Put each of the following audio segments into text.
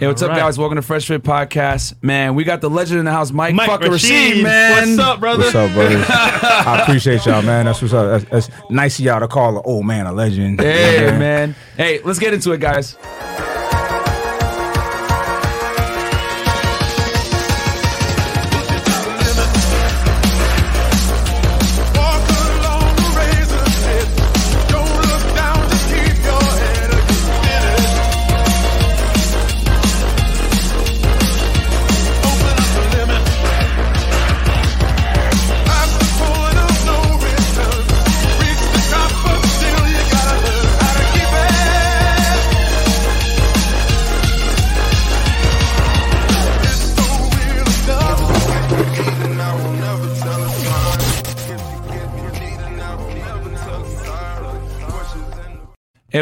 Hey, what's up, All right. guys? Welcome to Fresh Fit Podcast. Man, we got the legend in the house, Mike, Mike fucking Rashid, Rashid, man. What's up, brother? What's up, brothers? I appreciate y'all, man. That's what's up. That's, that's nice of y'all to call an old oh, man a legend. Hey, Yeah, man. Hey, let's get into it, guys.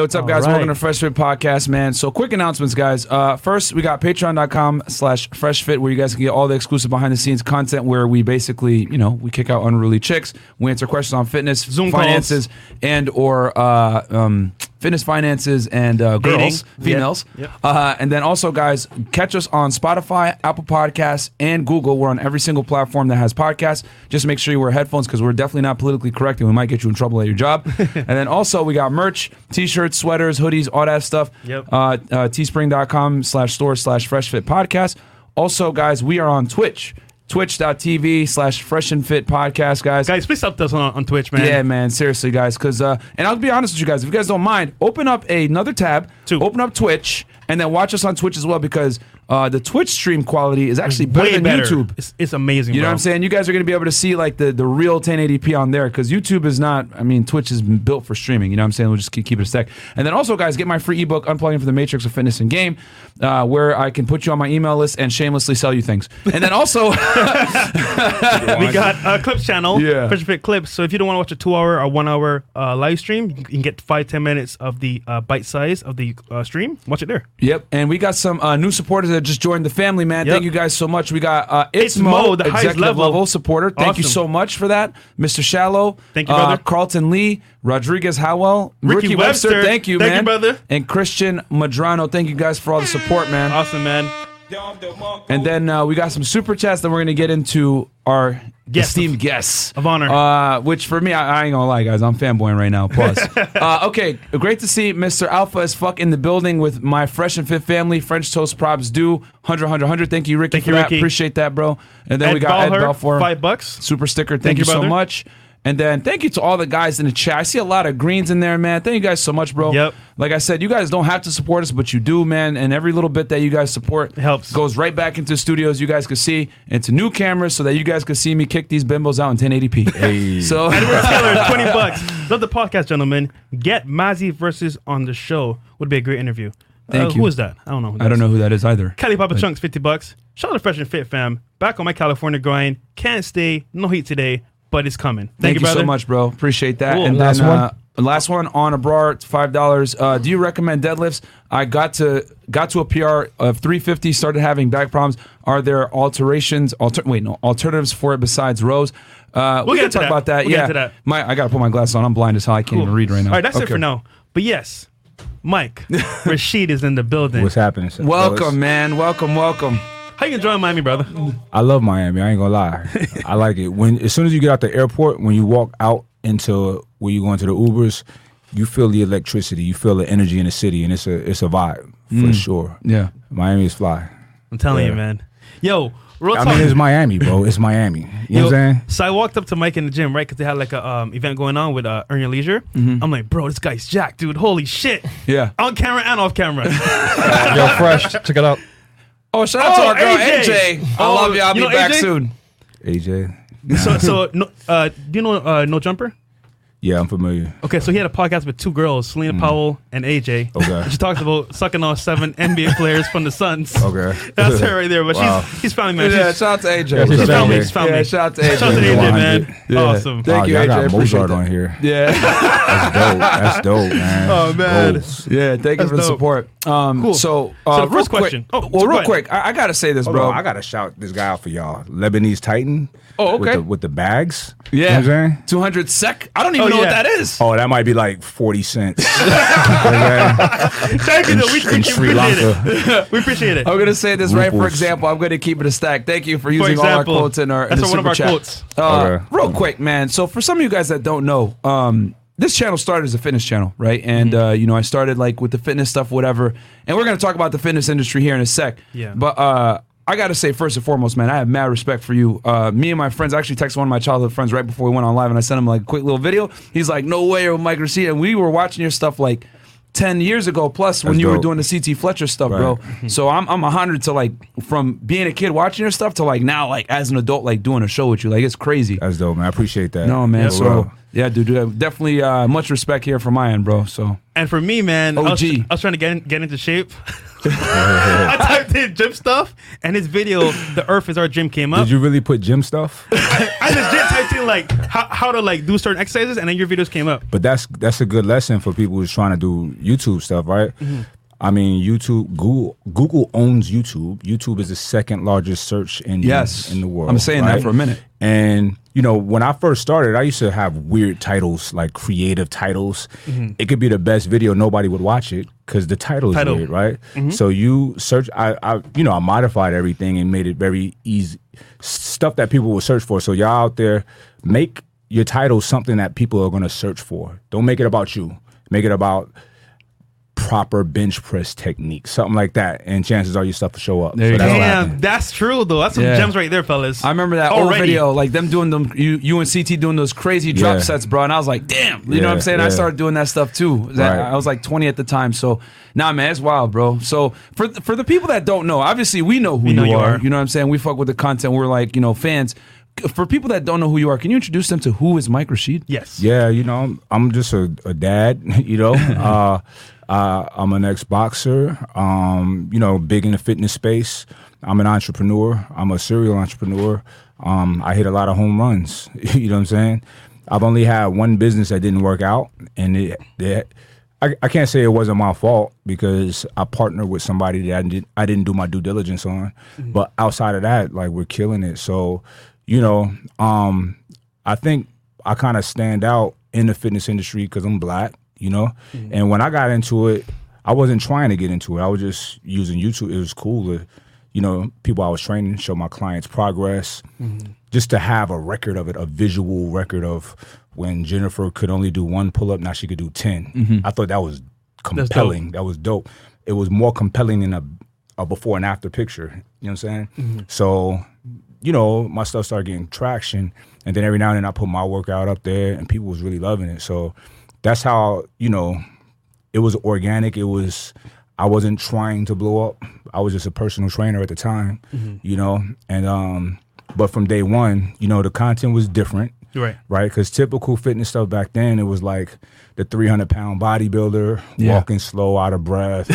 What's up, guys? right. Welcome to Fresh Fit Podcast, man. So, quick announcements, guys. Uh, first, we got patreon.com slash fresh fit where you guys can get all the exclusive behind the scenes content where we basically, you know, we kick out unruly chicks. We answer questions on fitness, Zoom calls. finances, and or uh, um, fitness, finances, and uh, Dating. girls, females. Yep. Uh, and then also, guys, catch us on Spotify, Apple Podcasts, and Google. We're on every single platform that has podcasts. Just make sure you wear headphones because we're definitely not politically correct and we might get you in trouble at your job. and then also, we got merch, t-shirts, sweaters, hoodies, all that stuff. Yep. Uh, uh, teespring.com slash store slash fresh fit podcast. Also, guys, we are on Twitch. Twitch.tv slash fresh and fit podcast, guys. Guys, please to us on, on Twitch, man. Yeah, man. Seriously, guys. Because, uh, and I'll be honest with you guys. If you guys don't mind, open up another tab, Two. open up Twitch, and then watch us on Twitch as well. Because uh, the Twitch stream quality is actually better Way than better. YouTube. It's, it's amazing. You know bro. what I'm saying? You guys are going to be able to see like the, the real 1080p on there because YouTube is not. I mean, Twitch is built for streaming. You know what I'm saying? We'll just keep, keep it a sec. And then also, guys, get my free ebook, Unplugging from the Matrix of Fitness and Game, uh, where I can put you on my email list and shamelessly sell you things. And then also, We got a clips channel, Yeah. Fresh Fit Clips. So if you don't want to watch a two hour or one hour uh, live stream, you can get five, ten minutes of the uh, bite size of the uh, stream. Watch it there. Yep, and we got some uh, new supporters that just joined the family, man. Yep. Thank you guys so much. We got uh, It's, It's Mo, the highest executive level. level. supporter. Thank you so much for that, Mr. Shallow. Thank you, uh, brother. Carlton Lee, Rodriguez Howell, Ricky Webster. Thank you, Thank you, man. brother. And Christian Madrano. Thank you guys for all the support, man. Awesome, man. And then uh, we got some super chats that we're gonna get into our Guests esteemed of- guests of honor. Uh, which for me, I, I ain't gonna lie, guys, I'm fanboying right now. Plus, uh, okay, great to see Mr. Alpha as fuck in the building with my fresh and fit family. French toast props due 100, 100, 100. Thank you, Ricky, Thank for you, that. Ricky. Appreciate that, bro. And then Ed we got Ed Balher, Balfour, five bucks. super sticker. Thank, Thank you, you, so much. And then thank you to all the guys in the chat. I see a lot of greens in there, man. Thank you guys so much, bro. Yep. Like I said, you guys don't have to support us, but you do, man. And every little bit that you guys support helps. Goes right back into the studios. You guys can see into new cameras so that you guys can see me kick these bimbos out in 1080p. Hey. So Edward Taylor, 20 bucks. Love the podcast, gentlemen. Get Mazzy versus on the show. Would be a great interview. Thank Uh, you. Who is that? I don't know. Who that I don't is. know who that is either. Kelly Papa Chunks, 50 bucks. Shout out to Fresh and Fit fam. Back on my California grind. Can't stay. No heat today, but it's coming. Thank, Thank, you, brother. so much, bro. Appreciate that. Cool. And Last then one? uh, last one on a bra, it's five dollars. Uh, do you recommend deadlifts? I got to got to a PR of 350. Started having back problems. Are there alterations? Alter, wait, no alternatives for it besides rows? Uh, We'll we get can talk that. about that. We'll get yeah, into that. My, I gotta put my glasses on. I'm blind as hell. I can't Cool. even read right now. All right, that's it for now. But yes, Mike, Rashid is in the building. What's happening? fellas? Welcome, man. Welcome, welcome. How you enjoying Miami, brother? I love Miami. I ain't gonna lie. I like it. When as soon as you get out the airport, when you walk out into where you go into the Ubers, you feel the electricity. You feel the energy in the city, and it's a it's a vibe for sure. Yeah. Miami is fly. I'm telling you, man. Yo, real I talk. mean, it's Miami, bro. It's Miami. You know what I'm saying? So I walked up to Mike in the gym, right? Because they had like a um, event going on with uh, Earn Your Leisure. Mm-hmm. I'm like, bro, this guy's jacked, dude. Holy shit. Yeah. On camera and off camera. Yo, fresh. Check it out. Oh, shout out to Oh, our girl AJ. AJ. I Oh, love you. I'll you be know back AJ? soon. AJ. so, so no, uh, do you know uh, No Jumper? Yeah, I'm familiar. Okay, so he had a podcast with two girls, Selena Powell and AJ. Okay. She talks about sucking off seven NBA players from the Suns. Okay. That's her right there. But Wow. she's he's family man. Yeah, She's, shout out to AJ. That's she's what's up, family. She's family. Yeah, shout out to AJ. Shout out to AJ, 100. man. Yeah. Awesome. Thank Wow, you, y'all AJ. got Appreciate Mozart that. on here. Yeah. That's dope. That's dope, man. Oh, man. Goals. Yeah, thank you That's for the support. Um, Cool. So, uh, So the real quick- question- oh, well, real quick, I, I gotta say this, Hold bro. on, I gotta shout this guy out for y'all. Lebanese Titan. Oh, With okay. the, with the bags. yeah, You know what I'm saying? two hundred sec. I don't even even know yeah. what that is. Oh, that might be like forty cents. Thank you, though. We, Sh- in we Sri appreciate Lanka. it. We appreciate it. I'm gonna say this right. For example, I'm gonna keep it a stack. Thank you for using all our quotes in our. in that's the one of our chat. quotes. Uh, Okay. Real quick, man. So for some of you guys that don't know, um, this channel started as a fitness channel, right? And Mm-hmm. uh, you know, I started like with the fitness stuff, whatever. And we're gonna talk about the fitness industry here in a sec. Yeah. But uh, I gotta say, first and foremost, man, I have mad respect for you. Uh, me and my friends I actually texted one of my childhood friends right before we went on live, and I sent him like a quick little video. He's like, "No way, you're Mike Rashid," and we were watching your stuff like. 10 years ago plus when That's you were doing the CT Fletcher stuff, bro. So I'm I'm honored to like from being a kid watching your stuff to like now like as an adult like doing a show with you. Like it's crazy. That's dope, man. I appreciate that. No man. For so real. yeah, dude, dude, definitely uh, much respect here from my end, bro. So And for me, man, I was, OG. I was trying to get in, get into shape. I typed in gym stuff, and his video, "The Earth Is Our Gym," came up. Did you really put gym stuff? I legit typed in like how, how to like do certain exercises, and then your videos came up. But that's that's a good lesson for people who's trying to do YouTube stuff, right? Mm-hmm. Mm-hmm. I mean, YouTube, Google, Google owns YouTube. YouTube is the second largest search engine Yes. in the world. I'm saying that for a minute. And you know, when I first started, I used to have weird titles, like creative titles. It could be the best video, nobody would watch it because the title is Title. weird, right? So you search. I, I, you know, I modified everything and made it very easy, stuff that people will search for. So y'all out there, make your title something that people are going to search for. Don't make it about you. Make it about proper bench press technique, something like that, and chances are your stuff will show up. There you that's go. Damn, that's true though. That's some Yeah. gems right there, fellas. I remember that old video, like them doing them, you, you and CT doing those crazy drop Yeah. sets, bro. And I was like, damn, you know what I'm Yeah, saying? I started doing that stuff too. That- Right. I was like 20 at the time. So, nah, man, it's wild, bro. So, for for the people that don't know, obviously we know who We you, know you are. are. You know what I'm saying? We fuck with the content. We're like, you know, fans. For people that don't know who you are, can you introduce them to who is Mike Rashid? yes. Yeah, you know, I'm, I'm just a, a dad. You know, uh, uh, I'm an ex boxer. Um, you know, big in the fitness space. I'm an entrepreneur. I'm a serial entrepreneur. Um, I hit a lot of home runs. you know what I'm saying? I've only had one business that didn't work out, and it, it I, I can't say it wasn't my fault because I partnered with somebody that I didn't, I didn't do my due diligence on. But outside of that, like we're killing it. So, you know, um, I think I kind of stand out in the fitness industry because I'm black, you know. Mm-hmm. And when I got into it, I wasn't trying to get into it. I was just using YouTube. It was cool to, you know, people I was training, show my clients progress, mm-hmm. just to have a record of it, a visual record of when Jennifer could only do one pull up, now she could do 10. Mm-hmm. I thought that was compelling. That was dope. It was more compelling than a, a before and after picture. You know what I'm saying? So, you know, my stuff started getting traction. And then every now and then I put my workout up there and people was really loving it. So that's how, you know, it was organic. It was I wasn't trying to blow up. I was just a personal trainer at the time, you know. And um but from day one, you know, the content was different. Right. Right? Because typical fitness stuff back then, it was like the 300 pound bodybuilder Yeah. walking slow, out of breath.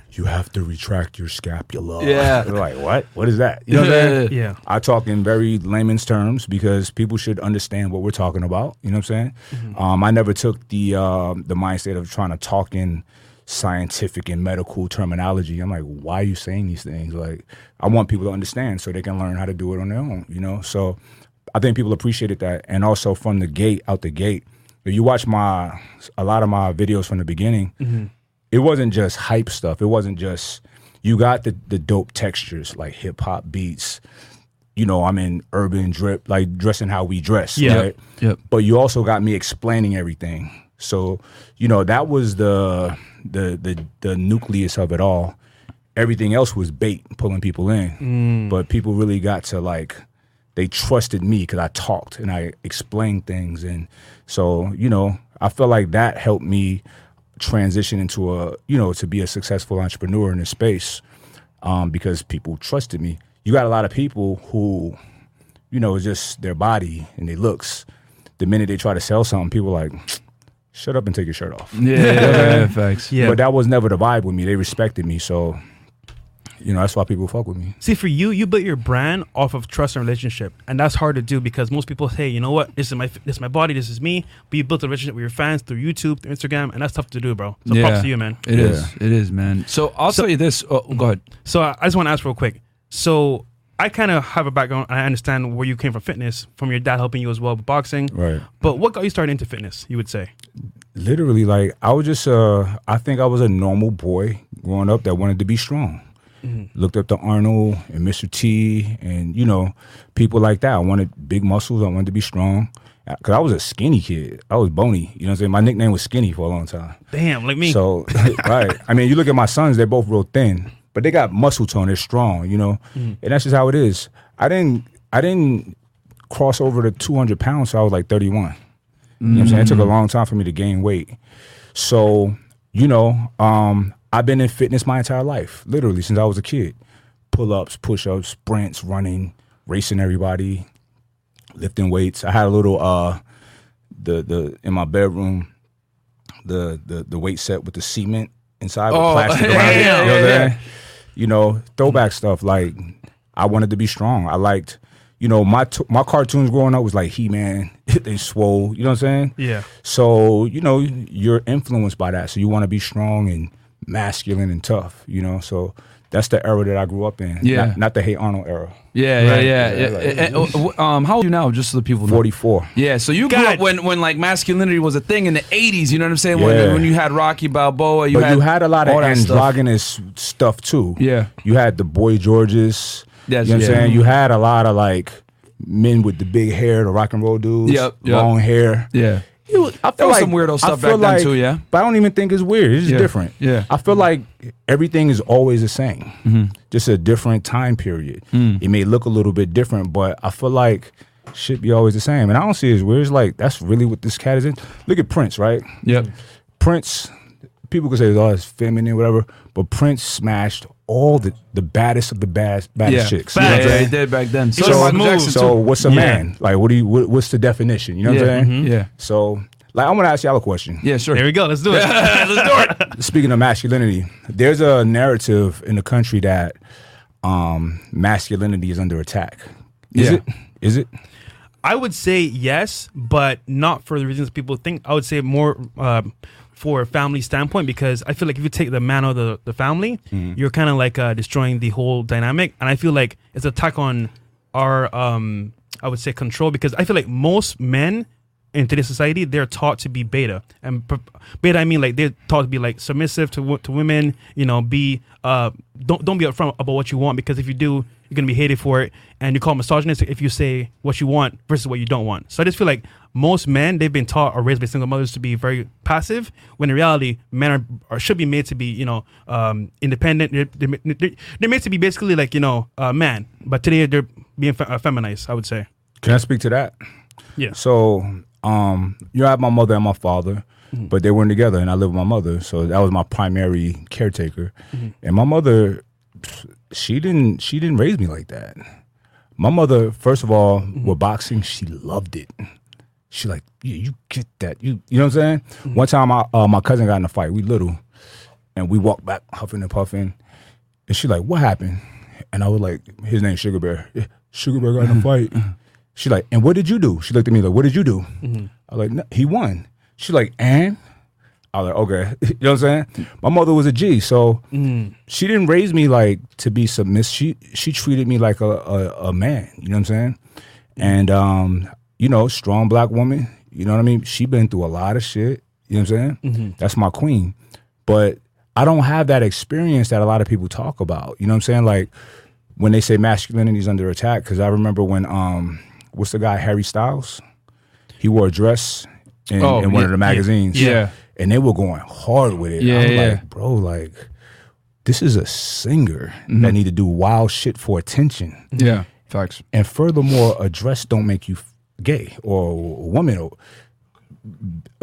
you have to retract your scapula. Yeah. They're like, what? What is that? You know what I'm saying? Yeah. I talk in very layman's terms because people should understand what we're talking about. You know what I'm saying? Um, I never took the um the mindset of trying to talk in scientific and medical terminology. I'm like, why are you saying these things? Like, I want people to understand so they can learn how to do it on their own. You know, so I think people appreciated that, and also from the gate, out the gate. If you watch my a lot of my videos from the beginning, mm-hmm. it wasn't just hype stuff. It wasn't just you got the the dope textures like hip hop beats. You know, I'm in urban drip, like dressing how we dress. Yeah. Right? Yep. But you also got me explaining everything. So, you know, that was the the the the nucleus of it all. Everything else was bait, pulling people in. Mm. But people really got to like they trusted me because I talked and I explained things. And so, you know, I felt like that helped me transition into a, you know, to be a successful entrepreneur in this space um, because people trusted me. You got a lot of people who, you know, it's just their body and their looks. The minute they try to sell something, people are like, shut up and take your shirt off. Yeah, facts. Yeah. But that was never the vibe with me. They respected me. So, you know, that's why people fuck with me. See, for you, you built your brand off of trust and relationship, and that's hard to do because most people say, you know what, this is my this is my body, this is me. But you built a relationship with your fans through YouTube, through Instagram, and that's tough to do, bro. So props to you, man. It is. Yeah. It is, man. So I'll tell you this. Oh, go ahead. So I I just want to ask real quick. So I kind of have a background. I understand where you came from fitness, from your dad helping you as well with boxing. Right. But what got you started into fitness? You would say. literally like I was just uh I think I was a normal boy growing up that wanted to be strong. Looked up to Arnold and Mr. T and you know people like that. I wanted big muscles. I wanted to be strong because I was a skinny kid. I was bony. You know what I'm saying? My nickname was Skinny for a long time. Damn, like me. So right. I mean, you look at my sons; they're both real thin, but they got muscle tone. They're strong. You know, and that's just how it is. I didn't. I didn't cross over to 200 pounds. So I was like 31. You know what I'm saying? It took a long time for me to gain weight. So, you know, um, I've been in fitness my entire life, literally since I was a kid. Pull ups, push ups, sprints, running, racing everybody, lifting weights. I had a little uh the the in my bedroom, the the the weight set with the cement inside with Oh, plastic around it. you know, what yeah. saying? you know, throwback stuff like I wanted to be strong. I liked you know, my t- my cartoons growing up was like He Man, they swole, you know what I'm saying? Yeah. So, you know, you're influenced by that. So you want to be strong and masculine and tough, you know? So that's the era that I grew up in. Yeah. Not, not the Hey Arnold era. Yeah, yeah, Right. yeah. Yeah, yeah. like- And, uh, um, how old are you now? Just so the people know. 44. Yeah, so you grew God. up when, when like masculinity was a thing in the '80s. You know what I'm saying? Yeah. When, when you had Rocky Balboa, you but had you had a lot of all that stuff. androgynous stuff. too. Yeah. You had the Boy Georges. Yes, you know what yeah. I'm saying? You had a lot of like men with the big hair, the rock and roll dudes. Yep, yep. Long hair. Yeah, It was, I There feel was like, some weirdo I stuff feel like, then, too, yeah? But I don't even think it's weird. It's just Yeah, different. yeah. I feel like everything is always the same. Mm-hmm. Just a different time period. Mm. It may look a little bit different, but I feel like should be always the same. And I don't see it as weird. It's like that's really what this cat is in. Look at Prince, right? yep. Prince, people could say, oh, it's feminine, whatever, but Prince smashed all the, the baddest of the bad, baddest Yeah, chicks. yeah, You know what yeah, saying? he did back then. So, So did Michael smooth. Jackson So too. what's a Yeah. man? Like, what do you? What, what's the definition? You know what I'm saying? mhm, yeah. So, like, I want to ask y'all a question. Yeah, sure. Here we go. Let's do it. Let's do it. Speaking of masculinity, there's a narrative in the country that um, masculinity is under attack. Is Yeah. it? Is it? I would say yes, but not for the reasons people think. I would say more um, for a family standpoint because I feel like if you take the man out of the, the family, you're kind of like uh, destroying the whole dynamic. And I feel like it's an attack on our, um, I would say, control because I feel like most men in today's society they're taught to be beta and beta I mean like they're taught to be like submissive to to women you know be uh don't don't be upfront about what you want because if you do you're gonna be hated for it and you call misogynistic if you say what you want versus what you don't want. So I just feel like most men they've been taught or raised by single mothers to be very passive when in reality men are, are should be made to be you know um independent. They're, they're, they're made to be basically like you know uh, man but today they're being uh, feminized I would say. Can I speak to that? yeah. So, um, you know, I have my mother and my father, but they weren't together, and I lived with my mother, so that was my primary caretaker. And my mother, she didn't, she didn't raise me like that. My mother, first of all, mm-hmm. with boxing, she loved it. She like, yeah, you get that, you, you know what I'm saying? Mm-hmm. One time, I, uh, my cousin got in a fight. We little, and we walked back huffing and puffing, and she like, what happened? And I was like, his name's Sugar Bear. Yeah, Sugar Bear got in a fight. She like, and what did you do? She looked at me like, what did you do? Mm-hmm. I was like, no, he won. She like, and I was like, okay, you know what I'm saying? My mother was a G, so she didn't raise me like to be submissive. She she treated me like a, a a man. You know what I'm saying? And um, you know, strong black woman. You know what I mean? She been through a lot of shit. You know what I'm saying? That's my queen. But I don't have that experience that a lot of people talk about. You know what I'm saying? Like when they say masculinity is under attack, because I remember when um, what's the guy Harry Styles? He wore a dress in, Oh, in one yeah, of the magazines. yeah. And they were going hard with it. Yeah, I'm yeah. like, bro, like this is a singer Mm-hmm. that need to do wild shit for attention. Yeah, facts. And furthermore, a dress don't make you gay or a woman or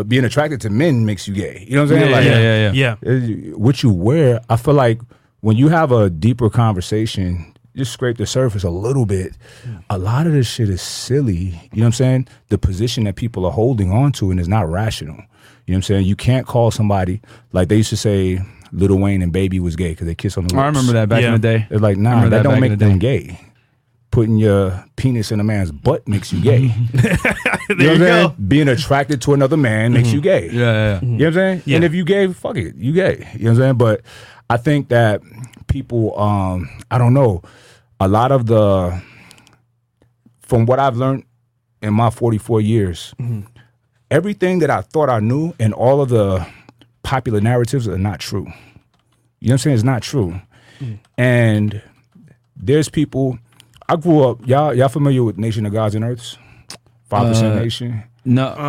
being attracted to men makes you gay. You know what I'm saying? Yeah, like, yeah, yeah, yeah. yeah uh, what you wear, I feel like when you have a deeper conversation, just scrape the surface a little bit. A lot of this shit is silly. You know what I'm saying? The position that people are holding on to and is not rational. You know what I'm saying? You can't call somebody like they used to say Lil Wayne and Baby was gay because they kiss on the lips. I remember that back in the day. It's like, nah, that, that don't make the them day. gay. Putting your penis in a man's butt makes you gay. you there know what you I'm go saying? Being attracted to another man makes you gay. Yeah, yeah, yeah. You know what I'm saying? Yeah. And if you gay, fuck it, you gay. You know what I'm saying? But I think that people, um, I don't know, a lot of the from what I've learned in my 44 years, everything that I thought I knew and all of the popular narratives are not true. You know what I'm saying? It's not true. And there's people I grew up y'all y'all familiar with Nation of Gods and Earths? Five Percent Uh, Nation. No, no,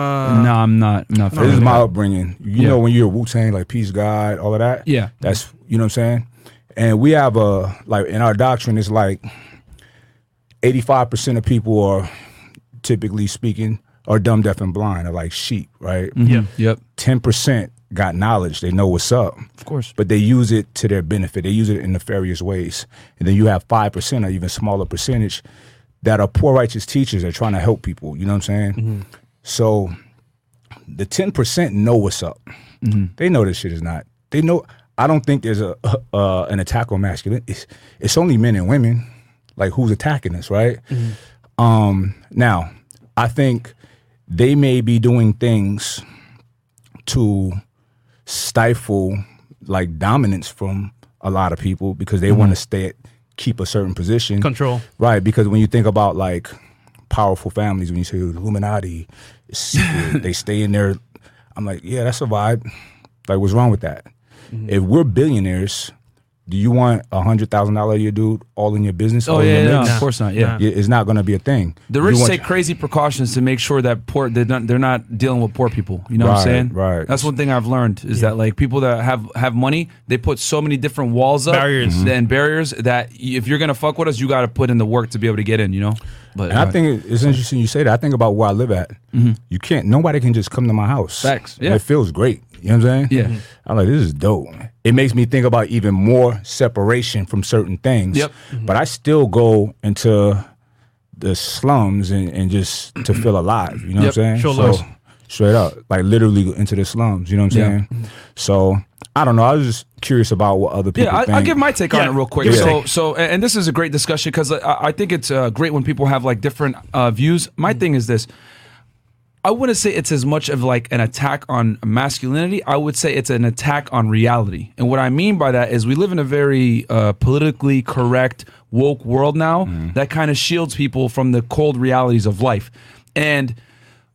I'm not. I'm not. This is my upbringing. You Yeah. know when you're a Wu Tang, like peace, God, all of that. Yeah. that's you know what I'm saying. And we have a like in our doctrine, it's like 85 percent of people are typically speaking are dumb, deaf, and blind, are like sheep, right? Yeah. Yep. 10 percent got knowledge, they know what's up, Of course. but they use it to their benefit. They use it in nefarious ways. And then you have five percent, or even smaller percentage, that are poor righteous teachers that are trying to help people. You know what I'm saying? So the ten percent know what's up. They know this shit is not. They know. I don't think there's a uh, an attack on masculinity. It's, it's only men and women. Like who's attacking us, right? Um, now, I think they may be doing things to stifle like dominance from a lot of people because they want to stay at, keep a certain position Control. right because when you think about like powerful families when you say illuminati secret, they stay in there i'm like yeah that's a vibe like what's wrong with that Mm-hmm. if we're billionaires do you want a hundred thousand dollar a year dude all in your business Oh all yeah, no, of course not. Yeah. Yeah, it's not going to be a thing The rich want- take crazy precautions to make sure that poor they're not, they're not dealing with poor people. You know what I'm saying? right. That's one thing I've learned is that like people that have have money, they put so many different walls up, Barriers. Mm-hmm. and barriers that if you're gonna fuck with us, you got to put in the work to be able to get in. You know. But And I uh, think it's interesting you say that. I think about where I live at. You can't. Nobody can just come to my house. Mm-hmm. Facts, yeah. it feels great. You know what I'm saying? Yeah. I'm like, this is dope. It makes me think about even more separation from certain things. Yep. But I still go into the slums and, and just to feel alive. You know Yep. what I'm saying? Show love. straight up, like literally into the slums. You know what I'm Yeah. saying? So I don't know. I was just curious about what other people Yeah, I, think. I'll give my take on it real quick. give your So, so, and and this is a great discussion because I, I think it's uh, great when people have like different uh, views. My thing is this: I wouldn't say it's as much of like an attack on masculinity. I would say it's an attack on reality. And what I mean by that is we live in a very uh, politically correct, woke world now that kind of shields people from the cold realities of life. And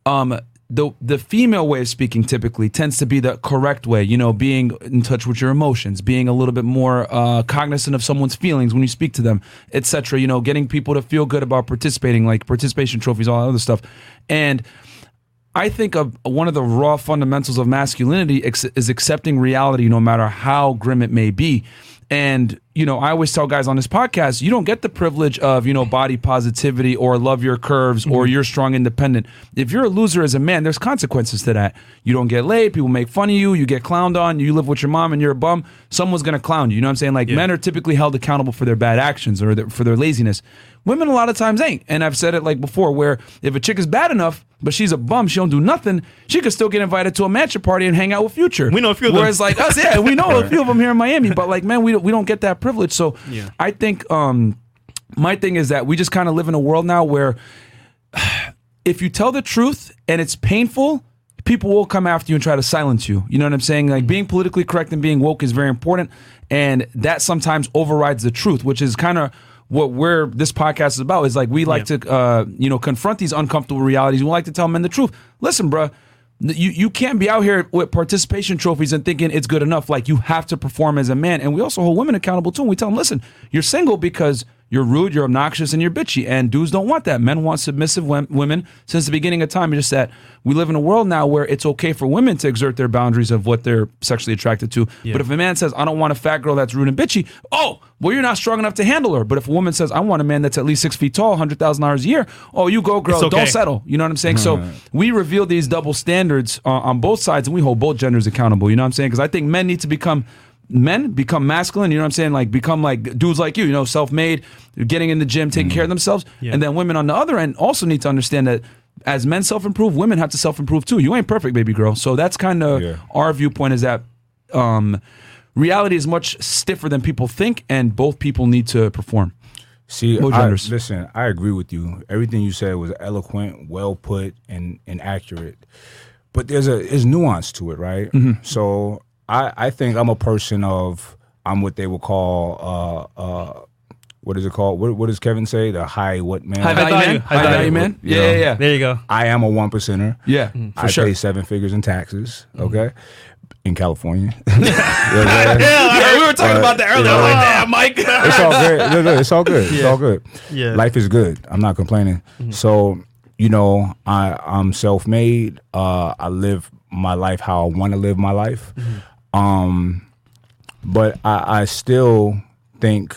um, the the female way of speaking typically tends to be the correct way. You know, being in touch with your emotions, being a little bit more uh, cognizant of someone's feelings when you speak to them, etc. You know, getting people to feel good about participating, like participation trophies, all that other stuff, and. I think of one of the raw fundamentals of masculinity is accepting reality no matter how grim it may be. And, you know, I always tell guys on this podcast, you don't get the privilege of, you know, body positivity or love your curves or mm-hmm. you're strong independent. If you're a loser as a man, there's consequences to that. You don't get laid, people make fun of you, you get clowned on, you live with your mom and you're a bum, someone's to clown you. You know what I'm saying? Like men are typically held accountable for their bad actions or their, for their laziness. Women a lot of times ain't. And I've said it like before where if a chick is bad enough, but she's a bum, she don't do nothing, she could still get invited to a mansion party and hang out with Future. We know a few of them. Whereas like us, yeah, we know a few of them here in Miami, but like man, we don't, we don't get that privilege. So Yeah. I think um my thing is that we just kind of live in a world now where if you tell the truth and it's painful, people will come after you and try to silence you. You know what I'm saying? Like being politically correct and being woke is very important, and that sometimes overrides the truth, which is kind of what we're this podcast is about. Is like we like to uh, you know confront these uncomfortable realities. We like to tell men the truth. Listen, bruh. You, you can't be out here with participation trophies and thinking it's good enough. Like you have to perform as a man, and we also hold women accountable too. And we tell them, listen, you're single because you're rude, you're obnoxious, and you're bitchy. And dudes don't want that. Men want submissive women since the beginning of time. It's just that we live in a world now where it's okay for women to exert their boundaries of what they're sexually attracted to. But if a man says, I don't want a fat girl that's rude and bitchy, oh, well, you're not strong enough to handle her. But if a woman says, I want a man that's at least six feet tall, $100,000 a year, oh, you go, girl, okay. don't settle. You know what I'm saying? So we reveal these double standards uh, on both sides and we hold both genders accountable. You know what I'm saying? Because I think men need to become men become masculine you know what i'm saying like become like dudes like you you know self-made getting in the gym taking care of themselves Yeah. and then women on the other end also need to understand that as men self-improve women have to self-improve too you ain't perfect baby girl so that's kind of Yeah. our viewpoint is that um reality is much stiffer than people think and both people need to perform See, I, listen, I agree with you. Everything you said was eloquent, well put, and and accurate. But there's a there's nuance to it, right? Mm-hmm. So I I think I'm a person of I'm what they would call uh uh what is it called? What, what does Kevin say? The high what man? High value value, man. high High value value. man. Yeah, know. yeah, yeah. There you go. I am a one percenter. Yeah, I for sure. pay seven figures in taxes. Okay, in California. You know what I'm? Yeah, we were talking about that earlier. I'm like, damn, Mike. it's all good. No, no, it's all good. It's all good. Yeah. Life is good. I'm not complaining. So, you know, I I'm self-made. Uh, I live my life how I want to live my life. Um, but I, I still think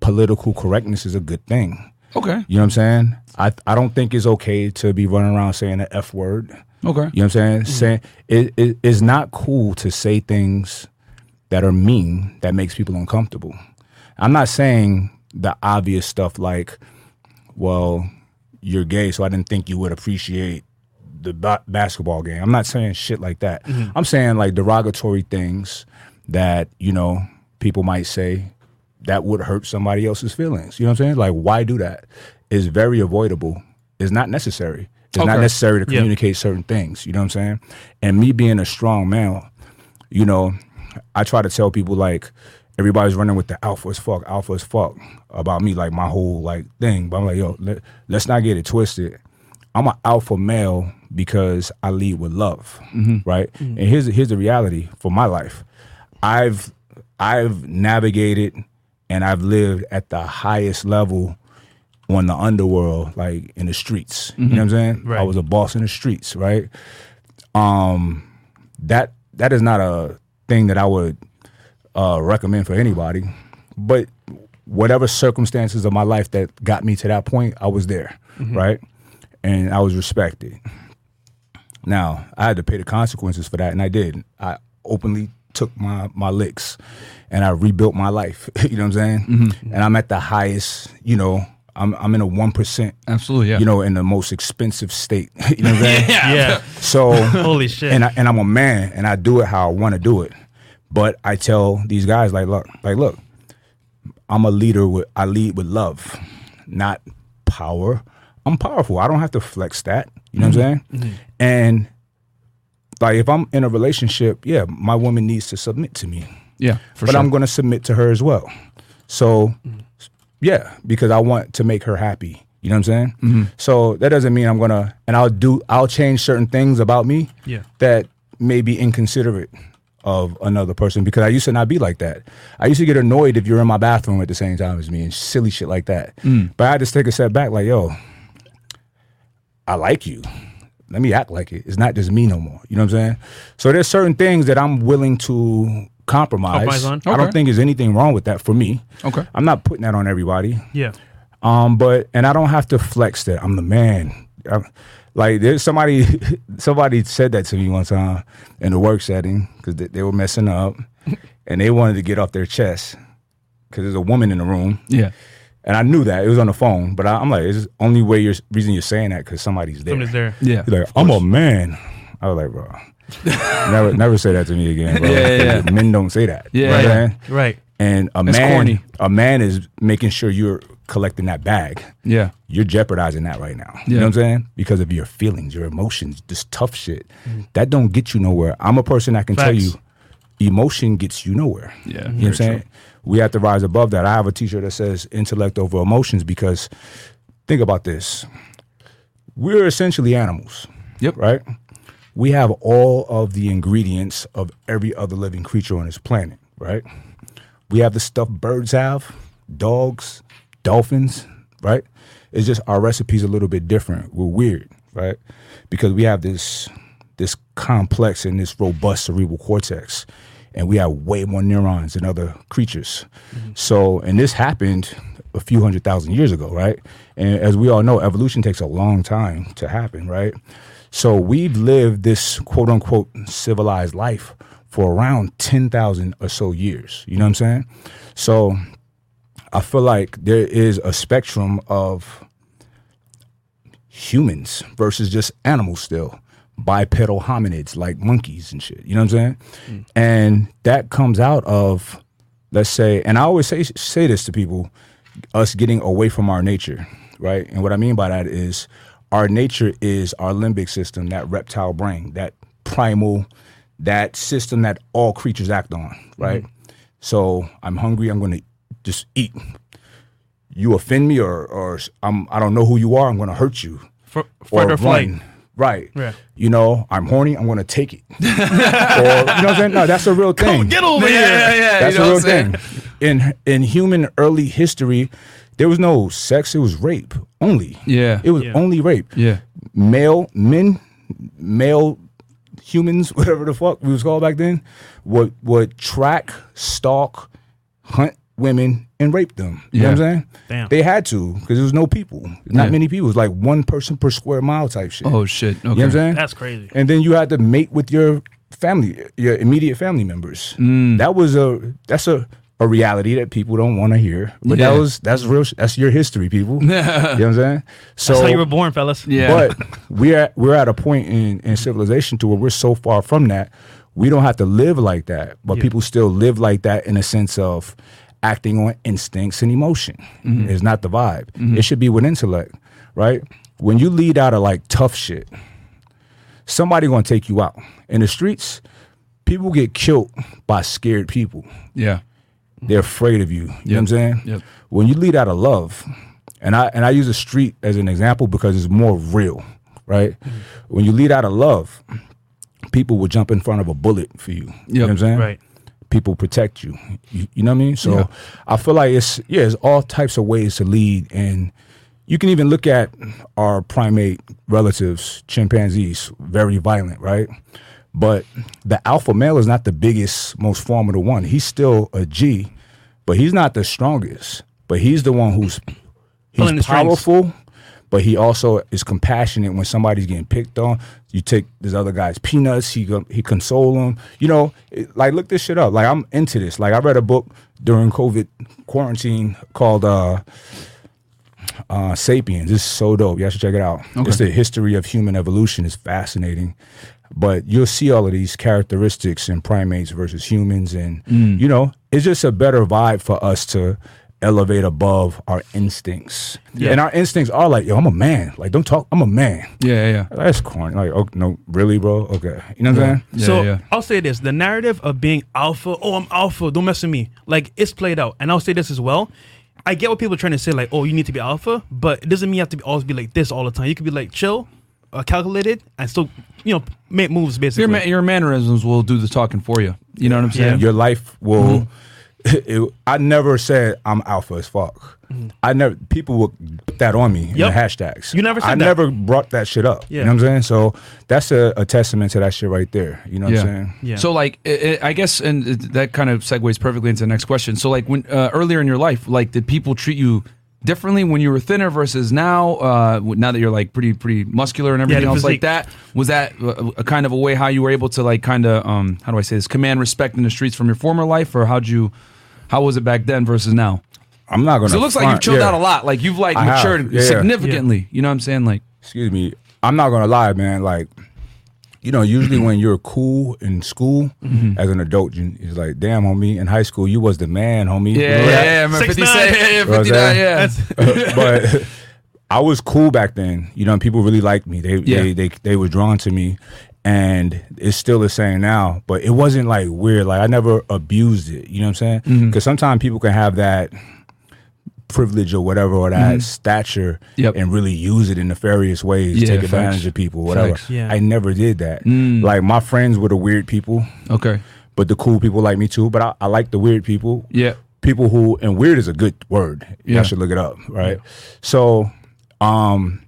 political correctness is a good thing. okay. You know what I'm saying? I I don't think it's okay to be running around saying the f word. Okay. You know what I'm saying? Saying it, it it's not cool to say things that are mean that makes people uncomfortable. I'm not saying the obvious stuff like, well, you're gay, so I didn't think you would appreciate the ba- basketball game. I'm not saying shit like that. Mm-hmm. I'm saying like derogatory things that, you know, people might say that would hurt somebody else's feelings. You know what I'm saying? Like, why do that? It's very avoidable. It's not necessary. It's not necessary to communicate certain things. You know what I'm saying? And me being a strong male, you know, I try to tell people like everybody's running with the alpha as fuck, alpha as fuck about me, like my whole like thing. But I'm like, yo, let, let's not get it twisted. I'm an alpha male because I lead with love, right? And here's here's the reality for my life. I've I've navigated and I've lived at the highest level on the underworld, like in the streets. You know what I'm saying? Right. I was a boss in the streets, right? Um, that that is not a thing that I would uh, recommend for anybody. But whatever circumstances of my life that got me to that point, I was there, right? And I was respected. Now I had to pay the consequences for that, and I did. I openly took my my licks, and I rebuilt my life. you know what I'm saying? Mm-hmm. And I'm at the highest. You know, I'm I'm in a one percent. Absolutely. Yeah. You know, in the most expensive state. you know what I'm saying? Yeah. So Holy shit. and I, and I'm a man and I do it how I want to do it. But I tell these guys like, look, like, look, I'm a leader with I lead with love, not power. I'm powerful. I don't have to flex that. You know what I'm saying? Mm-hmm. Mm-hmm. And like if I'm in a relationship, yeah, my woman needs to submit to me. yeah. But sure. I'm going to submit to her as well. So, mm-hmm. yeah, because I want to make her happy. You know what I'm saying? So that doesn't mean I'm gonna, and I'll do, I'll change certain things about me Yeah. that may be inconsiderate of another person because I used to not be like that. I used to get annoyed if you're in my bathroom at the same time as me and silly shit like that. Mm. But I had to take a step back, like, yo, I like you. Let me act like it. It's not just me no more. You know what I'm saying? So there's certain things that I'm willing to compromise. Compromise on. I don't think there's anything wrong with that for me. Okay. I'm not putting that on everybody. yeah. Um, but and I don't have to flex that I'm the man. I'm, like there's somebody, somebody said that to me one time in the work setting because they, they were messing up, and they wanted to get off their chest because there's a woman in the room, yeah. And I knew that it was on the phone. But I, I'm like, it's the only way you're reason you're saying that because somebody's there. Somebody's there. Yeah. He's like, I'm a man. I was like, bro, never, never say that to me again, bro. Yeah, yeah, yeah. Men don't say that. Yeah, what I'm yeah. Right. And a That's man, corny. a man is making sure you're collecting that bag Yeah. you're jeopardizing that right now. You Yeah. know what I'm saying? Because of your feelings, your emotions, this tough shit. Mm. That don't get you nowhere. I'm a person that can tell you emotion gets you nowhere. Yeah, You know what I'm saying? We have to rise above that. I have a t-shirt that says intellect over emotions because think about this. We're essentially animals. Yep. Right? We have all of the ingredients of every other living creature on this planet, right? We have the stuff birds have, dogs, dolphins, right? It's just our recipe's a little bit different. We're weird, right? Because we have this this complex and this robust cerebral cortex, and we have way more neurons than other creatures. Mm-hmm. So, and this happened a few hundred thousand years ago, right? And as we all know, evolution takes a long time to happen, right? So we've lived this quote unquote civilized life for around 10,000 or so years. You know what I'm saying? So I feel like there is a spectrum of humans versus just animals still. Bipedal hominids like monkeys and shit. You know what I'm saying? And that comes out of, let's say, and I always say say this to people, us getting away from our nature, right? And what I mean by that is our nature is our limbic system, that reptile brain, that primal, that system that all creatures act on, right? Mm-hmm. So I'm hungry, I'm gonna just eat. you offend me or or I'm I don't know who you are. I'm going to hurt you. For, fight or flight. run. Right. Yeah. You know, I'm horny. I'm going to take it. or, you know what I'm saying? No, that's a real thing. Get over Yeah, here. yeah, yeah. That's you know a real what I'm saying? thing. In in human early history, there was no sex. It was rape only. Yeah. It was Yeah. only rape. Yeah. Male men, male humans, whatever the fuck we was called back then, would would track, stalk, hunt women and rape them. You know what I'm saying? Damn. They had to because there was no people. Not Yeah. many people. It was like one person per square mile type shit. Oh shit. Okay. You know what I'm saying? That's crazy. and then you had to mate with your family, your immediate family members. Mm. That was a that's a a reality that people don't want to hear. But Yeah. that was that's real. That's your history, people. you know what I'm saying? So That's how you were born, fellas. Yeah. but we're at, we're at a point in, in civilization to where we're so far from that we don't have to live like that but Yeah. people still live like that in a sense of acting on instincts and emotion Mm-hmm. It's not the vibe it should be with intellect right when you lead out of like tough shit somebody gonna take you out in the streets people get killed by scared people Yeah. they're afraid of you. You know what I'm saying? Yep. When you lead out of love, and I and I use the street as an example because it's more real, right? When you lead out of love, people will jump in front of a bullet for you. You know what I'm saying? Right. People protect you. You, you know what I mean? So Yeah. I feel like it's yeah, it's all types of ways to lead and you can even look at our primate relatives, chimpanzees, very violent, right? But the alpha male is not the biggest, most formidable one. He's still a G, but he's not the strongest. But he's the one who's he's powerful, but he also is compassionate when somebody's getting picked on. You take this other guy's peanuts, he he console him. You know, it- like look this shit up. Like I'm into this. Like I read a book during COVID quarantine called uh uh, Sapiens. It's so dope. You should check it out. It's the history of human evolution. is fascinating. But you'll see all of these characteristics in primates versus humans, and Mm. you know, it's just a better vibe for us to elevate above our instincts. Yeah. And our instincts are like, yo, I'm a man. Like, don't talk. I'm a man. Yeah. Yeah. yeah. That's corny. Like, oh no, really, bro? Okay, you know what I'm saying? Yeah, so yeah. I'll say this: the narrative of being alpha. Oh, I'm alpha. Don't mess with me. Like it's played out, and I'll say this as well. I get what people are trying to say, like, oh, you need to be alpha, but it doesn't mean you have to be, always be like this all the time. You could be like chill, uh, calculated, and still, you know, make moves basically. Your ma- your mannerisms will do the talking for you. You know what I'm saying? Your life will. Mm-hmm. it- I never said I'm alpha as fuck. I never. People would put that on me in Mm-hmm. The hashtags. You never said I that. never brought that shit up. Yeah. You know what I'm saying? So that's a, a testament to that shit right there. You know what Yeah. I'm saying? yeah. So like, i i I guess, and that kind of segues perfectly into the next question. So like, when uh, earlier in your life, like, did people treat you differently when you were thinner versus now? Uh, now that you're like pretty pretty muscular and everything the else like that, was that a, a kind of a way how you were able to like kind of um how do I say this command respect in the streets from your former life, or how'd you? How was it back then versus now? I'm not gonna. So it looks like you've chilled yeah. out a lot. Like you've like I matured Yeah, yeah. significantly. You know what I'm saying? Like Excuse me. I'm not gonna lie, man. Like, you know, usually when you're cool in school Mm-hmm. as an adult, you, it's like, damn, homie. In high school, you was the man, homie. You yeah, remember yeah, that? yeah. I remember 50 6'9". Yeah, yeah, You know what I'm 59, saying? yeah. but I was cool back then. You know, and people really liked me. They Yeah. they, they they were drawn to me, and it's still the same now. But it wasn't like weird. Like I never abused it. You know what I'm saying? Because sometimes people can have that privilege or whatever or that stature Yep. and really use it in nefarious ways Yeah, take facts. advantage of people whatever Yeah. i never did that Mm. like my friends were the weird people Okay. but the cool people like me too but i, I like the weird people Yeah. people who and weird is a good word. You Yeah. should look it up, right? So, um,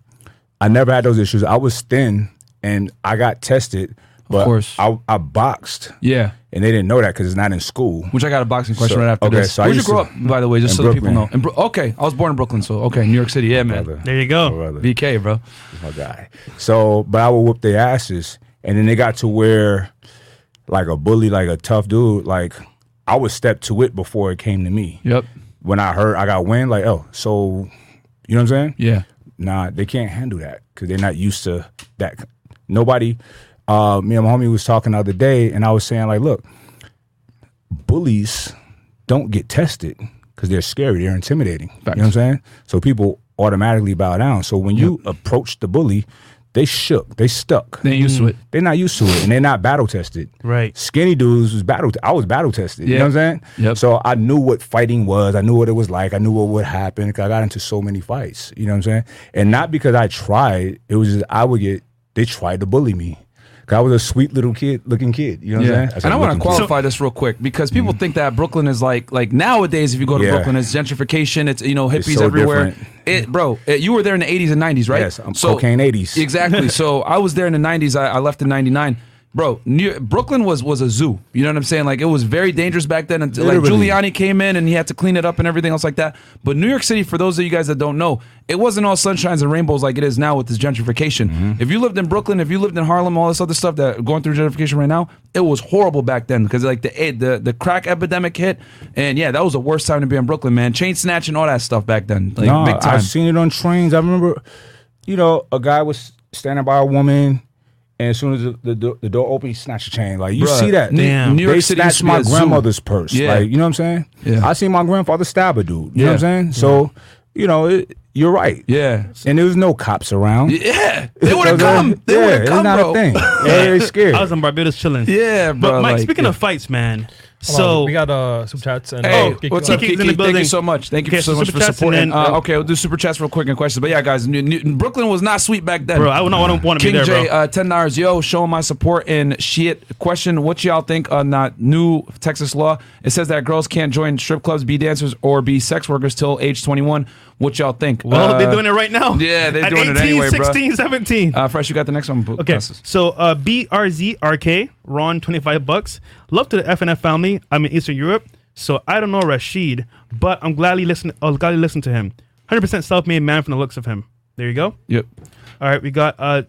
I never had those issues. I was thin and I got tested, but course. I, I boxed Yeah. And they didn't know that because it's not in school. Which I got a boxing question So- right after okay, this. so I Where'd you grow up, by the way, just in so that people know? In Bro- okay, I was born in Brooklyn, so okay, New York City, yeah, man. Brother. there you go. My brother. BK, bro. my guy. So, but I would whoop their asses, and then they got to where, like a bully, like a tough dude, like I would step to it before it came to me. Yep. When I heard I got wind, like oh, so you know what I'm saying? Yeah. Nah, they can't handle that because they're not used to that. Nobody. Uh, me and my homie was talking the other day, and I was saying like, look, bullies don't get tested because they're scary, they're intimidating. Facts. You know what I'm saying? So people automatically bow down. So when you approach the bully, they shook, they stuck. They ain't used to it. They're not used to it, and they're not battle tested. Right. Skinny dudes was battle. I was battle tested. You know what I'm saying? Yep. So I knew what fighting was. I knew what it was like. I knew what would happen. I got into so many fights. You know what I'm saying? And not because I tried. It was just I would get. They tried to bully me. 'Cause I was a sweet little kid, looking kid. You know what I'm saying? said and I want to looking kid. qualify this real quick because people mm. think that Brooklyn is like like nowadays. If you go to Yeah. Brooklyn, it's gentrification. It's you know hippies so everywhere. different. It, bro, it, you were there in the '80s and '90s, right? Yes, I'm cocaine 80s. Exactly. so I was there in the '90s. I, I left in '99. Bro, New, Brooklyn was was a zoo. You know what I'm saying? Like it was very dangerous back then. Until like Literally. Giuliani came in and he had to clean it up and everything else like that. But New York City, for those of you guys that don't know, it wasn't all sunshines and rainbows like it is now with this gentrification. Mm-hmm. If you lived in Brooklyn, if you lived in Harlem, all this other stuff that going through gentrification right now, it was horrible back then because like the eh, the the crack epidemic hit, and yeah, that was the worst time to be in Brooklyn, man. Chain snatching, all that stuff back then, like no, big time. I've seen it on trains. I remember, you know, a guy was standing by a woman, and as soon as the, the, do- the door opened, he snatched a chain. Like you Bruh, see that? Damn. New York they City used snatched to be my a zoo. grandmother's purse. Yeah. Like you know what I'm saying? Yeah. I seen my grandfather stab a dude. You know what I'm saying? So, you know, it, you're right. yeah. And there was no cops around. Yeah, they would have So, come. They yeah, would have it's come, not bro. a thing. Yeah, they scared. I was in Barbados chilling. Yeah, bro. But Mike, like, speaking yeah. of fights, man. Hold So on, we got uh, super chats and Hey, uh, what's up, Kiki's Kiki? Thank you so much. Thank you Okay, so so much for chats supporting. and then- uh, okay, we'll do super chats real quick and questions. But yeah, guys, New, New, Brooklyn was not sweet back then. Bro, I would not want to want to be King there, J, bro. uh, ten dollars. Yo, showing my support and shit. Question: What y'all think on that new Texas law? It says that girls can't join strip clubs, be dancers, or be sex workers till age twenty one. What y'all think? well, Uh, they're doing it right now. yeah, they're At doing it 18, anyway, bro. 16, 17. Uh, Fresh, you got the next one. Okay, so uh, BRZRK, Ron, 25 bucks. Love to the FNF family. I'm in Eastern Europe, so I don't know Rashid, but I'm gladly listen. I'll gladly listen to him. 100% self-made man from the looks of him. There you go. Yep. All right, we got uh,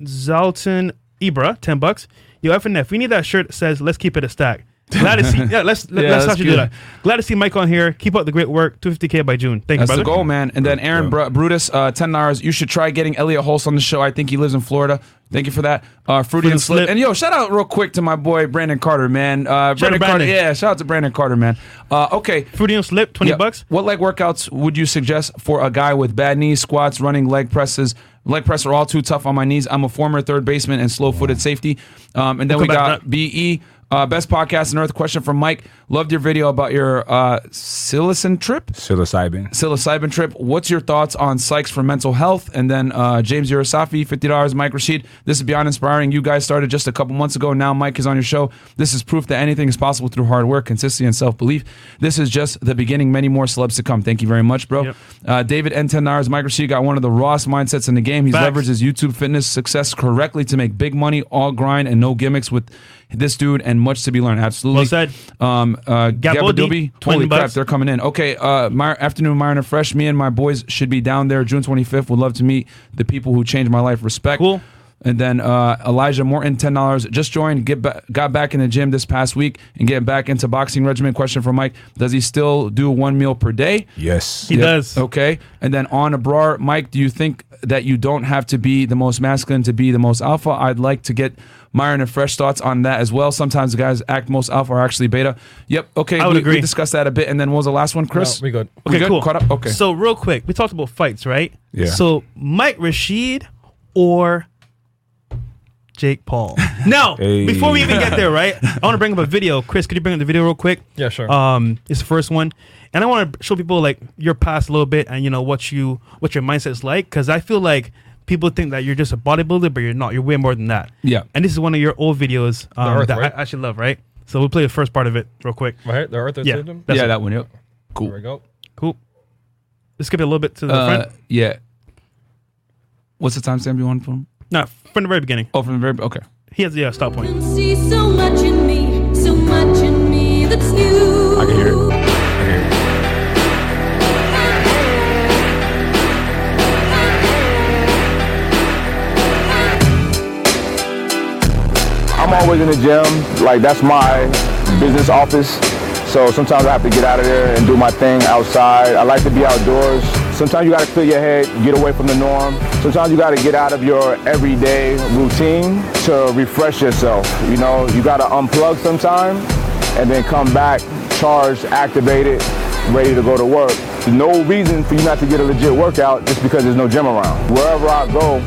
Zalton Ibra, 10 bucks. Yo, FNF, we need that shirt that says, let's keep it a stack. Glad to see. Yeah, let's let, Yeah, let's that's actually do that. Glad to see Mike on here. Keep up the great work. 250k by June. Thank That's you, the brother. goal, man. And then Aaron Br- Brutus, uh, ten dollars. You should try getting Elliot Holst on the show. I think he lives in Florida. Thank you for that. Uh, Fruity and Slip. Slip. And yo, shout out real quick to my boy Brandon Carter, man. Uh, Brandon out Carter. Yeah, shout out to Brandon Carter, man. Uh, okay. Fruity and Slip, 20 Yeah. bucks. What leg workouts would you suggest for a guy with bad knees, squats, running, leg presses? Leg press are all too tough on my knees. I'm a former third baseman and slow-footed safety. Um, and then We'll we got BE. Uh, best podcast on earth. Question from Mike. Loved your video about your uh, psilocin trip Psilocybin. psilocybin trip. What's your thoughts on psychs for mental health? And then uh, James Urasafi, fifty dollars. Mike Rashid, this is beyond inspiring. You guys started just a couple months ago. Now Mike is on your show. This is proof that anything is possible through hard work, consistency, and self belief. This is just the beginning. Many more celebs to come. Thank you very much, bro. Yep. Uh, David N ten dollars. Mike Rashid got one of the rawest mindsets in the game. He's Facts. leveraged his YouTube fitness success correctly to make big money, all grind and no gimmicks with this dude, and much to be learned. Absolutely. Well said. Um, uh, Gabo D, Gabadoobie, 20 holy crap, bucks. they're coming in. Okay, uh, my afternoon, Myron Fresh. Me and my boys should be down there June 25th. Would love to meet the people who changed my life. Respect. Cool. And then uh, Elijah Morton, ten dollars. Just joined. Get ba- got back in the gym this past week and getting back into boxing regimen. Question for Mike: Does he still do one meal per day? Yes. He does. Okay. And then on a Abrar, Mike, do you think that you don't have to be the most masculine to be the most alpha? I'd like to get Myron and fresh thoughts on that as well. Sometimes the guys act most alpha are actually beta. Yep. Okay. I would we, agree. We discussed that a bit. And then what was the last one, No, Chris? we good. We Okay, good? cool. Caught up? Okay. So real quick, we talked about fights, right? Yeah. So Mike Rashid or Jake Paul. Now, Hey. before we even get there, right? I want to bring up a video. Chris, could you bring up the video real quick? Yeah, sure. Um, it's the first one, and I want to show people like your past a little bit, and you know what you what your mindset is like, because I feel like people think that you're just a bodybuilder, but you're not. You're way more than that. Yeah. And this is one of your old videos um, Earth, that right? I actually love, right? So we'll play the first part of it real quick. right here, the Earth Yeah. System. That's yeah, it. that one. Yep. There Cool. we go. Cool. Let's skip it a little bit to the Uh, front. yeah. What's the timestamp you want from? No, from the very beginning. Oh, from the very. Okay. He has the uh, stop point. See so much in me, so much in me that's new. I can hear it. I can hear it. I'm always in the gym. Like that's my business office. So sometimes I have to get out of there and do my thing outside. I like to be outdoors. Sometimes you gotta clear your head, get away from the norm. Sometimes you gotta get out of your everyday routine to refresh yourself. You know, you gotta unplug sometime and then come back charged, activated, ready to go to work. There's no reason for you not to get a legit workout just because there's no gym around. Wherever I go,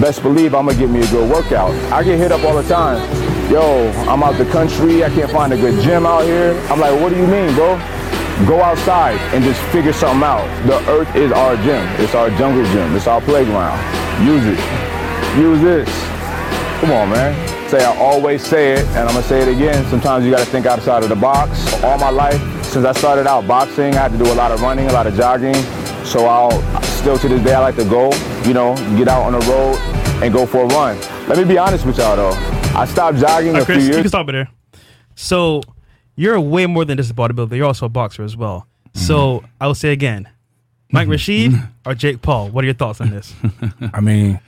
best believe I'm gonna get me a good workout. I get hit up all the time. Yo, I'm out the country. I can't find a good gym out here. I'm like, what do you mean, bro? Go outside and just figure something out. The earth is our gym. It's our jungle gym. It's our playground. Use it. Use this. Come on, man. Say I always say it, and I'm gonna say it again. Sometimes you gotta think outside of the box. All my life, since I started out boxing, I had to do a lot of running, a lot of jogging. So I'll still to this day I like to go, you know, get out on the road and go for a run. Let me be honest with y'all though. I stopped jogging a few Chris, you can stop it there. So you're way more than just a bodybuilder. You're also a boxer as well. So I will say again, Mike mm-hmm. Rashid mm-hmm. or Jake Paul. What are your thoughts on this? I mean,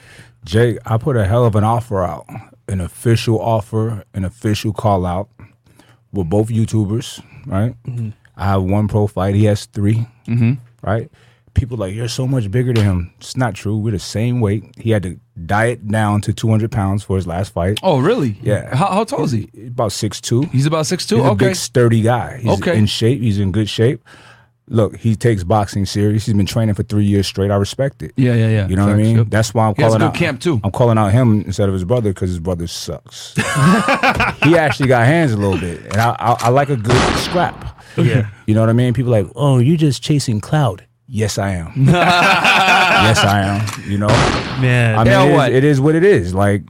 Jake, I put a hell of an offer out, an official offer, an official call out. We're both YouTubers, right? Mm-hmm. I have one pro fight. He has 3 right? People like you're so much bigger than him. It's not true. We're the same weight. He had to diet down to 200 pounds for his last fight. Oh, really? Yeah. How, how tall is he? About 6'2". He's about six two. He's a Okay. big sturdy guy. He's Okay. in shape. He's in good shape. Look, he takes boxing serious. He's been training for three years straight. I respect it. Yeah, yeah, yeah. You know what I mean? yep. That's why I'm He has a calling good out camp, too. I'm calling out him instead of his brother because his brother sucks. he actually got hands a little bit, and I, I, I like a good scrap. Yeah. You know what I mean? People like, oh, you're just chasing cloud. Yes, I am. yes, I am. You know, Man. I mean, Yeah, it is- what? it is what it is. Like,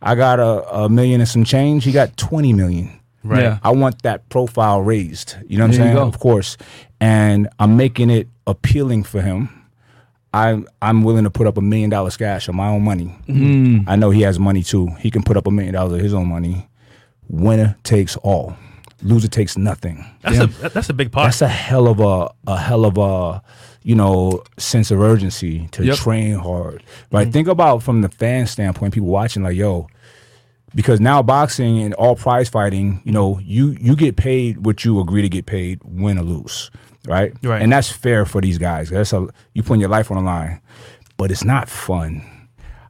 I got a, a million and some change. He got twenty million. Right. Yeah. I want that profile raised. You know what There I'm saying? Of course. And I'm making it appealing for him. I'm I'm willing to put up a million dollars cash on my own money. Mm. I know he has money too. He can put up a million dollars of his own money. Winner takes all. Loser takes nothing. That's a that's a big part. That's a hell of a a hell of a you know sense of urgency to Yep. train hard. Right? Mm-hmm. Think about from the fan standpoint, people watching like, yo, because now boxing and all prize fighting, you know, you you get paid what you agree to get paid, win or lose, right? Right. And that's fair for these guys. That's a you putting your life on the line, but it's not fun.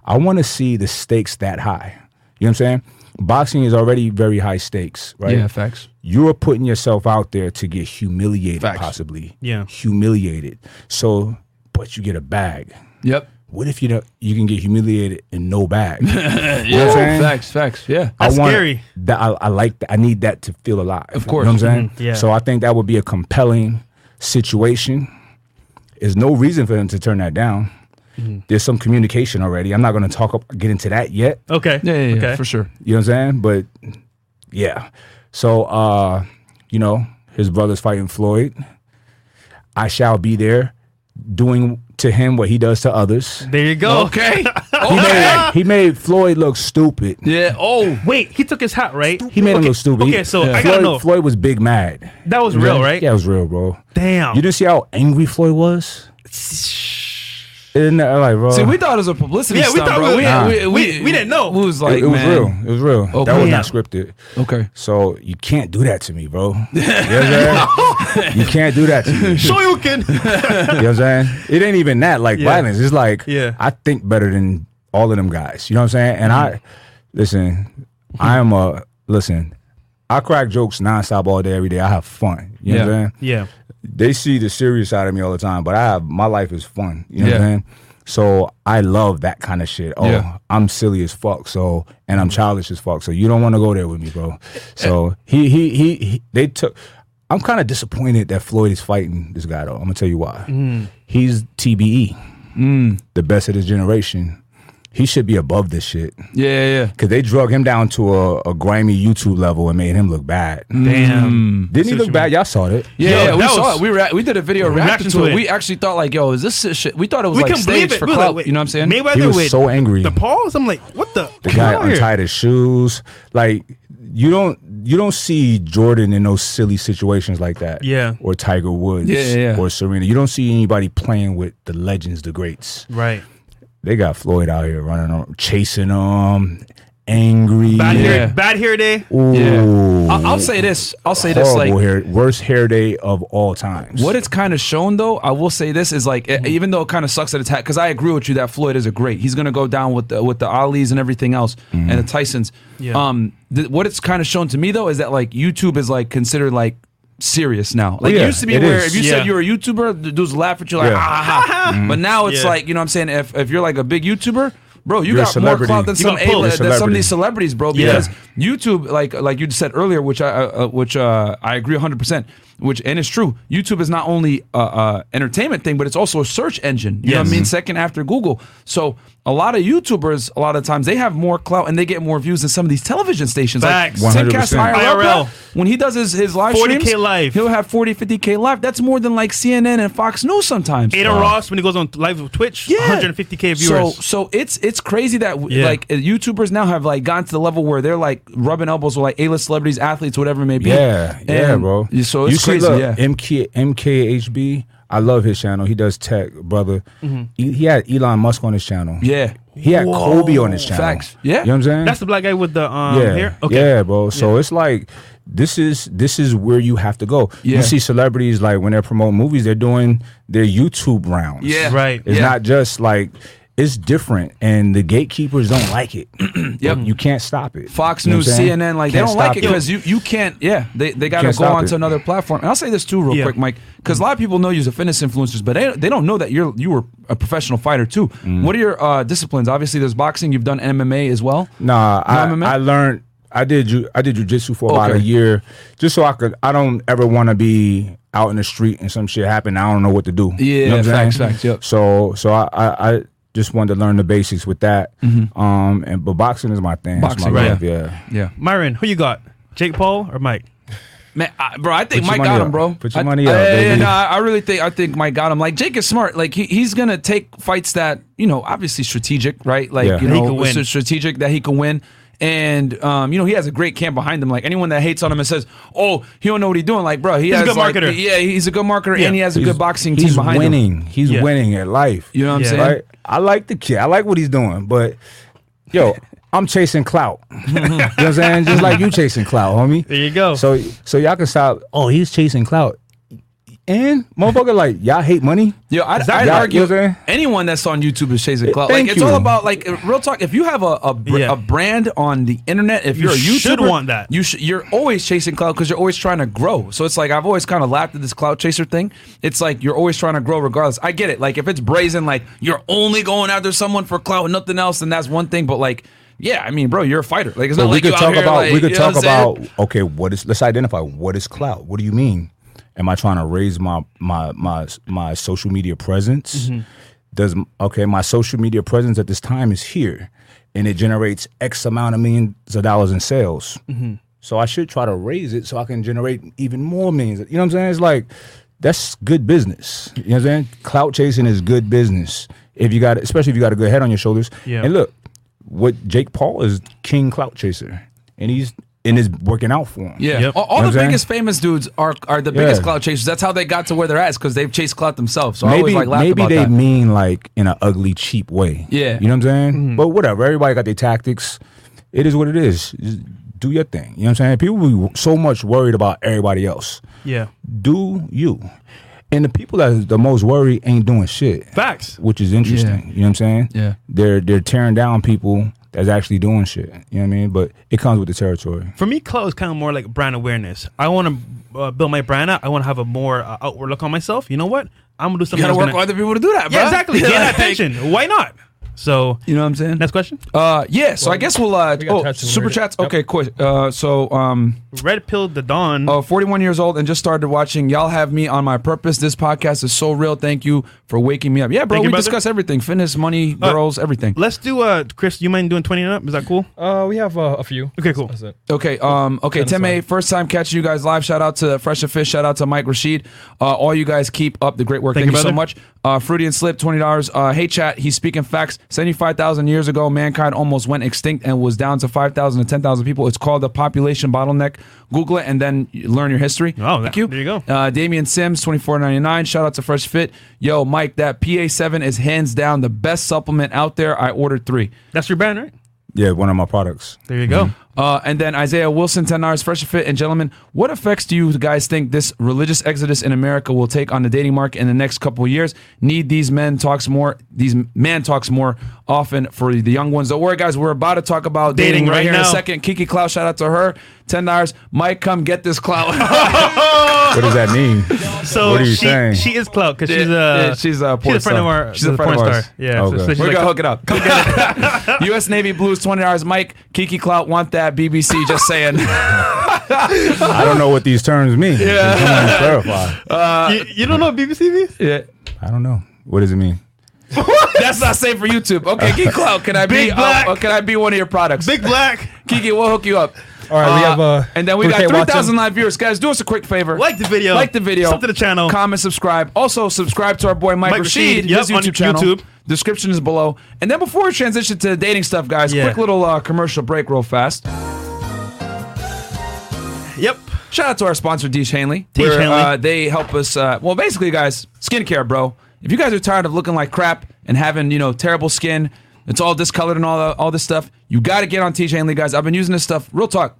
I want to see the stakes that high. You know what I'm saying? Boxing is already very high stakes, right? Yeah, facts. You're putting yourself out there to get humiliated, Facts. possibly. Yeah. Humiliated. So, but you get a bag. Yep. What if you know you can get humiliated and no bag? you know what I'm? Facts. Facts. Yeah. That's I want scary. That I, I like that. I need that to feel alive. Of course. You know what I'm saying? Mhm, yeah. So I think that would be a compelling situation. There's no reason for them to turn that down. Mm-hmm. There's some communication already. I'm not going to talk up, get into that yet. Okay. Yeah, yeah, yeah, Okay. for sure. You know what I'm saying? But yeah. So uh, you know, his brother's fighting Floyd. I shall be there doing to him what he does to others. There you go. Okay. He made, he made Floyd look stupid. yeah. Oh. Wait, he took his hat, right? He made him look stupid. Okay, so Floyd, I gotta know. Floyd was big mad. That was real, right? Yeah, it was real, bro. Damn. You didn't see how angry Floyd was? Isn't that like, bro? See, we thought it was a publicity Yeah, we stunt, thought bro. we- We, Nah. we, We- we didn't know. We was like, it was man. real. It was real. Okay. That was not scripted. Okay. So you can't do that to me, bro. You, know what I'm saying? you can't do that to me. Show you can. You know what I'm saying? It ain't even that like Yeah. violence. It's like Yeah. I think better than all of them guys. You know what I'm saying? And I mm-hmm. listen, I am a listen, I crack jokes nonstop all day, every day. I have fun. You know what I'm Yeah. saying? yeah. They see the serious side of me all the time, but I have my life is fun. You know what I'm Yeah. saying? So I love that kind of shit. Oh, Yeah. I'm silly as fuck. So and I'm childish as fuck. So you don't want to go there with me, bro. So he he he, he they took. I'm kind of disappointed that Floyd is fighting this guy though. I'm gonna tell you why. Mm. He's TBE, mm. the best of his generation. He should be above this shit Yeah, yeah, yeah. because they drug him down to a, a grimy YouTube level and made him look bad. Mm. Damn. Didn't he look bad? mean. Y'all saw it. Yeah, Yo, yeah, we that saw it. We re- we did a video Reaction reacting to to it. it. We actually thought like, yo, is this shit? We thought it was We like can believe staged it. for We were clout. like, you know what I'm saying? Mayweather He was with so angry. The pause. I'm like, what the? The guy Come here. untied his shoes. Like you don't you don't see Jordan in those silly situations like that. Yeah. Or Tiger Woods. Yeah, yeah, yeah. Or Serena. You don't see anybody playing with the legends, the greats. Right. They got Floyd out here running on, chasing them, angry. Bad Yeah. hair. Bad hair day. Ooh. Yeah. I'll, I'll say this. I'll say this. Like, hair, worst hair day of all times. What it's kind of shown, though, I will say this is like, e- even though it kind of sucks that it's because I agree with you that Floyd is a great. He's gonna go down with the with the Ali's and everything else and the Tysons. Yeah. Um, th- what it's kind of shown to me though is that like YouTube is like considered like serious now. Like yeah, it used to be where is. if you Yeah. said you were a YouTuber, the dudes laugh at you like Yeah. ah, ha, ha. But now it's like you know what I'm saying if if you're like a big YouTuber. bro, you You're got more clout than You some. A- than some of these celebrities, bro. Because YouTube, like like you said earlier, which I uh, uh, which uh, I agree 100. percent Which and it's true. YouTube is not only a, a entertainment thing, but it's also a search engine. You know what I mean? Second after Google. So a lot of YouTubers, a lot of times, they have more clout and they get more views than some of these television stations. Facts. Like 100%. IRL. IRL. When he does his, his live 40K streams, live. he'll have 40, 50k live. That's more than like CNN and Fox News sometimes. Adin Ross when he goes on live with Twitch, 150k viewers. So so it's it's crazy that Yeah. like YouTubers now have like gotten to the level where they're like rubbing elbows with like A-list celebrities, athletes, whatever it may be. Yeah, yeah, bro. So it's you crazy. look, yeah. MK, MKHB. I love his channel. He does tech, brother. Mm-hmm. He, he had Elon Musk on his channel. yeah. He had Kobe on his channel. Facts. Yeah. You know what I'm saying? that's the black guy with the um yeah, hair. Okay. yeah, bro. So it's like this is this is where you have to go. Yeah. You see celebrities like when they're promoting movies, they're doing their YouTube rounds. Yeah. Right. It's Yeah. not just like it's different, and the gatekeepers don't like it. Yep. You can't stop it. Fox You know News, what I'm saying? CNN, like they Can't don't like it because you you can't. Yeah, they they got to go stop on to another platform. And I'll say this too, real Yeah. quick, Mike, because a lot of people know you as a fitness influencers, but they they don't know that you're you were a professional fighter too. Mm. What are your uh, disciplines? Obviously, there's boxing. You've done MMA as well. Nah, I? I learned. I did ju- I did jujitsu for about a year, just so I could. I don't ever want to be out in the street and some shit happen. I don't know what to do. Yeah, you know facts, facts, yep. So so I, I I just wanted to learn the basics with that. Um, and but boxing is my thing. Mm-hmm. Boxing, my right. love, yeah. Yeah, Myron, who you got? Jake Paul or Mike? man, I, bro. I think Mike money got up. him, bro. Put your I- money up, I, baby. no, I I really think I think Mike got him. Like Jake is smart. Like he, he's gonna take fights that you know, obviously strategic, right? Like Yeah. you He know, can win. strategic that he can win. And um, you know he has a great camp behind him. Like anyone that hates on him and says, "Oh, he don't know what he's doing," like bro, he He's a has good like- marketer. Yeah, he's a good marketer, Yeah. and he has a He's- good boxing team He's behind him. He's winning. He's winning at life. You know what I'm saying? Right? I like the kid. I like what he's doing, but yo, I'm chasing clout. you know what I'm saying? Just like you chasing clout, homie. There you go. So so y'all can stop. Oh, he's chasing clout. And motherfucker, like y'all hate money. Yo, I'd, I'd argue you know what I'm saying? anyone that's on YouTube is chasing clout. Thank like it's you. all about like real talk. If you have a a, br- Yeah. a brand on the internet, if You you're a YouTuber, should want that. You should. You're always chasing clout because you're always trying to grow. So it's like I've always kind of laughed at this clout chaser thing. It's like you're always trying to grow regardless. I get it. Like if it's brazen, like you're only going after someone for clout and nothing else, then that's one thing. But like. Yeah, I mean, bro, you're a fighter. Like it's So not we like could you out talk here, about like, we could talk what I'm saying? about okay, what is let's identify what is clout? What do you mean? Am I trying to raise my my my my social media presence? Mm-hmm. Does okay, my social media presence at this time is here and it generates X amount of millions of dollars in sales. Mm-hmm. So I should try to raise it so I can generate even more millions. You know what I'm saying? It's like that's good business. You know what I'm saying? Clout chasing is good business. If you got especially if you got a good head on your shoulders. Yeah. And look, what Jake Paul is king clout chaser. And he's and it's working out for him. Yeah, Yep. all, all You know the what I'm saying? biggest famous dudes are are the biggest Yeah. clout chasers. That's how they got to where they're at, because they've chased clout themselves. So I maybe always like maybe about they that. mean like in an ugly, cheap way. Yeah. You know what I'm saying? Mm-hmm. But whatever. Everybody got their tactics. It is what it is. Just do your thing. You know what I'm saying? People be so much worried about everybody else. yeah. Do you. And the people that is the most worried ain't doing shit. Facts. Which is interesting. You know what I'm saying? Yeah. They're they're tearing down people that's actually doing shit. You know what I mean? But it comes with the territory. For me, clout is kind of more like brand awareness. I want to uh, build my brand out. I want to have a more uh, outward look on myself. You know what? I'm gonna do You something. gotta work gonna- with other people to do that, bro. Yeah, exactly. Get attention. Why not? So, You know what I'm saying? next question. Uh, yeah. So I guess we'll uh, we got oh, chats in super Reddit. chats. Yep. Okay, quick. Uh, so um, Red pill the dawn. uh, 41 years old and just started watching. Y'all have me on my purpose. This podcast is so real. Thank you for waking me up. Yeah, bro. Thank you, we brother. discuss everything: fitness, money, Uh, girls, everything. Let's do uh, Chris. You mind doing twenty and up? Is that cool? Uh, we have uh, a few. Okay, cool. That's it. Okay, um, okay, That's Tim A, first time catching you guys live. Shout out to Fresh and Fish. Shout out to Mike Rashid. Uh, all you guys keep up the great work. Thank Thank, you, you, so brother. much. Uh, Fruity and Slip, twenty dollars. Uh, hey chat, he's speaking facts. Seventy-five thousand years ago, mankind almost went extinct and was down to five thousand to ten thousand people. It's called the population bottleneck. Google it and then learn your history. Oh, thank you. there you go. Uh, Damian Sims, twenty four ninety nine. Shout out to Fresh Fit. Yo, Mike, that PA seven is hands down the best supplement out there. I ordered three. That's your brand, right? Yeah, one of my products. There you go. Uh, and then Isaiah Wilson, 10 hours, fresh fit. And gentlemen, what effects do you guys think this religious exodus in America will take on the dating market in the next couple of years? Need these men talks more, these man talks more often for the young ones. Don't worry, guys, we're about to talk about dating, Dating right, right here in a second. Kiki Klout, shout out to her. Ten dollars. Mike, come get this clout. What does that mean? So What are you she saying? she is clout because she's a yeah, she's a porn she's a friend star. of our She's a the friend porn of ours. star. Yeah, Okay. so, she's We're like, gonna hook it up. Come get it. U.S. Navy Blues twenty dollars. Mike, Kiki Klout want that. BBC just saying. I don't know what these terms mean. Yeah. Someone clarify. you, you don't know what BBC means? yeah. I don't know. What does it mean? That's not safe for YouTube. Okay, Geek Clout, can I be? Big Black. Uh, can I be one of your products? Big Black. Kiki, we'll hook you up. All right, we have uh, and then we got three thousand live viewers. Guys, do us a quick favor. Like the video. Like the video. Sub to the channel. Comment, subscribe. Also, subscribe to our boy Mike, Mike Rashid, Rashid, yep, his on YouTube channel. YouTube. Description is below. And then before we transition to dating stuff, guys, Yeah. quick little uh, commercial break, real fast. Yep. Shout out to our sponsor, Tiege Hanley. Tiege where, Hanley. Uh, they help us. Uh, well, basically, guys, skincare, bro. If you guys are tired of looking like crap and having you know terrible skin, it's all discolored and all the, all this stuff. You got to get on Tiege Hanley, guys. I've been using this stuff. Real talk.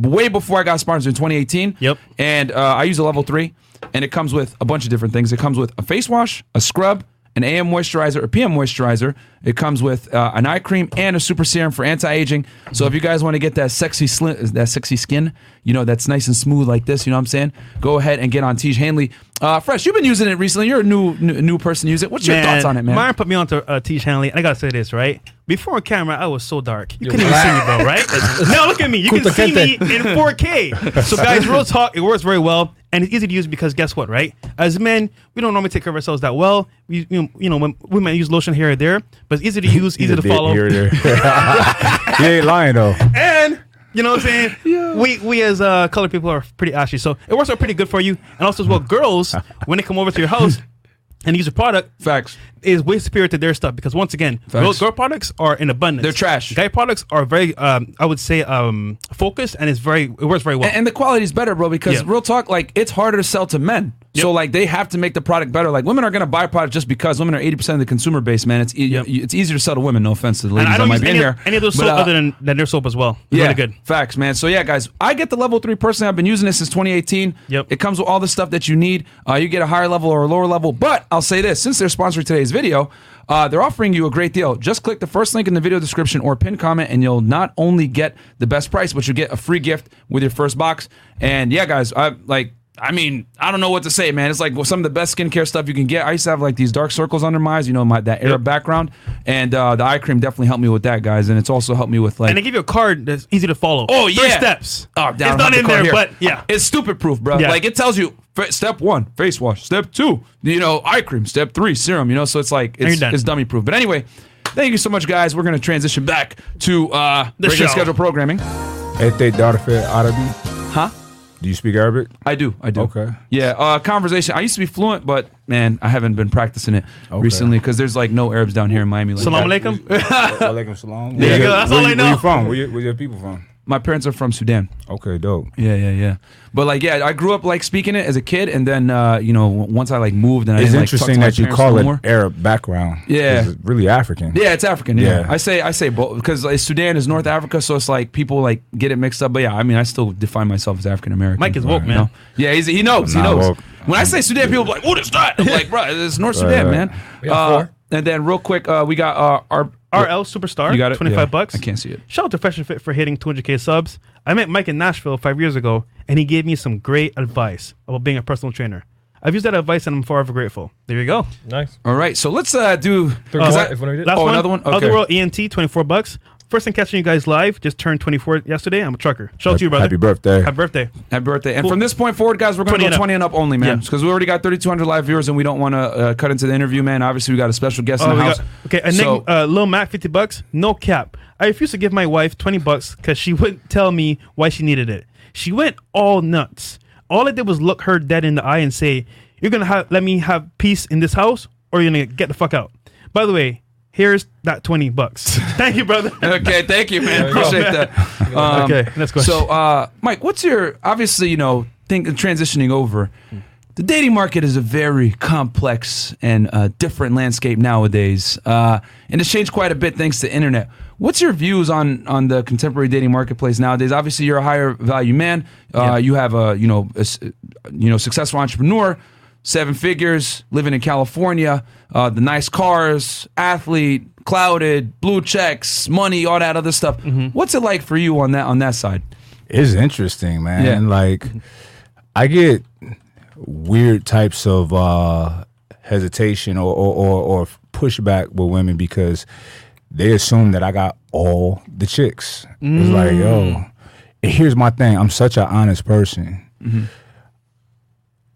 Way before I got sponsored in 2018. Yep. And uh, I use a level three, and it comes with a bunch of different things. It comes with a face wash, a scrub, an AM moisturizer, a PM moisturizer. It comes with uh, an eye cream and a super serum for anti-aging. So if you guys want to get that sexy slim, that sexy skin, you know that's nice and smooth like this. You know what I'm saying? Go ahead and get on Tiege Hanley. Uh, Fresh, you've been using it recently. You're a new new, new person to use it. What's your thoughts on it, man? Myron put me onto uh, Hanley. I gotta say this, right? Before on camera, I was so dark. You couldn't even see me, bro, right? now look at me. You can see me in 4K. So, guys, real talk, it works very well. And it's easy to use because guess what, right? As men, we don't normally take care of ourselves that well. We, you know, you know when women use lotion here or there, but it's easy to use, easy to follow. Here, or there. he ain't lying though. And you know what I'm saying? We we as uh, colored people are pretty ashy, so it works out pretty good for you. And also as well, girls when they come over to your house and use a product, Facts. is way superior to their stuff because once again, girl, girl products are in abundance. They're trash. Guy products are very, um, I would say, um, focused and it's very, it works very well. And, and the quality is better, bro, because Yeah. real talk, like it's harder to sell to men. So like they have to make the product better. Like women are gonna buy product just because women are eighty percent of the consumer base, man. It's e- Yep. it's easier to sell to women. No offense to the ladies that might be in here. any of those But, soap uh, other than, than their soap as well. It's yeah, really good. Facts, man. So yeah, guys, I get the level three personally. I've been using this since 2018. Yep. It comes with all the stuff that you need. Uh, you get a higher level or a lower level. But I'll say this: since they're sponsoring today's video, uh, they're offering you a great deal. Just click the first link in the video description or pin comment, and you'll not only get the best price, but you get a free gift with your first box. And yeah, guys, I like. I mean, I don't know what to say, man. It's like some of the best skincare stuff you can get. I used to have like these dark circles under my eyes, you know, my that Arab background, and uh, the eye cream definitely helped me with that, guys. And it's also helped me with like And they give you a card that's easy to follow. Oh yeah, steps. Oh, it's not in there, but yeah. it's stupid proof, bro. Yeah. Like it tells you step one, face wash. Step two, you know, eye cream. Step three, serum. You know, so it's like it's, it's dummy proof. But anyway, thank you so much, guys. We're gonna transition back to uh, The regular show. schedule programming. Ete Darfe Arabi. Huh? Do you speak Arabic? I do. I do. Okay. Yeah. Uh, conversation. I used to be fluent, but man, I haven't been practicing it recently because there's like no Arabs down here in Miami. Like Salam that. alaikum. Salam. There you go, that's all where I you- know. Where you from? Where, you, where your people from? My parents are from Sudan. Okay, dope. Yeah, yeah, yeah. But like, yeah, I grew up like speaking it as a kid, and then uh, you know, once I like moved and I It's didn't, like, talk to interesting my that you call it more. Arab background. Yeah, It's really African. Yeah, it's African. Yeah, Yeah. I say I say both because like, Sudan is North Africa, so it's like people like get it mixed up. But yeah, I mean, I still define myself as African American. Mike is woke, You man. know? Yeah, he's, he knows. He knows. woke. When I say Sudan, people are like, "What is that?" I'm like, "Bro, it's North Sudan, right. man." We got Uh, four. and then real quick, uh, we got uh, our RL Superstar. You got it? 25 Yeah. bucks. I can't see it. Shout out to Fresh and Fit for hitting 200k subs. I met Mike in Nashville five years ago, and he gave me some great advice about being a personal trainer. I've used that advice, and I'm forever grateful. There you go. Nice. All right, so let's uh, do. Third 'cause one, I- if one did. Last Oh, one, another one? Okay. Otherworld ENT, 24 bucks. First time catching you guys live. Just turned 24 yesterday. I'm a trucker. Shout out to you, brother. Happy birthday. Happy birthday. Happy birthday. And Cool. from this point forward, guys, we're going 20 to and go up. 20 and up only, man. Yeah. Because we already got 3,200 live viewers and we don't want to uh, cut into the interview, man. Obviously, we got a special guest in Oh, the we house. got, okay, and So- then uh, Lil Mac, 50 bucks. No cap. I refused to give my wife 20 bucks because she wouldn't tell me why she needed it. She went all nuts. All I did was look her dead in the eye and say, You're going to have let me have peace in this house or you're going to get the fuck out. By the way, here's that 20 bucks. Thank you, brother. okay, thank you, man. you go. Appreciate that. Um, okay, next question. So, uh, Mike, what's your obviously, you know, think transitioning over? The dating market is a very complex and uh, different landscape nowadays, uh, and it's changed quite a bit thanks to internet. What's your views on on the contemporary dating marketplace nowadays? Obviously, you're a higher value man. Uh, Yeah. You have a you know a you know successful entrepreneur, seven figures, living in California, uh, the nice cars, athlete, clouded, blue checks, money, all that other stuff. Mm-hmm. What's it like for you on that on that side? It's interesting, man. Yeah. Like I get weird types of uh hesitation or or, or or pushback with women because they assume that I got all the chicks. It's like, yo, here's my thing. I'm such an honest person.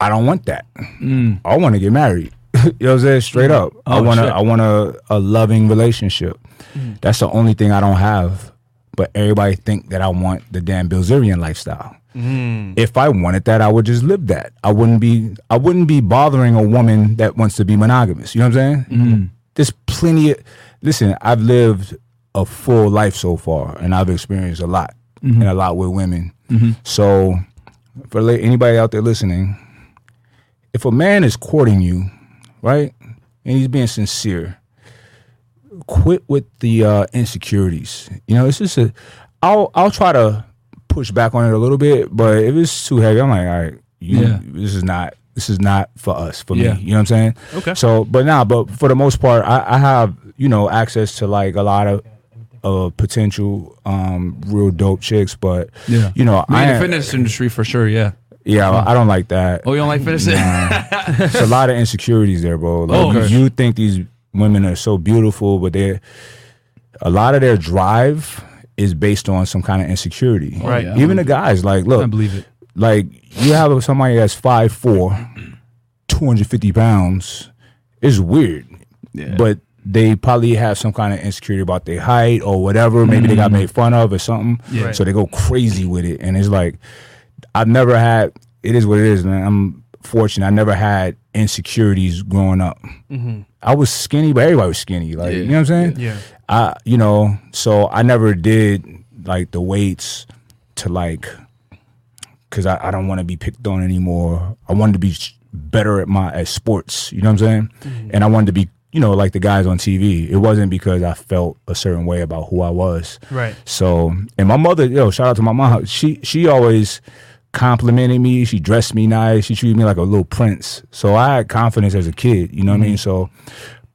I don't want that. Mm. I want to get married. you know what I'm saying? Straight mm. up. I Oh, want to. I want a, a loving relationship. Mm. That's the only thing I don't have. But everybody think that I want the damn Bilzerian lifestyle. If I wanted that, I would just live that. I wouldn't be I wouldn't be bothering a woman that wants to be monogamous. You know what I'm saying? There's plenty of listen, I've lived a full life so far and I've experienced a lot mm-hmm. and a lot with women. Mm-hmm. So for anybody out there listening, if a man is courting you, right, and he's being sincere, quit with the uh, insecurities. You know, it's just a. I'll I'll try to push back on it a little bit, but if it's too heavy, I'm like, all right, you, Yeah. this is not this is not for us for Yeah. me. You know what I'm saying? Okay. So, but now, but for the most part, I, I have you know access to like a lot of. Uh, potential um real dope chicks, but Yeah. you know I mean, I the fitness industry for sure. Yeah. Yeah I hmm. don't like that. Oh, you don't like fitness? It's a lot of insecurities there, bro. Like, Oh, okay. you think these women are so beautiful, but they a lot of their drive is based on some kind of insecurity. Oh, right. yeah. Even the guys, like, I look, believe it. like you have somebody that's 5'4", 250 pounds, it's weird. Yeah. But they probably have some kind of insecurity about their height or whatever. Maybe they got mm-hmm. made fun of or something. Yeah. So they go crazy with it. And it's like, I've never had, it is what it is, man. I'm fortunate. I never had insecurities growing up. Mm-hmm. I was skinny, but everybody was skinny. Like, Yeah. you know what I'm saying? Yeah. I, you know, so I never did like the weights to like, cause I, I don't want to be picked on anymore. I wanted to be better at my at sports. You know what I'm saying? Mm-hmm. And I wanted to be, you know, like the guys on TV. It wasn't because I felt a certain way about who I was. Right. So, and my mother, yo, shout out to my mom. She she always complimented me. She dressed me nice. She treated me like a little prince. So I had confidence as a kid. You know what I mean? Mm-hmm. So,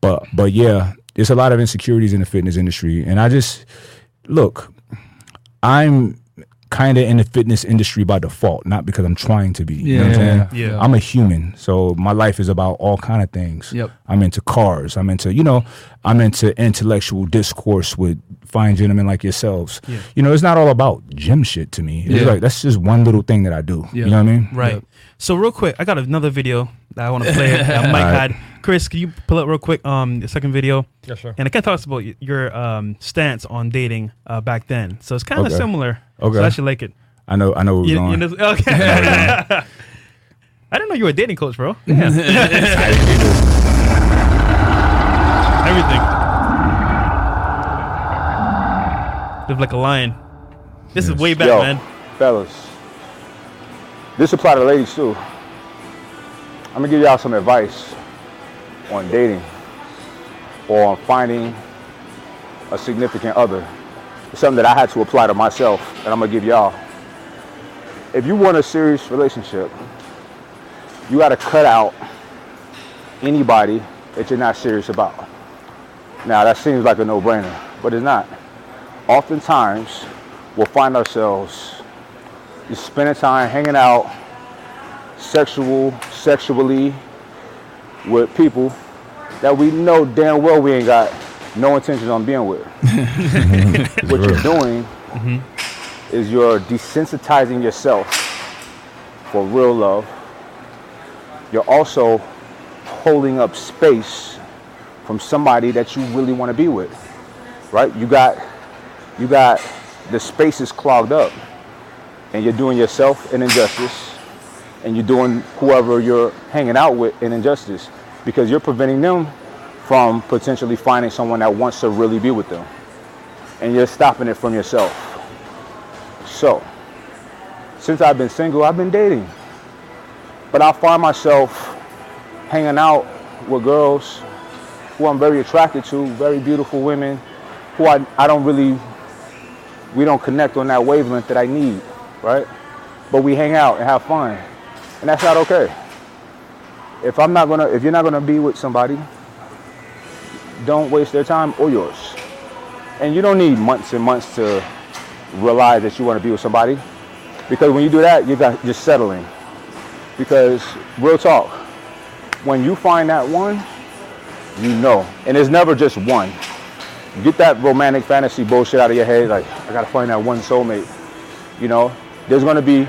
but but yeah, there's a lot of insecurities in the fitness industry, and I just look. I'm kind of in the fitness industry by default, not because I'm trying to be. you know what I'm Yeah, saying? yeah. I'm a human, so my life is about all kind of things. Yep. I'm into cars. I'm into, you know, I'm into intellectual discourse with fine gentlemen like yourselves. Yeah. You know, it's not all about gym shit to me. It's Yeah. like that's just one little thing that I do. Yeah. You know what I mean? Right. Yep. So real quick, I got another video that I want to play. that Mike Alright. had. Chris, can you pull up real quick um the second video? Yes, sir. And it kind of talks about your um stance on dating uh, back then. So it's kind of Okay. similar. Okay. So I should like it. I know. I know where we're You, going. you know, okay. I didn't know you were a dating coach, bro. Damn. Everything. Live like a lion. This is way back, Yo, man. fellas, this apply to ladies too. I'm gonna give y'all some advice on dating or on finding a significant other. Something that I had to apply to myself, and I'm gonna give y'all. If you want a serious relationship, you gotta cut out anybody that you're not serious about. Now that seems like a no-brainer, but it's not. Oftentimes, we'll find ourselves just spending time hanging out sexual sexually with people that we know damn well we ain't got no intentions on being with. what you're doing mm-hmm. is you're desensitizing yourself for real love. You're also holding up space from somebody that you really want to be with. Right? You got you got the space is clogged up and you're doing yourself an injustice and you're doing whoever you're hanging out with an injustice because you're preventing them from potentially finding someone that wants to really be with them and you're stopping it from yourself so since i've been single i've been dating but i find myself hanging out with girls who i'm very attracted to very beautiful women who i, I don't really we don't connect on that wavelength that I need, right? But we hang out and have fun. And that's not okay. If I'm not gonna if you're not gonna be with somebody, don't waste their time or yours. And you don't need months and months to realize that you want to be with somebody. Because when you do that, you got you're settling. Because real talk, when you find that one, you know. And it's never just one. Get that romantic fantasy bullshit out of your head. Like, I gotta find that one soulmate. You know, there's gonna be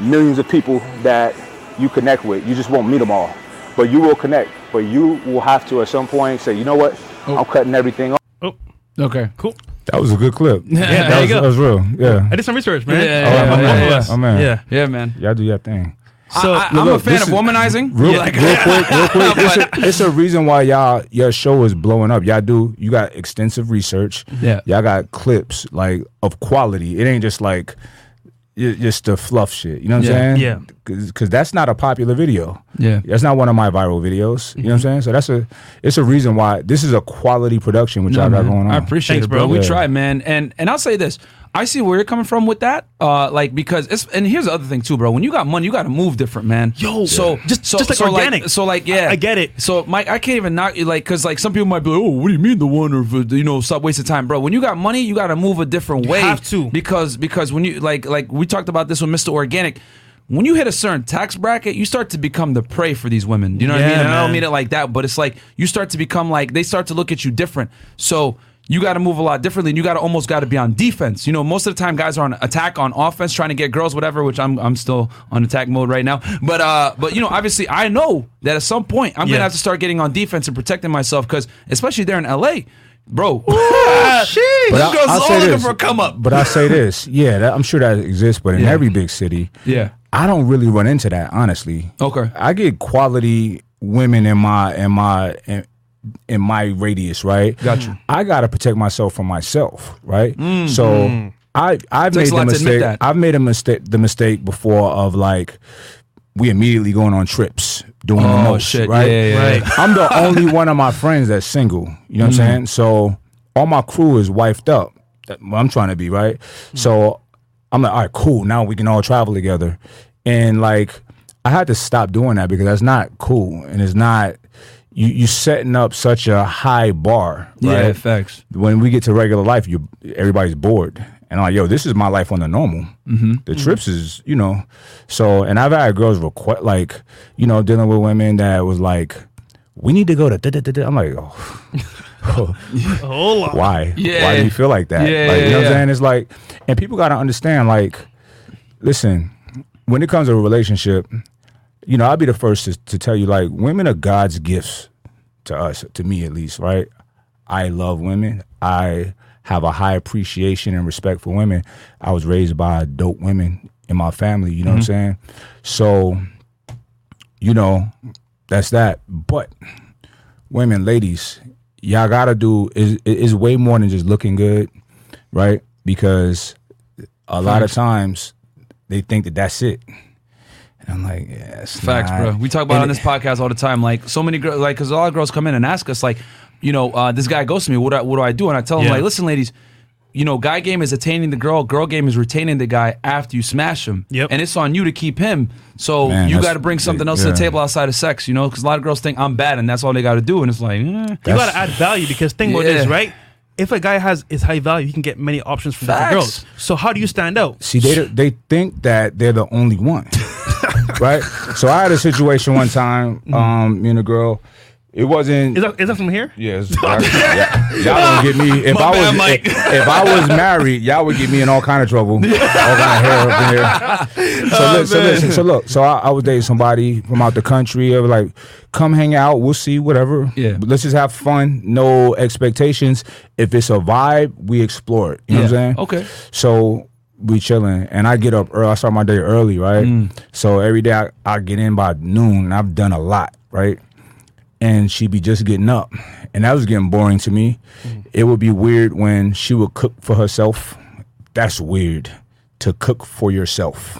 millions of people that you connect with. You just won't meet them all. But you will connect. But you will have to at some point say, you know what? Oh. I'm cutting everything off. Oh, Okay. cool. That was a good clip. Yeah, that, there you was, go. that was real. Yeah. I did some research, man. Yeah, Oh, yeah, my yeah, man. yeah. Oh, man. Yeah. Yeah, man. Y'all do your thing. So I, am look, a fan of is- womanizing. Real, Like- real quick, real quick. It's a, it's a reason why y'all your show is blowing up. Y'all do you got extensive research. Yeah. Y'all got clips like of quality. It ain't just like y- just the fluff shit. You know what Yeah. I'm saying? Yeah. Because that's not a popular video. Yeah. That's not one of my viral videos. You know what I'm mm-hmm. saying? So that's a it's a reason why this is a quality production which No, y'all got going on. I appreciate Thanks, it, bro. bro. We Yeah. try, man. And and I'll say this. I see where you're coming from with that. Uh, like because it's and here's the other thing too, bro. When you got money, you got to move different, man. Yo, so Yeah. just- so, just like so organic. so like yeah, I- I get it. So Mike, I can't even knock you like because like some people might be like, oh, what do you mean the one or you know stop wasting time, bro? When you got money, you got to move a different way. have to. because because when you like like we talked about this with Mr. Organic. When you hit a certain tax bracket, you start to become the prey for these women. You know what I mean? And I don't mean it like that, but it's like you start to become like they start to look at you different. So you got to move a lot differently, and you got to almost got to be on defense. You know, most of the time guys are on attack on offense, trying to get girls, whatever. Which I'm I'm still on attack mode right now. But uh, but you know, obviously I know that at some point I'm Yeah. gonna have to start getting on defense and protecting myself because especially there in LA, bro. shit. Those I- girls I'll all looking this, for a come up. But I say this, yeah, that, I'm sure that exists, but in Yeah. every big city, Yeah. I don't really run into that honestly. Okay. I get quality women in my in my in, in my radius, right? Got you. I gotta protect myself from myself, right? So I I've Mm, Takes a made the mistake. I've made a mistake the mistake before of like we immediately going on trips doing the Oh, most, shit. right? Yeah, yeah, yeah. Right. I'm the only one of my friends that's single. You know what Mm-hmm. I'm saying? So all my crew is wifed up. I'm trying to be, right? So I'm like, all right, cool. Now we can all travel together. And like, I had to stop doing that because that's not cool. And it's not, you, you setting up such a high bar, right? Yeah, facts. when we get to regular life, you everybody's bored. And I'm like, yo, this is my life on the normal. Mm-hmm. The trips is, you know, so. And I've had girls request, like, you know, dealing with women that was like, we need to go to. Da, da, da, da. I'm like, oh, Hold on. why? Yeah. Why do you feel like that? Yeah, like, you know yeah, what I'm saying? It's like, and people got to understand, like, listen, when it comes to a relationship, you know, I'll be the first to, to tell you, like, women are God's gifts to us, to me at least, right? I love women. I have a high appreciation and respect for women. I was raised by dope women in my family, you know what I'm mm-hmm. saying? So, you know, that's that. But women, ladies, y'all gotta do is is way more than just looking good, right? Because a lot of times they think that that's it. And I'm like, yeah, it's Facts, not. bro. We talk about And it on this podcast all the time. Like so many girls, like because a lot of girls come in and ask us, like, you know, uh, this guy goes to me. What do I, what do I do? And I tell them, Yeah. like, listen, ladies. You know, guy game is attaining the girl. Girl game is retaining the guy after you smash him. Yep. And it's on you to keep him. So Man, you got to bring something else to the table outside of sex. You know, because a lot of girls think I'm bad and that's all they got to do. And it's like, eh. You gotta add value because think about this, Yeah. right? If a guy has is high value, he can get many options from different girls. So how do you stand out? See, they they think that they're the only one, right? So I had a situation one time. Um, me and a girl. It wasn't. Is that is that from here? Yes, yeah, y'all would get me if My I was Mike. if, if I was married, y'all would get me in all kind of trouble, all kind of hair up in here. So, Oh, li- so listen, so look, so I, I was dating somebody from out the country. They were like, "Come hang out, we'll see, whatever. Yeah. But let's just have fun, no expectations. If it's a vibe, we explore it. You know what I'm saying? Okay. So we chilling, and I get up early. I start my day early, right? Mm. So every day I, I get in by noon, and I've done a lot, right? And she be just getting up, and that was getting boring to me. Mm. It would be weird when she would cook for herself. That's weird to cook for yourself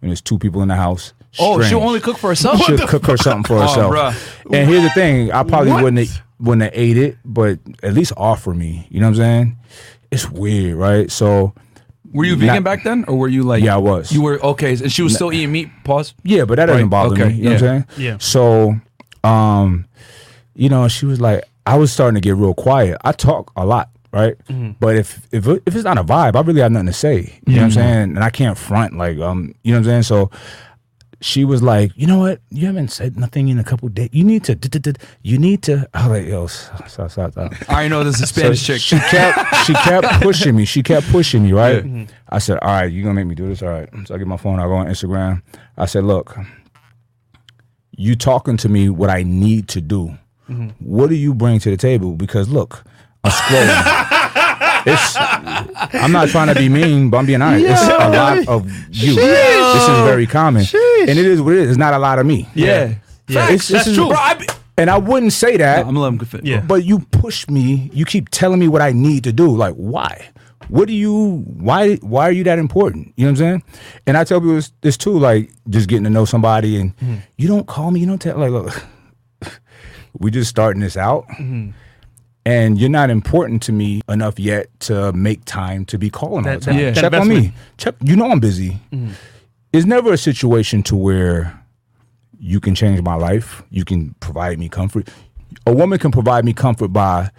when there's two people in the house. oh, she'll only cook for herself. She'll cook her something for Oh, herself. bruh. And here's the thing: I probably What? wouldn't have, wouldn't have ate it, but at least offer me. You know what I'm saying? It's weird, right? So Were you vegan Not- back then, or were you like? Yeah, I was. You were okay, and she was still eating meat. Pause. Yeah, but that doesn't Right, bother okay, me. You know what yeah. I'm saying? Yeah. So, um, you know, she was like, I was starting to get real quiet. I talk a lot, right? But if if if it's not a vibe, I really have nothing to say. You know what I'm saying? And I can't front like um, you know what I'm saying? So she was like, you know what? You haven't said nothing in a couple days. You need to. You need to. I was like, yo, stop, stop, stop. stop. I know this is Spanish So chick. She kept she kept pushing me. She kept pushing me, right? Mm-hmm. I said, All right, you're gonna make me do this? All right. So I get my phone, I go on Instagram. I said, Look, you talking to me what I need to do. Mm-hmm. What do you bring to the table? Because look, I'm scrolling. it's I'm not trying to be mean, but I'm being honest. It's a lot of you. This is very common. And it is what it is. It's not a lot of me. yeah. Yeah. It's- That's is- true. Bro, I be, And I wouldn't say that. I'm gonna let fit. Yeah. But you push me. You keep telling me what I need to do. Like, why? What do you? Why? Why are you that important? You know what I'm saying? And I tell people this, this too. Like, just getting to know somebody, and hmm. you don't call me. You don't tell. Like, look, we just starting this out, hmm. And you're not important to me enough yet to make time to be calling all the time. that- that Check on me. Check. You know I'm busy. Mm. It's never a situation to where you can change my life. You can provide me comfort. A woman can provide me comfort by,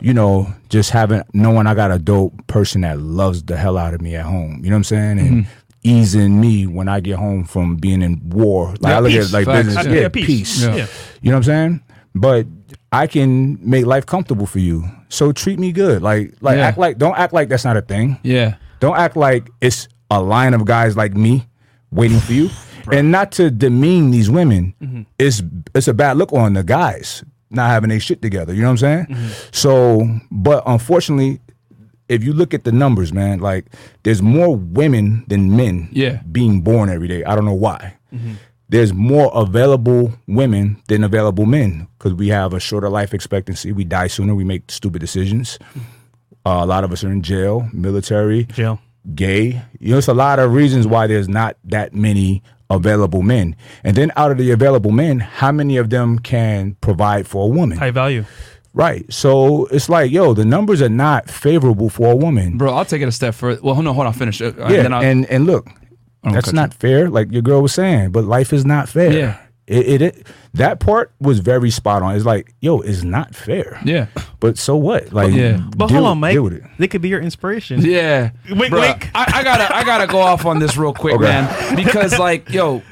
you know, just having knowing I got a dope person that loves the hell out of me at home. You know what I'm saying? And mm-hmm. easing me when I get home from being in war. Like Yeah, I look peace. at like Facts. business. Yeah, Yeah, peace. Yeah. Yeah. You know what I'm saying? But I can make life comfortable for you. So treat me good. Like like Yeah. act like don't act like that's not a thing. Yeah. Don't act like it's a line of guys like me waiting for you. and not to demean these women, mm-hmm. it's it's a bad look on the guys not having their shit together. You know what I'm saying? Mm-hmm. So, but unfortunately, if you look at the numbers, man, like there's more women than men Yeah. being born every day. I don't know why. Mm-hmm. There's more available women than available men because we have a shorter life expectancy. We die sooner. We make stupid decisions. Uh, a lot of us are in jail, military, Jail. gay. You know, it's a lot of reasons why there's not that many available men. And then out of the available men, how many of them can provide for a woman? High value. Right. So it's like, yo, the numbers are not favorable for a woman. Bro, I'll take it a step further. Well, no, hold on, finish. Uh, yeah. then I'll- and and look, that's cut not fair. Like your girl was saying, but life is not fair. Yeah. It, it, it that part was very spot on. It's like, yo, it's not fair. yeah. But so what? Like, Yeah. But deal- hold on, Mike. Deal with it. They could be your inspiration. Yeah. Wink, Bruh, wink. I, I gotta I gotta go off on this real quick, Okay. man. Because like, yo,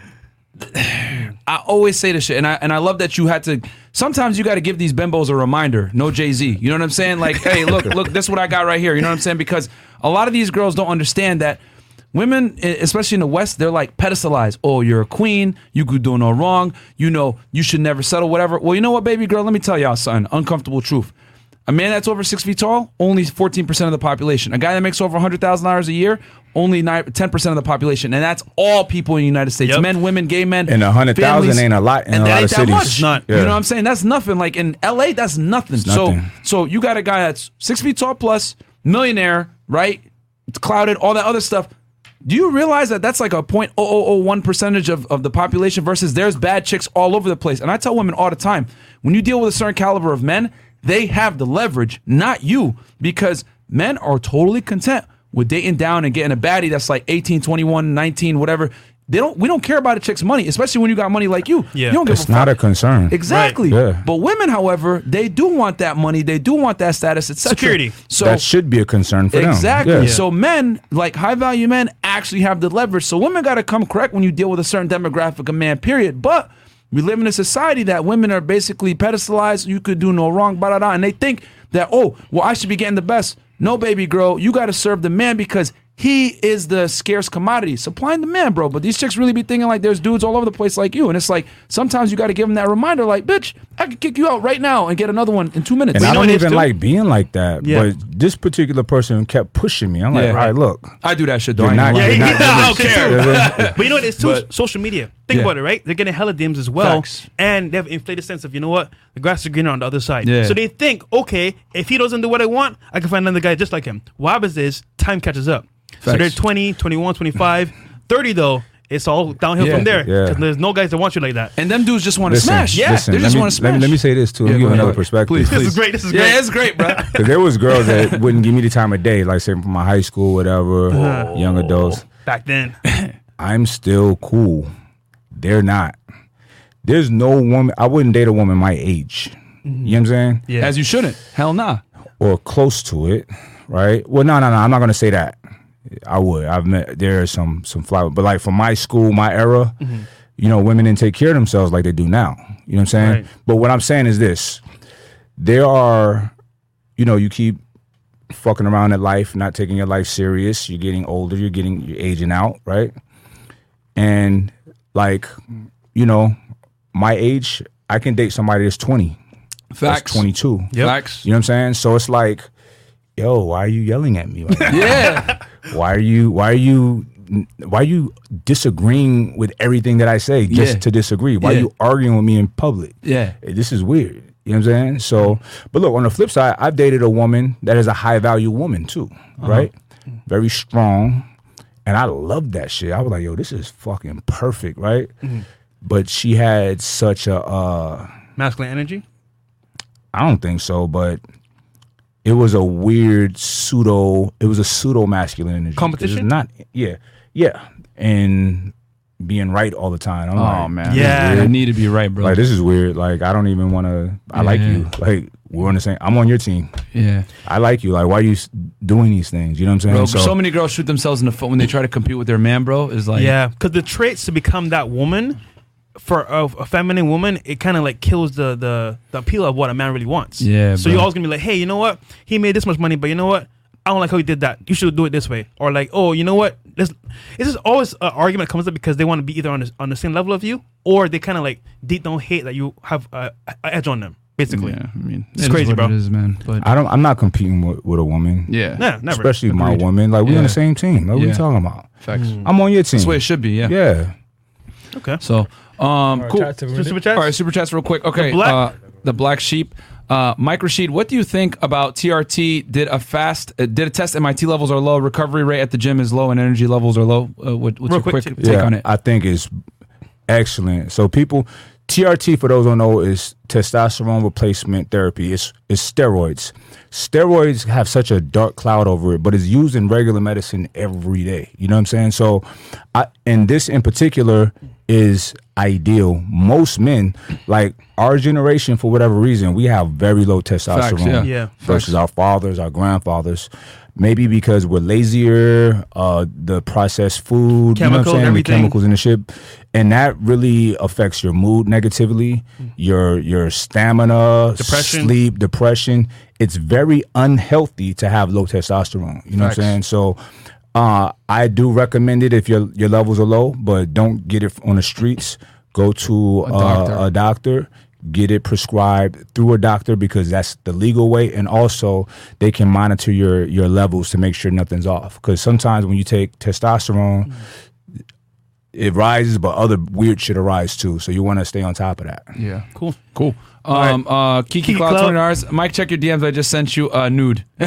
I always say this shit, and I and I love that you had to sometimes you gotta give these bimbos a reminder. No Jay-Z. You know what I'm saying? Like, hey, look, look, this is what I got right here. You know what I'm saying? Because a lot of these girls don't understand that Women, especially in the West, they're like pedestalized. Oh, you're a queen. You could do no wrong. You know, you should never settle, whatever. Well, you know what, baby girl? Let me tell y'all something. Uncomfortable truth. A man that's over six feet tall, only 14% of the population. A guy that makes over $100,000 a year, only 9, 10% of the population. And that's all people in the United States Yep. men, women, gay men. And 100,000 families. ain't a lot in and a lot ain't of that cities. Much. It's not. You know what I'm saying? That's nothing. Like in LA, that's nothing. So, nothing. so you got a guy that's six feet tall plus, millionaire, right? It's clouded, all that other stuff. Do you realize that that's like a 0.0001 percentage of, of the population versus there's bad chicks all over the place? And I tell women all the time when you deal with a certain caliber of men, they have the leverage, not you, because men are totally content with dating down and getting a baddie that's like 18, 21, 19, whatever. They don't. We don't care about a chick's money, especially when you got money like you. Yeah. you don't give It's a not fuck. a concern. Exactly. Right. Yeah. But women, however, they do want that money. They do want that status, etc. Security. So that should be a concern for exactly. them. Yeah. So men, like high value men, actually have the leverage. So women got to come correct when you deal with a certain demographic of man. Period. But we live in a society that women are basically pedestalized. You could do no wrong, blah, blah, blah. And they think that, oh, well, I should be getting the best. No, baby girl, you got to serve the man because he is the scarce commodity. Supplying the man, bro. But these chicks really be thinking like there's dudes all over the place like you. And it's like sometimes you got to give them that reminder, like, bitch, I could kick you out right now and get another one in two minutes. And I don't what it is, even like being like that. Yeah. But this particular person kept pushing me. I'm like, Yeah. all right, look. I do that shit though. You're I ain't not- gonna lie. you're Yeah, not yeah, doing I don't shit. care. but you know what? It's too But- social media. Think Yeah. about it, right? They're getting hella DMs as well, Facts. and they have inflated sense of you know what? The grass is greener on the other side. Yeah. So they think, okay, if he doesn't do what I want, I can find another guy just like him. What happens is time catches up. So Facts. they're 20, 21, 25, 30 though. It's all downhill Yeah. from there. Yeah. 'Cause There's no guys that want you like that. And them dudes just want to Listen, smash. Yeah, listen, they let just me, want to let smash. me, let me say this too. Yeah, Let me go give ahead. another perspective. Please, This is great. This is great. Yeah, it's great, bro. Because there was girls that wouldn't give me the time of day, like say from my high school, whatever, oh. young adults. Back then. I'm still cool. They're not. There's no woman. I wouldn't date a woman my age. You know what I'm mm-hmm. saying? Yeah. As you shouldn't. Hell nah. or close to it, right? Well, no, no, no. I'm not gonna say that. I would. I've met there are some some fly, but like from my school, my era, mm-hmm. you know, women didn't take care of themselves like they do now. You know what I'm saying? Right. But what I'm saying is this: there are, you know, you keep fucking around at life, not taking your life serious. You're getting older. You're getting you're aging out, right? And like, you know, my age, I can date somebody that's 20, Facts. that's 22. Yep. Facts. You know what I'm saying? So it's like, yo, why are you yelling at me? Right? Yeah. why are you? Why are you? Why are you disagreeing with everything that I say just Yeah. to disagree? Why Yeah. are you arguing with me in public? Yeah. This is weird. You know what I'm saying? So, but look, on the flip side, I've dated a woman that is a high value woman too, right? Very strong. And I loved that shit. I was like, yo, this is fucking perfect, right? But she had such a, uh, Masculine energy. I don't think so, but it was a weird pseudo, it was a pseudo masculine energy. 'Cause Competition? It's not, yeah, yeah. And being right all the time. I'm Oh like, man. Yeah. I need to be right, bro. Like this is weird. Like I don't even want to. I like you. Like we're on the same. I'm on your team. yeah. I like you. Like why are you doing these things? You know what I'm saying? Bro, saying? so, many girls shoot themselves in the foot when they try to compete with their man, bro. Is like yeah, because the traits to become that woman for a, a feminine woman, it kind of like kills the, the the appeal of what a man really wants. Yeah, So bro. you're always gonna be like, hey, you know what? He made this much money, but you know what? I don't like how he did that. You should do it this way. Or like, oh, you know what? This it's just always an argument comes up because they want to be either on the, on the same level of you, or they kind of like deep down hate that you have a, a edge on them. Basically, Yeah, I mean, It's it is crazy, what bro. It is, man. But I don't. I'm not competing with, with a woman. yeah, yeah, never. Especially my woman. Like we're on the same team. Like, what are Yeah. you talking about? facts. I'm on your team. That's the way it should be. Yeah. Yeah. okay. So, um, cool. chat to super chats. All right, super chats real quick. Okay, The black- uh, the black sheep. Uh, Mike Rashid, what do you think about TRT? Did a fast, uh, did a test? MIT levels are low, recovery rate at the gym is low, and energy levels are low. Uh, what, what's Real your quick, quick, t- take yeah, on it? I think it's excellent. So people, TRT for those who don't know is testosterone replacement therapy. It's it's steroids. Steroids have such a dark cloud over it, but it's used in regular medicine every day. You know what I'm saying? So, I, and this in particular is ideal. Most men, like our generation, for whatever reason, we have very low testosterone yeah. Yeah. versus our fathers, our grandfathers. Maybe because we're lazier, uh, the processed food, you know what Chemicals, I'm saying, everything. the chemicals in the ship, and that really affects your mood negatively, your your stamina, Depression. sleep, depression. It's very unhealthy to have low testosterone. You know Facts. what I'm saying? So. Uh, I do recommend it if your your levels are low, but don't get it on the streets. Go to A doctor. uh, a doctor, get it prescribed through a doctor because that's the legal way, and also they can monitor your your levels to make sure nothing's off. Because sometimes when you take testosterone, it rises, but other weird shit arises too. So you want to stay on top of that. yeah, Cool. cool. Um, uh, Kiki, Kiki Klout, Klout. twenty dollars. Mike, check your DMs. I just sent you a nude.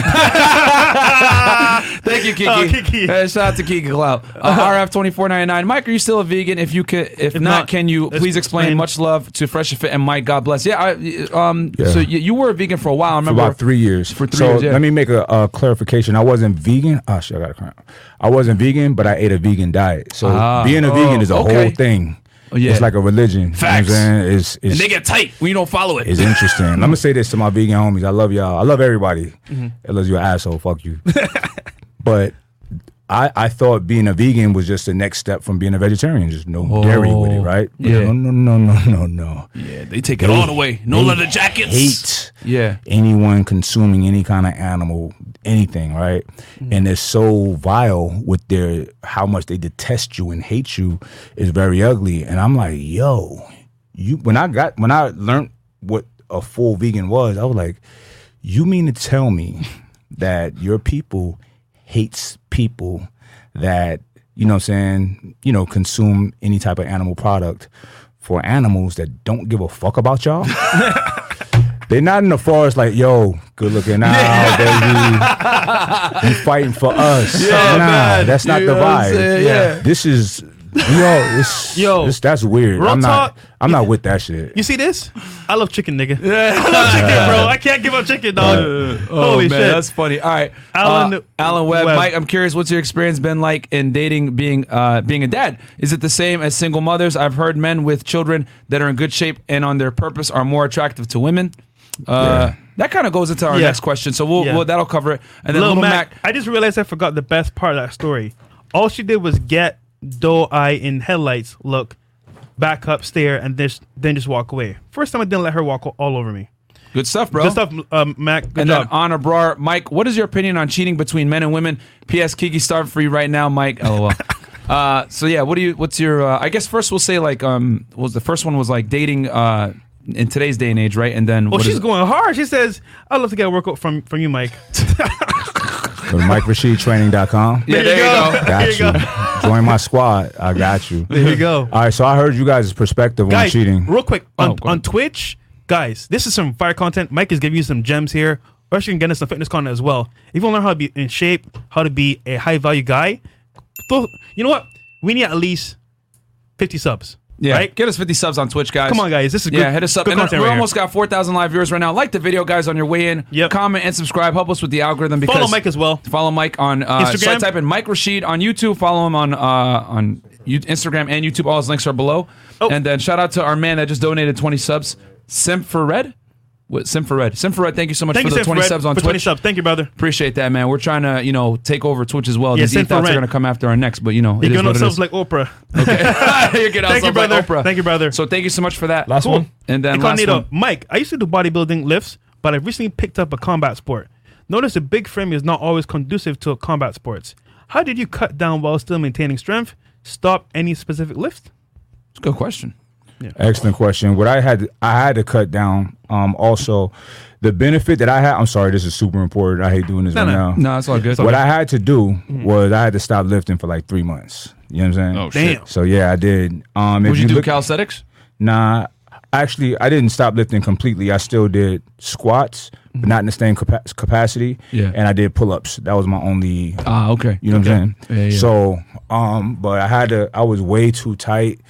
Thank you, Kiki. Oh, Kiki. Uh, shout out to Kiki Klout. Uh, RF twenty four ninety nine. Mike, are you still a vegan? If you could, if, not, not, can you please explain? explain. Much love to Fresh and Fit and Mike. God bless. Yeah. I, um. Yeah. So you, you were a vegan for a while. I For remember about three years. For three so years, yeah. let me make a, a clarification. I wasn't vegan. Oh shit, I got a cramp. I wasn't vegan, but I ate a vegan diet. So Ah. being a vegan Oh, is a okay. whole thing. Oh, yeah. It's like a religion. Facts. You know what I'm saying? It's, it's, And they get tight when you don't follow it. It's interesting. I'm gonna say this to my vegan homies. I love y'all. I love everybody. Mm-hmm. Unless you're an asshole, fuck you. but I, I thought being a vegan was just the next step from being a vegetarian. Just no dairy with it, right? But Yeah. No, no, no, no, no, no. yeah, they take it all the way. No leather jackets. Hate Yeah. anyone consuming any kind of animal, anything, right? Mm-hmm. And they're so vile with their how much they detest you and hate you is very ugly. And I'm like, yo, you when I got when I learned what a full vegan was, I was like, you mean to tell me that your people hates people that, you know what I'm saying, you know, consume any type of animal product for animals that don't give a fuck about y'all? They're not in the forest like, yo, good looking out, baby. You fighting for us. nah, man. that's not You the know what I'm vibe. saying? Yeah. This is yo, this, Yo, this, that's weird. real I'm not talk, I'm not with that shit. You see this? I love chicken, nigga. Yeah. I love chicken, bro. I can't give up chicken, dog. Oh Holy man, shit. that's funny. All right, Alan uh, Alan Webb, Webb. Mike. I'm curious, what's your experience been like in dating, being uh, being a dad? Is it the same as single mothers? I've heard men with children that are in good shape and on their purpose are more attractive to women. Uh, that kind of goes into our Yeah. next question. So we'll, Yeah. we'll that'll cover it. And then Lil Little Mac, Mac, I just realized I forgot the best part of that story. All she did was get doe eye in headlights, look, back up, stare, and then then just walk away. First time I didn't let her walk all over me. good stuff, bro. Good stuff, um, Mac. Good and job. then on Abrar, Mike, what is your opinion on cheating between men and women? P.S. Kiki starved for you right now, Mike. LOL. uh, so yeah, what do you? What's your? Uh, I guess first we'll say like um, was the first one was like dating uh in today's day and age, right? And then well, what is she's it? going hard. She says, "I'd love to get a workout from from you, Mike." Go to MikeRashidTraining.com. Yeah, there you go. Got you you. go. Join my squad. I got you. There you go. All right, so I heard you guys' perspective on cheating. real quick on, Oh, on. Twitch, guys, this is some fire content. Mike is giving you some gems here. Or you can get us some fitness content as well. If you want to learn how to be in shape, how to be a high value guy, you know what? We need at least fifty subs. Yeah, right. get us 50 subs on Twitch, guys. Come on, guys. This is good. Yeah, hit us up. And content we right here. almost got 4,000 live viewers right now. Like the video, guys, on your way in. Yep. Comment and subscribe. Help us with the algorithm. Because Follow Mike as well. Follow Mike on uh, So Instagram? type in Mike Rashid on YouTube. Follow him on uh, on Instagram and YouTube. All his links are below. Oh. And then shout out to our man that just donated 20 subs, Simfered. What Simfered? Simfered. Thank you so much Thank for you, the Seth 20 Fred, subs on for Twitch. 20 subs. Thank you, brother. Appreciate that, man. We're trying to, you know, take over Twitch as well. Yeah, These Seth ethos are going to come after our necks, but you know, it You're is giving what it us subs is. like Oprah. Okay. You're getting Thank you, ourselves like brother. Oprah. Thank you, brother. So thank you so much for that. Last Cool. one. And then last Incognito, one. Mike, I used to do bodybuilding lifts, but I recently picked up a combat sport. Notice a big frame is not always conducive to combat sports. How did you cut down while still maintaining strength? Stop any specific lift? It's a good question. Excellent question. What I had I had to cut down. Um, also, the benefit that I had. I'm sorry, this is super important. I hate doing this No, right no. now. No, it's all good. What I had to do was I had to stop lifting for like three months. You know what I'm saying? Oh, Damn. So yeah, I did. Um, Would if you, do look- calisthenics? Nah, actually, I didn't stop lifting completely. I still did squats, but not in the same capa- capacity. Yeah. And I did pull ups. That was my only. Ah, okay. You know what I'm saying? Yeah, yeah. So, um, but I had to. I was way too tight.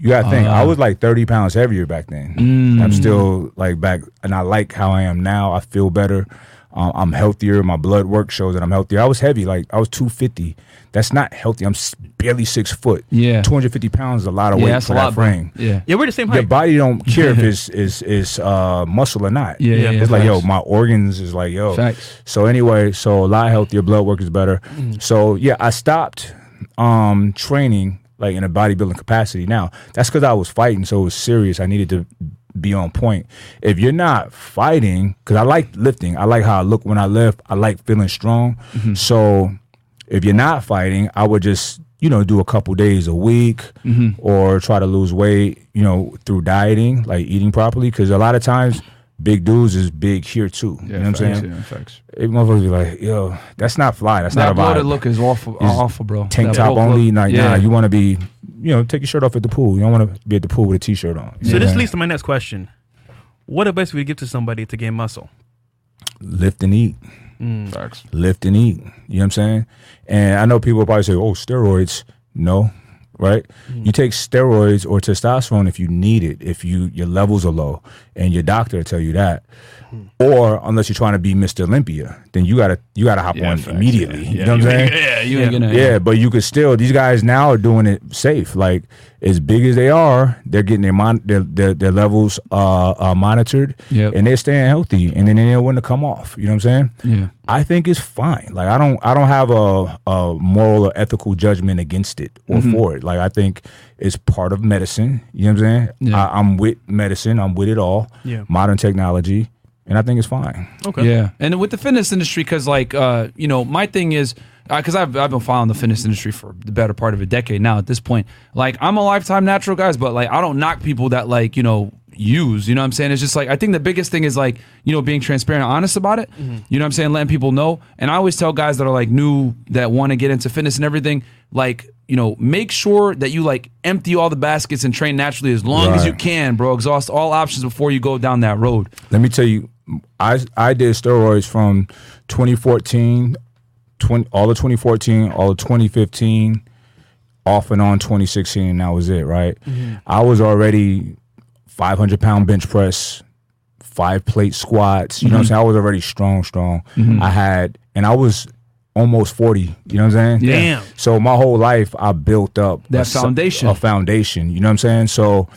You gotta think. I was like 30 pounds heavier back then. Mm. I'm still like back, and I like how I am now. I feel better. Um, I'm healthier. My blood work shows that I'm healthier. I was heavy, like I was 250. That's not healthy. I'm barely six foot. Yeah. 250 pounds is a lot of Yeah, weight that's for a that lot, bro. frame Yeah. Yeah, we're the same height. your height. body don't care if it's is is uh muscle or not. Yeah, yeah, it's like yo, my organs is like yo. Facts. So anyway, so a lot healthier, blood work is better. So yeah, I stopped um training like in a bodybuilding capacity. Now that's because I was fighting, so it was serious. I needed to be on point. If you're not fighting, because I like lifting, I like how I look when I lift. I like feeling strong. Mm-hmm. So if you're not fighting, I would just you know do a couple days a week mm-hmm. or try to lose weight you know through dieting like eating properly because a lot of times big dudes is big here too you know what i'm saying Yeah, facts. it motherfuckers be like yo that's not fly that's That not a bloated vibe look is awful, awful, bro. tank That top only look- like yeah. nah you want to be you know take your shirt off at the pool you don't want to be at the pool with a t-shirt on So know this leads to my next question. What advice would you give to somebody to gain muscle? lift and eat mm, Facts. lift and eat. You know what I'm saying? And I know people will probably say, "Oh, steroids." No, right? Mm-hmm. You take steroids or testosterone if you need it, if you your levels are low, and your doctor tell you that. Hmm. Or unless you're trying to be Mr. Olympia, then you gotta you gotta hop Yeah, on facts, immediately. yeah. You Yeah, know what I'm saying? yeah, you ain't Yeah. gonna- Yeah, but you could still. These guys now are doing it safe. Like as big as they are, they're getting their mon- their, their their levels uh, uh monitored, Yep. and they're staying healthy, and then they don't want to come off. You know what I'm saying? Yeah. I think it's fine. Like I don't I don't have a, a moral or ethical judgment against it or Mm-hmm. for it. Like I think it's part of medicine. You know what I'm saying? Yeah. I, I'm with medicine. I'm with it all. Yeah. Modern technology, and I think it's fine. Okay. Yeah, and with the fitness industry, because like uh, you know, my thing is Uh, because I've I've been following the fitness industry for the better part of a decade now. At this point, like I'm a lifetime natural guys, but like I don't knock people that like you know use. You know what I'm saying? It's just like I think the biggest thing is like you know being transparent, and honest about it. Mm-hmm. You know what I'm saying? Letting people know. And I always tell guys that are like new that want to get into fitness and everything, like you know, make sure that you like empty all the baskets and train naturally as long as you can, bro. Exhaust all options before you go down that road. Let me tell you, I I did steroids from 2014, 20, all of 2014, all of 2015, off and on 2016, and that was it. Right? Mm-hmm. I was already 500 pound bench press, five plate squats. You know what I'm mm-hmm. saying? I was already strong, strong. Mm-hmm. I had, and I was almost 40. You know what I'm saying? Yeah. Damn. So my whole life I built up That a foundation. a foundation. You know what I'm saying? So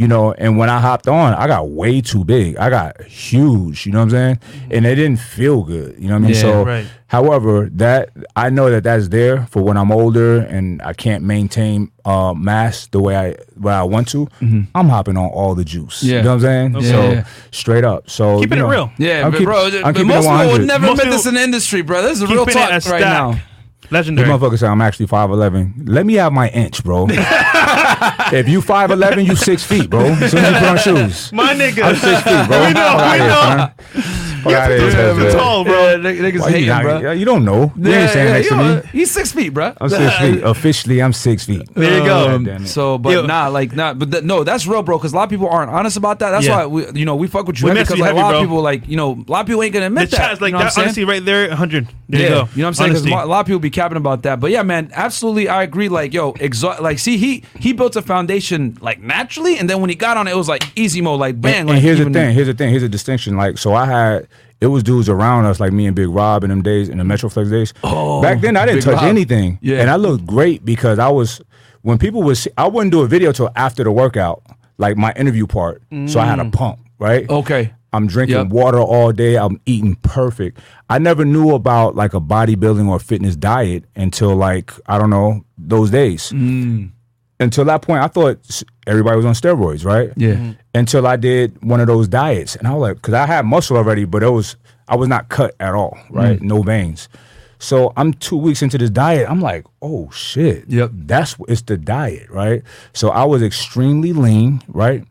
You know, and when I hopped on, I got way too big. I got huge, you know what I'm saying? And it didn't feel good, you know what I mean? Yeah, so, right. however, that I know that that's there for when I'm older and I can't maintain uh, mass the way I way I want to. I'm hopping on all the juice. Yeah. You know what I'm saying? Yeah, So yeah. straight up. So Keeping you it real. Yeah, I'm but keep- bro, I'm but keeping most it people would never Most admit this in the industry, bro. This is a real talk right stack. now. This Legendary. motherfucker said I'm actually 5'11. Let me have my inch, bro. if you 5'11, you six feet, bro. As soon as you put on shoes. My nigga. I'm six feet, bro. We know, we know. Fuck outta here, Yeah, man. tall, bro. Yeah, niggas Why you, hating, not- bro. you don't know. You ain't standing next you to know, me. He's six feet, bro. I'm six feet. Officially, I'm six feet. There you go. Damn it. So, but Yo. nah, like nah, but th- no, that's real, bro. Because a lot of people aren't honest about that. That's Yeah. why we, you know, we fuck with you We heavy mess because you like, a heavy, lot bro. of people, like you know, a lot of people ain't gonna The admit that. chat's like you know what I'm that. saying? Honestly, right there, 100. There yeah, you go. know what I'm saying? Because Honesty. a lot of people be capping about that. But yeah, man, absolutely, I agree. Like, yo, exo- like, see, he he built a foundation like naturally, and then when he got on it, it was like easy mode, like bang. And, like, and here's even- the thing. Here's the thing. Here's a distinction. Like, so I had it was dudes around us, like me and Big Rob in them days, in the Metroflex days. Oh, Back then, I didn't Big touch Rob. anything. Yeah. and I looked great because I was when people would. See, I wouldn't do a video till after the workout, like my interview part. So I had a pump, right? Mm. Okay. I'm drinking Yep. water all day. I'm eating perfect. I never knew about like a bodybuilding or fitness diet until like I don't know those days. Mm. Until that point, I thought everybody was on steroids, right? Yeah. Mm-hmm. Until I did one of those diets, and I was like, because I had muscle already, but it was I was not cut at all, mm. right? No veins. So I'm two weeks into this diet. I'm like, oh shit. Yep. That's it's the diet, right? So I was extremely lean, right?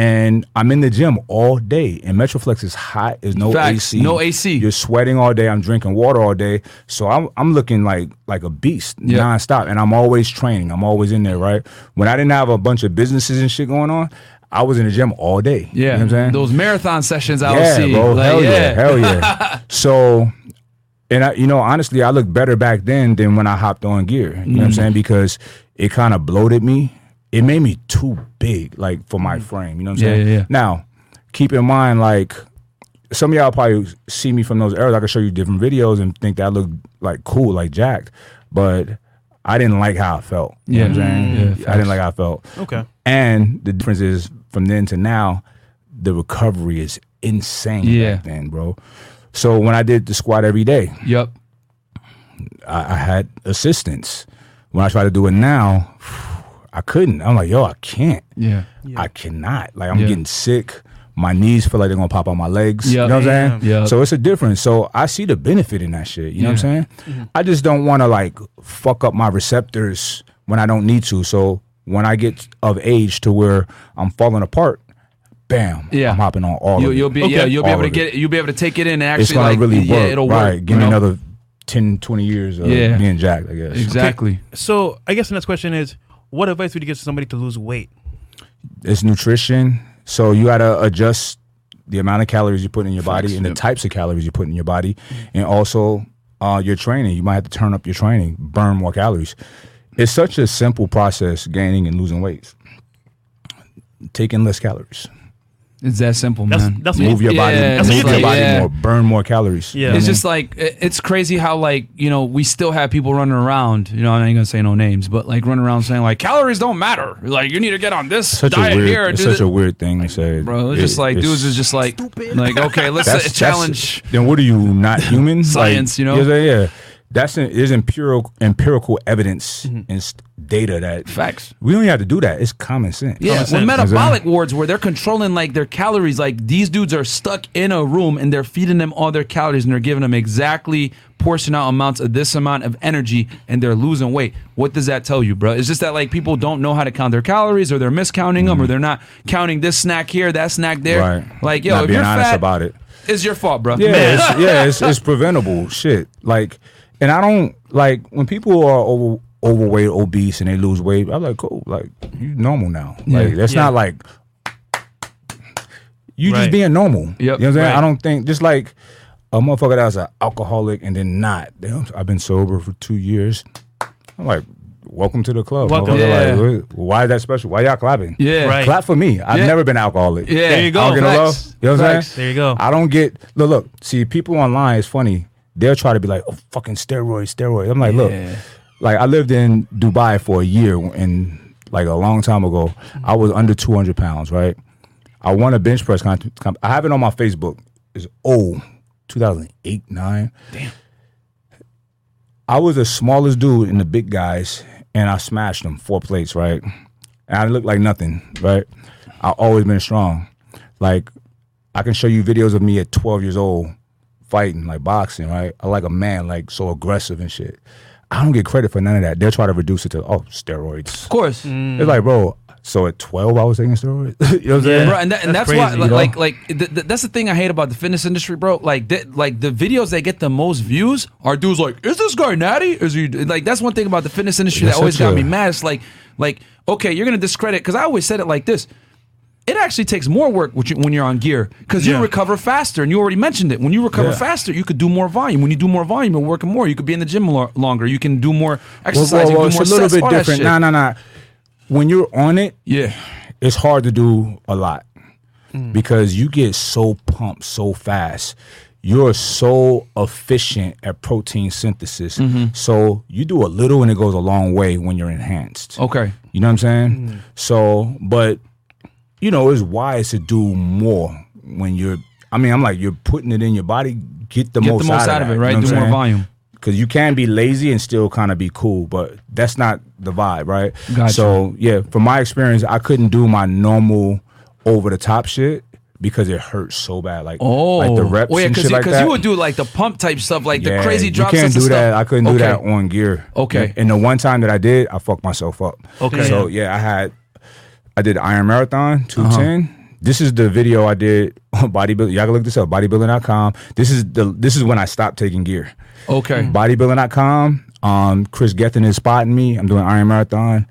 And I'm in the gym all day, and Metroflex is hot. There's no Facts. AC. No AC. You're sweating all day. I'm drinking water all day. So I'm I'm looking like like a beast Yep. nonstop, and I'm always training. I'm always in there, right? When I didn't have a bunch of businesses and shit going on, I was in the gym all day. You Yeah, know what I'm saying? those marathon sessions I yeah, would see. bro. like, hell yeah. hell yeah. so, and I, you know, honestly, I look better back then than when I hopped on gear. You know what I'm Mm. saying? Because it kind of bloated me. It made me too big, like for my frame. You know what I'm Mm. Yeah, saying? yeah, yeah. Now, keep in mind, like some of y'all probably see me from those eras. I can show you different videos and think that looked like cool, like jacked, but I didn't like how I felt. You know what I'm saying? Yeah, I didn't like how I felt. Okay. And the difference is from then to now, the recovery is insane Yeah. back then, bro. So when I did the squat every day, Yep. I, I had assistance. When I try to do it now, I couldn't. I'm like, yo, I can't. Yeah. I cannot. Like I'm Yeah. getting sick. My knees feel like they're gonna pop out my legs. Yep. You know what I'm saying? Yep. So it's a difference. So I see the benefit in that shit. You know what I'm Yeah. saying? Mm-hmm. I just don't want to like fuck up my receptors when I don't need to. So when I get of age to where I'm falling apart, bam, Yeah. I'm hopping on all You, of you'll it. be Okay. yeah, you'll be All able to get it. it. You'll be able to take it in and actually It's gonna like really yeah, work. it'll right. work. Give me know? another 10, 20 years of Yeah. being jacked, I guess. Exactly. So I guess the next question is, what advice would you give to somebody to lose weight? it's nutrition. So you gotta adjust the amount of calories you put in your body Facts, and the types of calories you put in your body, and also uh, your training. You might have to turn up your training, burn more calories. It's such a simple process, gaining and losing weight. Taking less calories, It's that simple, That's- man. that's move your body, Yeah, move you your take. body yeah. more, burn more calories. Yeah. You know It's what I just like it- it's crazy how like you know we still have people running around. You know, I ain't gonna say no names, but like running around saying like calories don't matter. Like you need to get on this such diet a weird, here. it's do such thi- a weird thing to say, bro. It's It- just like it's- dudes is just like like okay, let's that's, say, that's- challenge. then what are you not human? Science, you know? Yeah, yeah. That's an, there's empirical empirical evidence mm-hmm. and data that Facts. We don't even have to do that. It's common sense. Yeah, Common sense. metabolic wards where they're controlling like their calories, like these dudes are stuck in a room and they're feeding them all their calories and they're giving them exactly portion out amounts of this amount of energy and they're losing weight. What does that tell you, bro? It's just that like people don't know how to count their calories or they're miscounting them or mm-hmm. they're not counting this snack here, that snack there. Right. Like yo, Not if being you're honest fat, about it. it's your fault, bro. Yeah, it's, yeah, it's, it's preventable shit. Like, and I don't like when people are over overweight, obese, and they lose weight. I'm like, cool, like you normal now. Like Yeah. that's Yeah. not like you just being normal. Yep. You know what I'm saying? Right. I don't think just like a motherfucker that's an alcoholic and then not. Damn, I've been sober for two years. I'm like, welcome to the club. Welcome. Motherfucker. Like, why is that special? Why y'all clapping? Yeah. Right. Clap for me. I've Yeah. never been alcoholic. Yeah. There you go. I don't get no Facts. love. You know what I'm Facts. saying? There you go. I don't get look. Look, see, people online. It's funny. They'll try to be like, "Oh, fucking steroids, steroids." I'm like, look, like I lived in Dubai for a year, and like a long time ago. I was under 200 pounds, right? I won a bench press comp. comp- I have it on my Facebook. It's old, 2008, nine. Damn. I was the smallest dude in the big guys, and I smashed them four plates, right? And I looked like nothing, right? I always been strong. Like I can show you videos of me at 12 years old fighting, like boxing, right? I like a man, like so aggressive and shit. I don't get credit for none of that. They'll try to reduce it to oh steroids. Of course. Mm. It's like, bro. So at 12, I was taking steroids. you know what I'm saying? bro, and, that, and That's that's, why, crazy, like, you know? like, like th- th- that's the thing I hate about the fitness industry, bro. Like, th- like the videos that get the most views are dudes like, is this guy natty? Is he like? That's one thing about the fitness industry That's that always such got a- me mad. It's like, like, okay, you're gonna discredit because I always said it like this. It actually takes more work when you- when you're on gear because you Yeah. recover faster, and you already mentioned it. When you recover Yeah. faster, you could do more volume. When you do more volume, you're working more. You could be in the gym lo- longer. You can do more Well, exercise. well, you well, can do it's more a little sets, bit different. Nah, nah, nah. When you're on it, Yeah, it's hard to do a lot Mm. because you get so pumped so fast. You're so efficient at protein synthesis. Mm-hmm. So you do a little and it goes a long way when you're enhanced. okay. You know what I'm saying? Mm. So, but you know, it's wise to do more when you're. I mean, I'm like you're putting it in your body. Get the Get most the most out, out of that, it, you right? know what Do more volume. because you can be lazy and still kind of be cool, but that's not the vibe, right? Gotcha. So yeah, from my experience, I couldn't do my normal over the top shit because it hurts so bad. Like Oh, like the oh. reps oh yeah, and because shit like you, would do like the pump type stuff, like the Yeah, crazy drop You can't do that. I couldn't do that on gear. Okay. And the one time that I did, I fucked myself up. Okay. So yeah, I had I did Iron Marathon 210. Uh-huh. This is the video I did on bodybuilding. Y'all can look this up. Bodybuilding.com. This is the this is when I stopped taking gear. Okay. Bodybuilding.com. Um, Chris Gethin is spotting me. I'm doing Iron Marathon.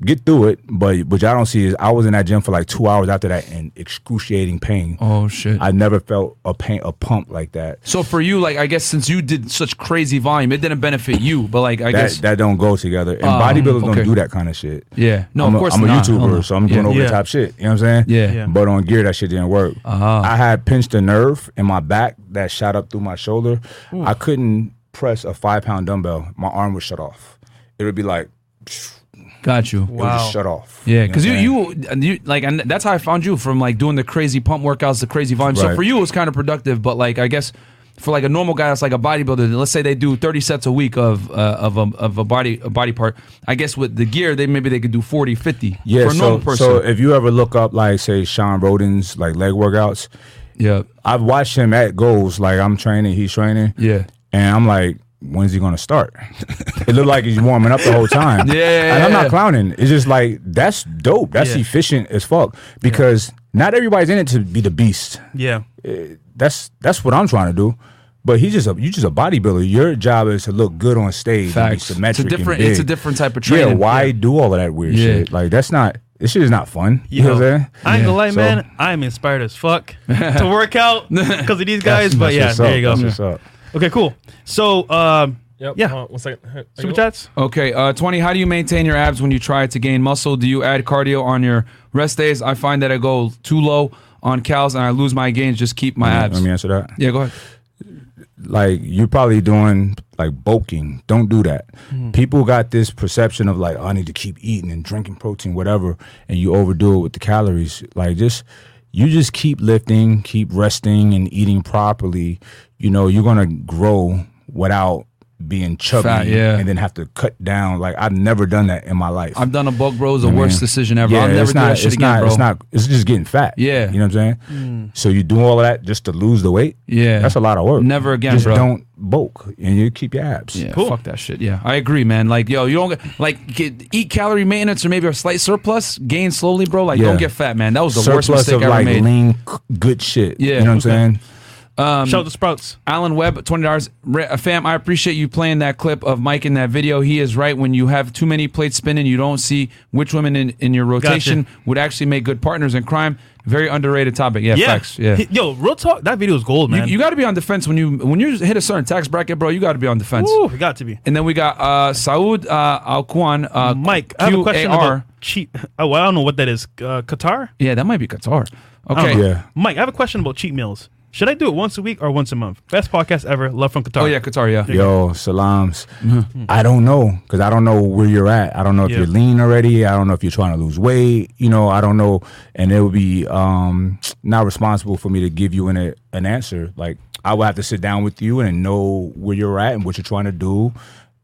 Get through it, but what y'all don't see is I was in that gym for like two hours after that in excruciating pain. Oh shit. I never felt a pain, a pump like that. so for you, like I guess since you did such crazy volume, it didn't benefit you, but like I That guess that don't go together. And Oh, bodybuilders okay. don't do that kind of shit. Yeah. No, I'm of a- course I'm a not. Hell YouTuber, so I'm Yeah. doing over Yeah. the top shit. You know what I'm saying? Yeah. Yeah. But on gear, that shit didn't work. Ah. I had pinched a nerve in my back that shot up through my shoulder. I couldn't press a five pound dumbbell. My arm would shut off. It would be like got you. it would just shut off. Yeah, because what you, I'm you you like and that's how I found you from like doing the crazy pump workouts, the crazy volume. So for you, it was kind of productive, but like I guess for like a normal guy that's like a bodybuilder, let's say they do thirty sets a week of uh, of a of a body a body part. I guess with the gear, they maybe they could do 40, 50 yeah. for a so, normal person. so if you ever look up like say Shawn Rhoden's like leg workouts, yeah, I've watched him at goals. Like I'm training, he's training. yeah. And I'm like, when's he gonna start? it looked like he's warming up the whole time. Yeah. And I'm not clowning. It's just like that's dope. That's Yeah. efficient as fuck. Because not everybody's in it to be the beast. Yeah. Eh, that's that's what I'm trying to do. But he's just a you just a bodybuilder. Your job is to look good on stage and be Facts. symmetric. It's a different. It's a different type of training. Yeah, why do all of that weird Yeah. shit? Like that's not this shit is not fun. You know what I'm saying? I ain't gonna lie, So- man. I'm inspired as fuck to work out because of these guys. But yeah, there up. you go. That's what's up. Okay, cool. So, um, Yep. Yeah. hold on one second. Here, super chats. Okay, uh, 20. How do you maintain your abs when you try to gain muscle? Do you add cardio on your rest days? I find that I go too low on cals and I lose my gains. Just keep my abs. Let me answer that. Yeah, go ahead. like you're probably doing like bulking. Don't do that. Hmm. People got this perception of like, oh, I need to keep eating and drinking protein, whatever, and you overdo it with the calories. Like just you just keep lifting, keep resting and eating properly. You know, you're gonna grow without being chubby Fat, yeah. and then have to cut down. Like I've never done that in my life. I've done a bulk, bro. It's the I mean, worst decision ever. Yeah, I'll never it's do not, that shit it's again, not, bro. It's not. It's just getting fat. Yeah. you know what I'm saying. Mm. So you do all of that just to lose the weight. Yeah. that's a lot of work. Never again, just bro. Don't bulk and you keep your abs. Yeah, Cool. fuck that shit. Yeah, I agree, man. Like, yo, you don't get, like get, eat calorie maintenance or maybe a slight surplus, gain slowly, bro. Like, Yeah. don't get fat, man. That was the worst mistake of I ever like made. lean, good shit. Yeah, you know what okay. I'm saying. Shout out to Sprouts. Alan Webb, twenty dollars. Fam, I appreciate you playing that clip of Mike in that video. He is right. When you have too many plates spinning, you don't see which women in, in your rotation would actually make good partners in crime. Very underrated topic. Yeah, Yeah. facts. Yeah. Yo, real talk. That video is gold, You, man. you got to be on defense when you when you hit a certain tax bracket, bro. You got to be on defense. Woo, it got to be. And then we got uh, Saud uh, Al Kwan. Uh, Mike, I have a question about cheap. Oh, well, I don't know what that is. Uh, Qatar. Yeah, that might be Qatar. Okay. Yeah. Mike, I have a question about cheat meals. Should I do it once a week or once a month? Best podcast ever. Love from Qatar. Oh yeah, Qatar. Yeah. Yo, salams. I don't know because I don't know where you're at. I don't know if Yeah. you're lean already. I don't know if you're trying to lose weight. You know, I don't know, and it would be um, not responsible for me to give you an an answer. Like I would have to sit down with you and know where you're at and what you're trying to do,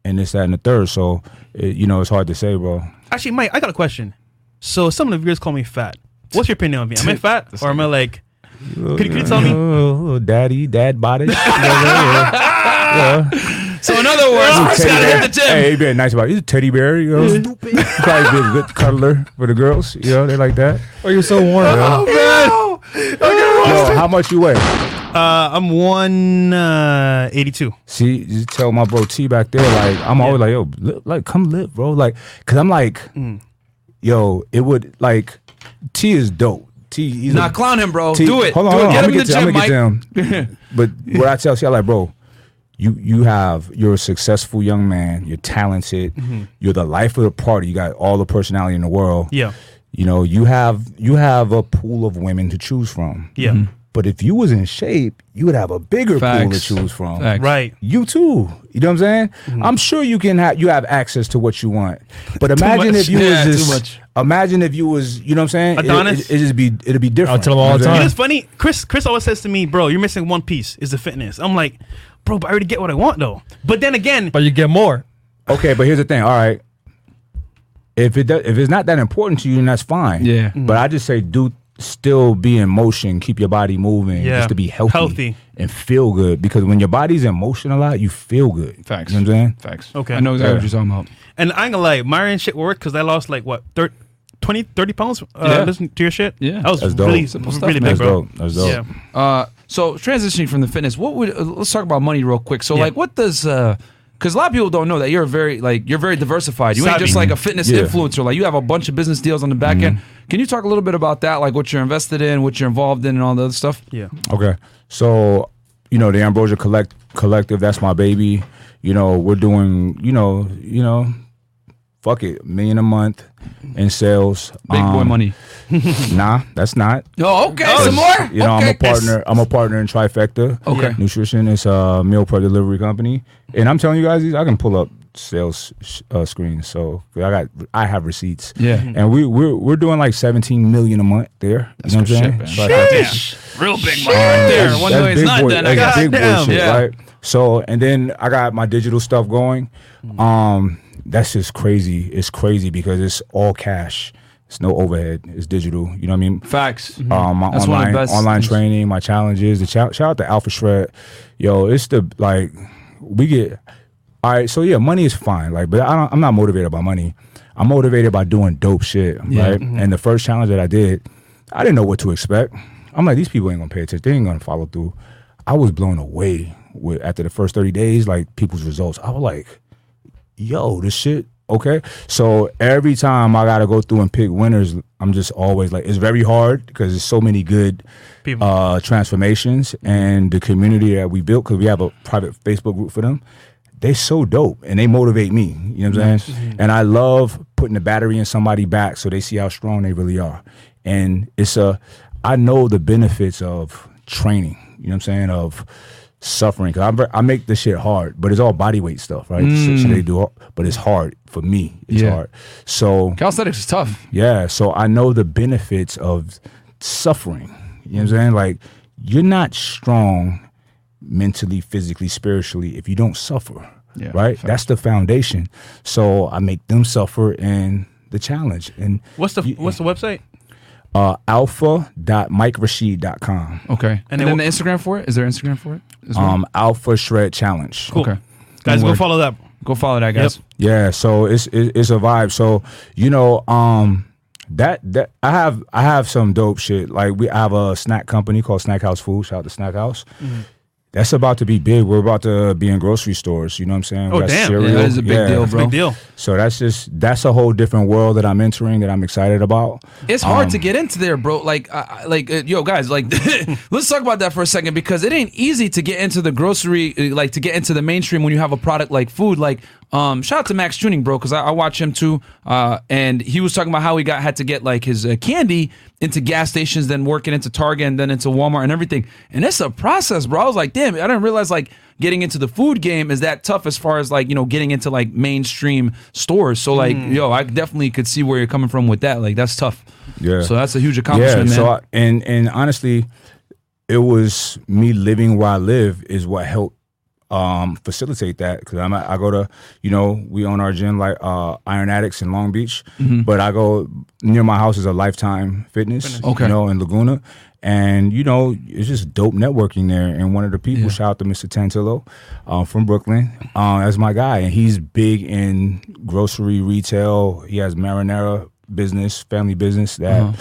and this, that, and the third. So, it, you know, it's hard to say, bro. Actually, Mike, I got a question. So some of the viewers call me fat. What's your opinion on me? Am I fat or am I like? Could, could you tell me? Oh, little daddy, dad body. yeah. So in other words, Little Chris teddy gotta hit the gym. Hey, he been nice about it. He's a teddy bear, you know. Stupid. Probably be a good cuddler for the girls. You know, they like that. Oh, you're so warm. Oh man. Yo, how much you weigh? Uh, I'm one uh, eighty-two. See, you tell my bro T back there, like I'm always like, yo, li- like come live, bro. Like, cause I'm like, Mm. yo, it would like T is dope. T, he's not a- clown him, bro. T- Do it. Hold on, Do hold on. Get I'm him in the get to, I'm gym, Mike. get to but what I tell you, like, bro, you you have you're a successful young man. You're talented. Mm-hmm. You're the life of the party. You got all the personality in the world. Yeah. You know, you have you have a pool of women to choose from. Yeah. Mm-hmm. But if you was in shape, you would have a bigger pool to choose from. Facts. Right. You too. You know what I'm saying? Mm-hmm. I'm sure you can have you have access to what you want. But imagine if you Yeah, was too just much. imagine if you was, you know what I'm saying? It- Adonis? It, it, just be it'd be different. I'll tell him all You know the what I'm time. It's funny. Chris Chris always says to me, "Bro, you're missing one piece. Is the fitness." I'm like, "Bro, but I already get what I want though." But then again, But you get more. Okay, but here's the thing. All right. If it does, if it's not that important to you, then that's fine. Yeah. But I just say do still be in motion, keep your body moving, Yeah. just to be healthy, Healthy. and feel good. Because when your body's in motion a lot, you feel good. Facts. You know what I'm saying? Facts. Okay. I know exactly Yeah. what you're talking about. and I ain't gonna lie, my and shit worked because I lost like what 30, 20, 30 pounds. Uh, Yeah. listening to your shit. Yeah. that was That's dope. really Simple stuff, really man. big, That's bro. dope. That's dope. Yeah. Uh, so transitioning from the fitness, what would uh, let's talk about money real quick. So Yeah. like, what does uh, because a lot of people don't know that you're very like you're very diversified. You ain't just like a fitness Yeah. influencer. Like you have a bunch of business deals on the back end. Mm-hmm. Can you talk a little bit about that? Like what you're invested in, what you're involved in, and all the other stuff. Yeah. Okay. So, you know, the Ambrosia Collect Collective, that's my baby. You know, we're doing, you know, you know, fuck it, million a month in sales. Big boy Um, money. Nah, that's not. Oh, okay. Some more. You know, I'm a partner. I'm a partner in Trifecta. Okay. Nutrition is a meal prep delivery company, and I'm telling you guys, I can pull up sales uh, screens. So I got, I have receipts. Yeah. and we we're we're doing like 17 million a month there. That's you know what I'm saying? man. So Real big money right there. One that's million is big not boy, done. I that's got big boy shit, Yeah. right? So and then I got my digital stuff going. Um, that's just crazy. It's crazy because it's all cash. It's no overhead. It's digital. You know what I mean? facts. Um, my That's one of the online best online things. training, my challenges. The shout, shout out to Alpha Shred. Yo, it's the like we get. All right, so yeah, money is fine. Like, but I don't, I'm not motivated by money. I'm motivated by doing dope shit, Yeah. right? And the first challenge that I did, I didn't know what to expect. I'm like, these people ain't gonna pay attention. They ain't gonna follow through. I was blown away with after the first 30 days, like people's results. I was like, yo, this shit, okay. So every time I gotta go through and pick winners, I'm just always like, it's very hard because there's so many good People. uh, transformations and the community that we built because we have a private Facebook group for them. they're so dope and they motivate me. You know what I'm saying? And I love putting the battery in somebody back so they see how strong they really are. And it's a, I know the benefits of training. You know what I'm saying? Of suffering. Cause I'm, ver- I make this shit hard, but it's all body weight stuff, right? Shit, shit they do, but it's hard for me. It's Yeah. hard. So Calisthenics is tough. yeah, so I know the benefits of suffering. You know what I'm saying? Like you're not strong mentally, physically, spiritually if you don't suffer. Yeah, right? That's the foundation. So I make them suffer in the challenge. And What's the you- What's the website? Uh alpha.mikerashid.com. Okay. And, And then then the Instagram for it? Is there Instagram for it? As well? Um Alpha Shred Challenge. Cool. Okay. Guys, go follow that. Go follow that, guys. Yeah, so it's it, it's a vibe. So you know, um, that that I have I have some dope shit. Like we I have a snack company called Snack House Food. Shout out to Snack House. Mm-hmm. That's about to be big. We're about to be in grocery stores. You know what I'm saying? Oh, We got damn. Yeah, that is a big deal, bro. Big deal. So that's just that's a whole different world that I'm entering that I'm excited about. It's hard Um, to get into there, bro. Like, I I- like, uh, yo, guys, like, let's talk about that for a second because it ain't easy to get into the grocery, uh, like, to get into the mainstream when you have a product like food. Like, Um, shout out to Max Tuning, bro, because I, I watch him too. Uh, and he was talking about how he got had to get like his uh, candy into gas stations, then working into Target, and then into Walmart and everything. And it's a process, bro. I was like, damn, I didn't realize like getting into the food game is that tough as far as like you know getting into like mainstream stores. So like, yo, I definitely could see where you're coming from with that. Like that's tough. Yeah. So that's a huge accomplishment, man. So I, and and honestly, it was me living where I live is what helped um facilitate that because I'm I go to you know we own our gym like uh Iron Addicts in Long Beach, Mm-hmm. but I go near my house is a Lifetime Fitness, Okay. you know in Laguna, and you know it's just dope networking there. And one of the people, Yeah. shout out to Mr. Tantillo, uh, from Brooklyn, uh, that's my guy, and he's big in grocery retail. He has marinara business, family business that Uh-huh.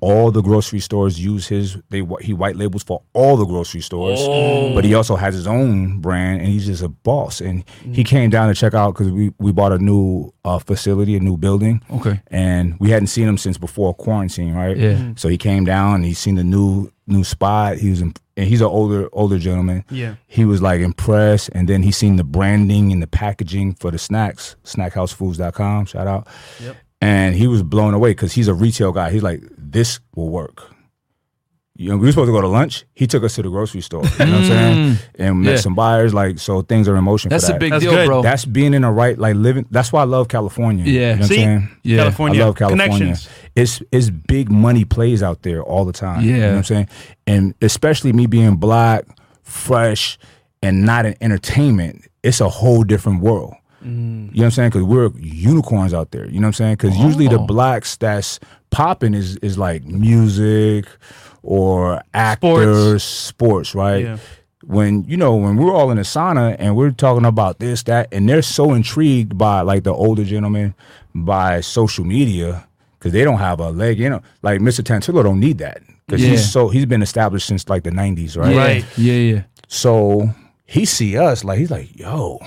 All the grocery stores use his. They he white labels for all the grocery stores, Oh. but he also has his own brand, and he's just a boss. And he came down to check out because we we bought a new uh, facility, a new building. Okay. and we hadn't seen him since before quarantine, right? Yeah. Mhm. So he came down and he's seen the new new spot. He was, imp- and he's an older older gentleman. Yeah. He was like impressed, and then he seen the branding and the packaging for the snacks. Snackhousefoods.com. Shout out. Yep. And he was blown away because he's a retail guy. He's like, this will work. You know, we were supposed to go to lunch. He took us to the grocery store. You know what I'm mm. saying? And met Yeah. some buyers. Like, so things are in motion. That's for a big That's deal, good. bro. That's being in the right, like living. That's why I love California. Yeah. You know what I'm See? saying? Yeah. California. I love California. It's it's big money plays out there all the time. You know Yeah. what I'm saying? And especially me being black, fresh, and not in entertainment, it's a whole different world. Mm. You know what I'm saying? Because we're unicorns out there. You know what I'm saying? Because usually the Oh. blacks that's popping is is like music or actors, sports, right? Yeah. When you know when we're all in a sauna and we're talking about this that and they're so intrigued by like the older gentlemen by social media because they don't have a leg you know like Mr. Tantillo don't need that because Yeah. he's so he's been established since like the 90s right yeah. Right. Yeah, yeah. so he see us like he's like, yo,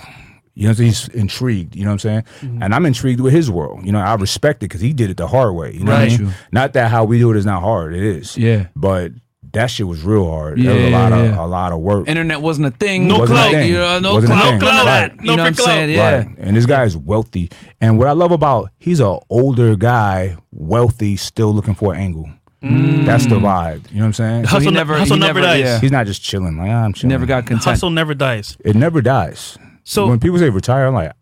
you know, he's intrigued. You know what I'm saying? Mm-hmm. And I'm intrigued with his world. You know, I respect it because he did it the hard way. You know Right. what I True. mean? Not that how we do it is not hard. It is. Yeah. But that shit was real hard. Yeah, there was a lot of yeah. a lot of work. Internet wasn't a thing. No Wasn't a clout. You know, no Wasn't a clout. thing. none of that. Right. You know what I'm for saying? Yeah. Right. And this guy is wealthy. And what I love about he's an older guy, wealthy, still looking for an angle. That's the vibe. You know what I'm saying? So Hustle, he never- hustle he never, never- dies. yeah. He's not just chilling. Like ah, I'm chilling. Never got content. Hustle never dies. It never dies. So- when people say retire, I'm like,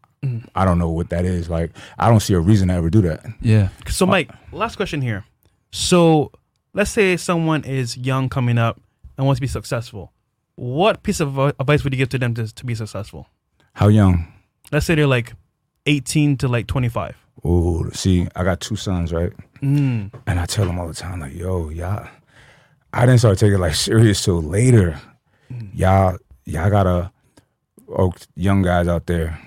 I don't know what that is. Like, I don't see a reason to ever do that. Yeah. So, Mike, last question here. So, let's say someone is young coming up and wants to be successful. What piece of uh, advice would you give to them to, to be successful? How young? Let's say they're like 18 to like 25. Oh, see, I got two sons, right? Mm. And I tell them all the time, like, yo, y'all, I didn't start taking it like serious till later. Y'all, y'all gotta, young guys out there,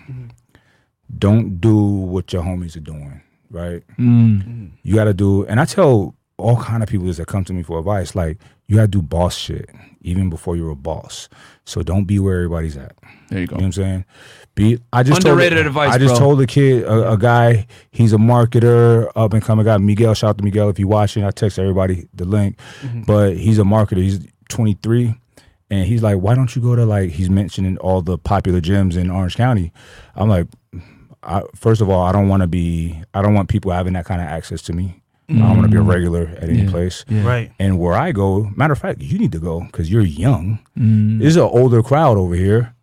don't do what your homies are doing, right? Mm. You gotta do, and I tell all kind of people this that come to me for advice, like, you gotta do boss shit even before you're a boss. So don't be where everybody's at. There you go. You know what I'm saying? Be I just Underrated told, advice, I just bro. told a kid, a, a guy, he's a marketer, up and coming guy. Miguel, shout out to Miguel if you're watching. I text everybody the link, but he's a marketer. He's 23, and he's like, why don't you go to like? He's mentioning all the popular gyms in Orange County. I'm like, I, first of all, I don't want to be. I don't want people having that kind of access to me. I don't want to be a regular at any Yeah. place. Yeah. Right. And where I go, matter of fact, you need to go because you're young. Mm. There's an older crowd over here,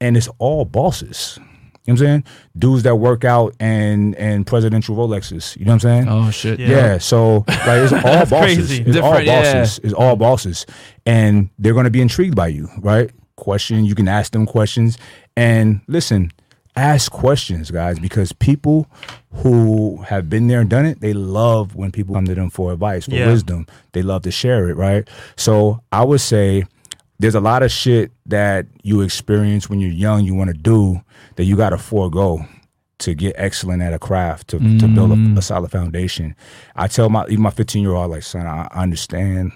and it's all bosses. You know what I'm saying? Dudes that work out and and presidential Rolexes. You know what I'm saying? Oh shit. Yeah. Yeah. so like it's all bosses. crazy. It's all Different, yeah. bosses. It's all bosses, and they're going to be intrigued by you, right? Question. You can ask them questions, and listen. Ask questions, guys, because people who have been there and done it, they love when people come to them for advice, for Yeah. wisdom. They love to share it, right? So I would say there's a lot of shit that you experience when you're young, you want to do that you got to forego to get excellent at a craft, to, to build a, a solid foundation. I tell my even my 15 year old, like, son, I, I understand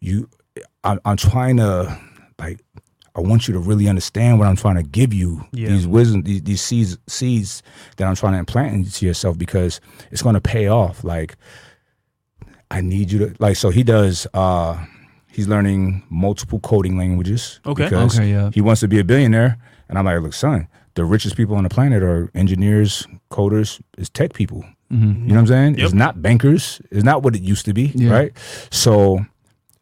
you. I'm, I'm trying to like. I want you to really understand what I'm trying to give you. Yeah. These wisdom, these, these seeds, seeds that I'm trying to implant into yourself because it's going to pay off. Like, I need you to like. So he does. uh He's learning multiple coding languages. Okay. Because Okay, yeah. He wants to be a billionaire, and I'm like, look, son, the richest people on the planet are engineers, coders, is tech people. Mm-hmm. You know what I'm saying? Yep. It's not bankers. It's not what it used to be, Yeah. right? So,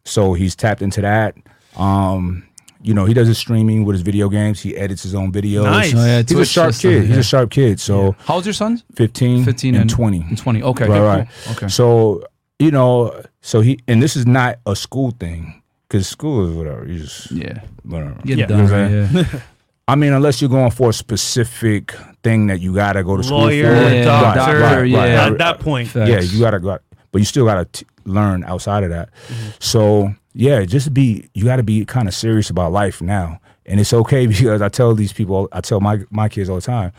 so he's tapped into that. Um, you know, he does his streaming with his video games. He edits his own videos. Nice. Oh, yeah, He's a sharp system, kid. He's yeah. a sharp kid. So How old's your son? 15, 15 and, and 20. And 20. Okay. Right, okay, right. Cool. Okay. So, you know, so he, and this is not a school thing because school is whatever. You just, yeah. whatever. Get Yeah. done. You know what I'm right, yeah. I mean, unless you're going for a specific thing that you got to go to school Lawyer, for. Yeah, doctor, doctor, yeah. At that point, Facts. Yeah, you gotta go, but you still gotta t- learn outside of that. Mm-hmm. So yeah, just be you gotta be kind of serious about life now, and it's okay because I tell these people, I tell my my kids all the time,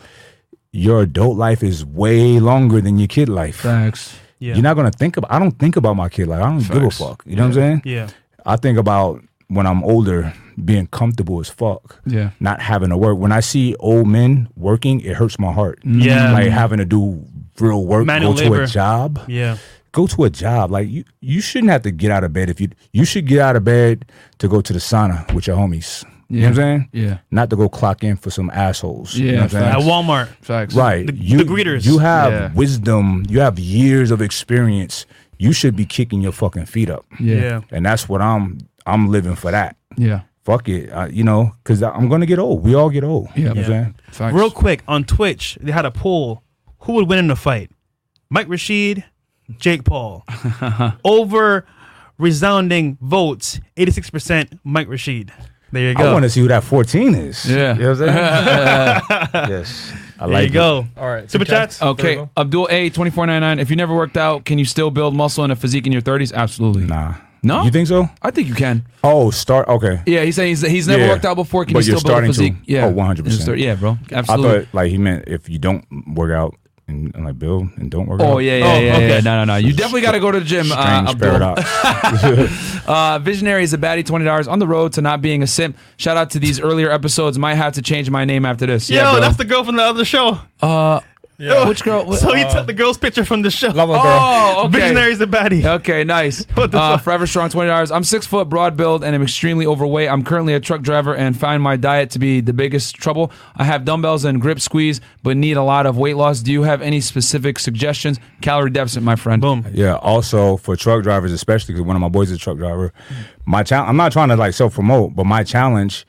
your adult life is way longer than your kid life. Facts. Yeah, You're not gonna think about. I don't think about my kid like I don't give a fuck. You know what I'm saying? yeah, I think about when I'm older, being comfortable as fuck. Yeah. Not having to work. When I see old men working, it hurts my heart. Mm-hmm. Yeah. Like having to do real work, Manual go to labor. a job. yeah. Go to a job. Like you you shouldn't have to get out of bed if you you should get out of bed to go to the sauna with your homies. You know what I'm saying? Yeah. Not to go clock in for some assholes. you know Yeah, what I'm saying? At Walmart, Facts. Right. The- you, the greeters. You have Yeah. wisdom. You have years of experience. You should be kicking your fucking feet up. Yeah. yeah, And that's what I'm I'm living for that. Yeah. Fuck it. Uh, you know, because I'm going to get old. We all get old. You know what I'm Yeah. saying? Facts. Real quick on Twitch, they had a poll: who would win in a fight, Mike Rashid, Jake Paul? Over resounding votes, eighty-six percent Mike Rashid. There you go. I want to see who that 14 is. Yeah. You know what I'm saying? yes. I there like you it. go. All right. Super chats. Okay, Abdul A, twenty four ninety nine. If you never worked out, can you still build muscle and a physique in your thirties? Absolutely. Nah. No? You think so? I think you can. Oh, start. Okay. Yeah, he's saying he's, he's never Yeah. worked out before. Can But you you're still build a starting to. Yeah. Oh, 100%. In his thir- Yeah, bro. absolutely. I thought like he meant if you don't work out and, and like build and don't work out. Oh yeah, yeah, Oh, yeah, okay. yeah. No, no, no. You definitely got to go to the gym. Uh, Strange Abdul. paradox. Uh, Visionary is a baddie, twenty dollars on the road to not being a simp. Shout out to these earlier episodes. Might have to change my name after this. Yo, yeah, bro. that's the girl from the other show. uh, Yeah. which girl? What- So he took the girl's picture from the show. Love it, girl. Oh, okay. Visionary's a baddie. Okay, nice. What the Uh, fuck? Forever Strong, twenty dollars. I'm six foot, broad build, and I'm extremely overweight. I'm currently a truck driver and find my diet to be the biggest trouble. I have dumbbells and grip squeeze, but need a lot of weight loss. Do you have any specific suggestions? Calorie deficit, my friend. Boom. yeah. Also for truck drivers, especially because one of my boys is a truck driver. My challenge. I'm not trying to like self promote, but my challenge,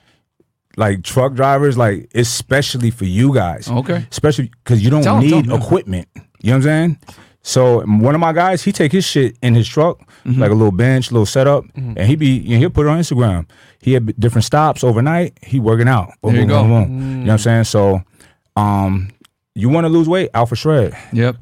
like truck drivers, like especially for you guys. Okay. Especially because you don't Tell need yeah. equipment. You know what I'm saying? So one of my guys, he take his shit in his truck, Mm-hmm. like a little bench, little setup, and he be you know, he'll put it on Instagram. He had different stops overnight. He working out. Boom, There you boom, go. boom, boom. You know what I'm saying? So, um, you want to lose weight? Alpha Shred. Yep.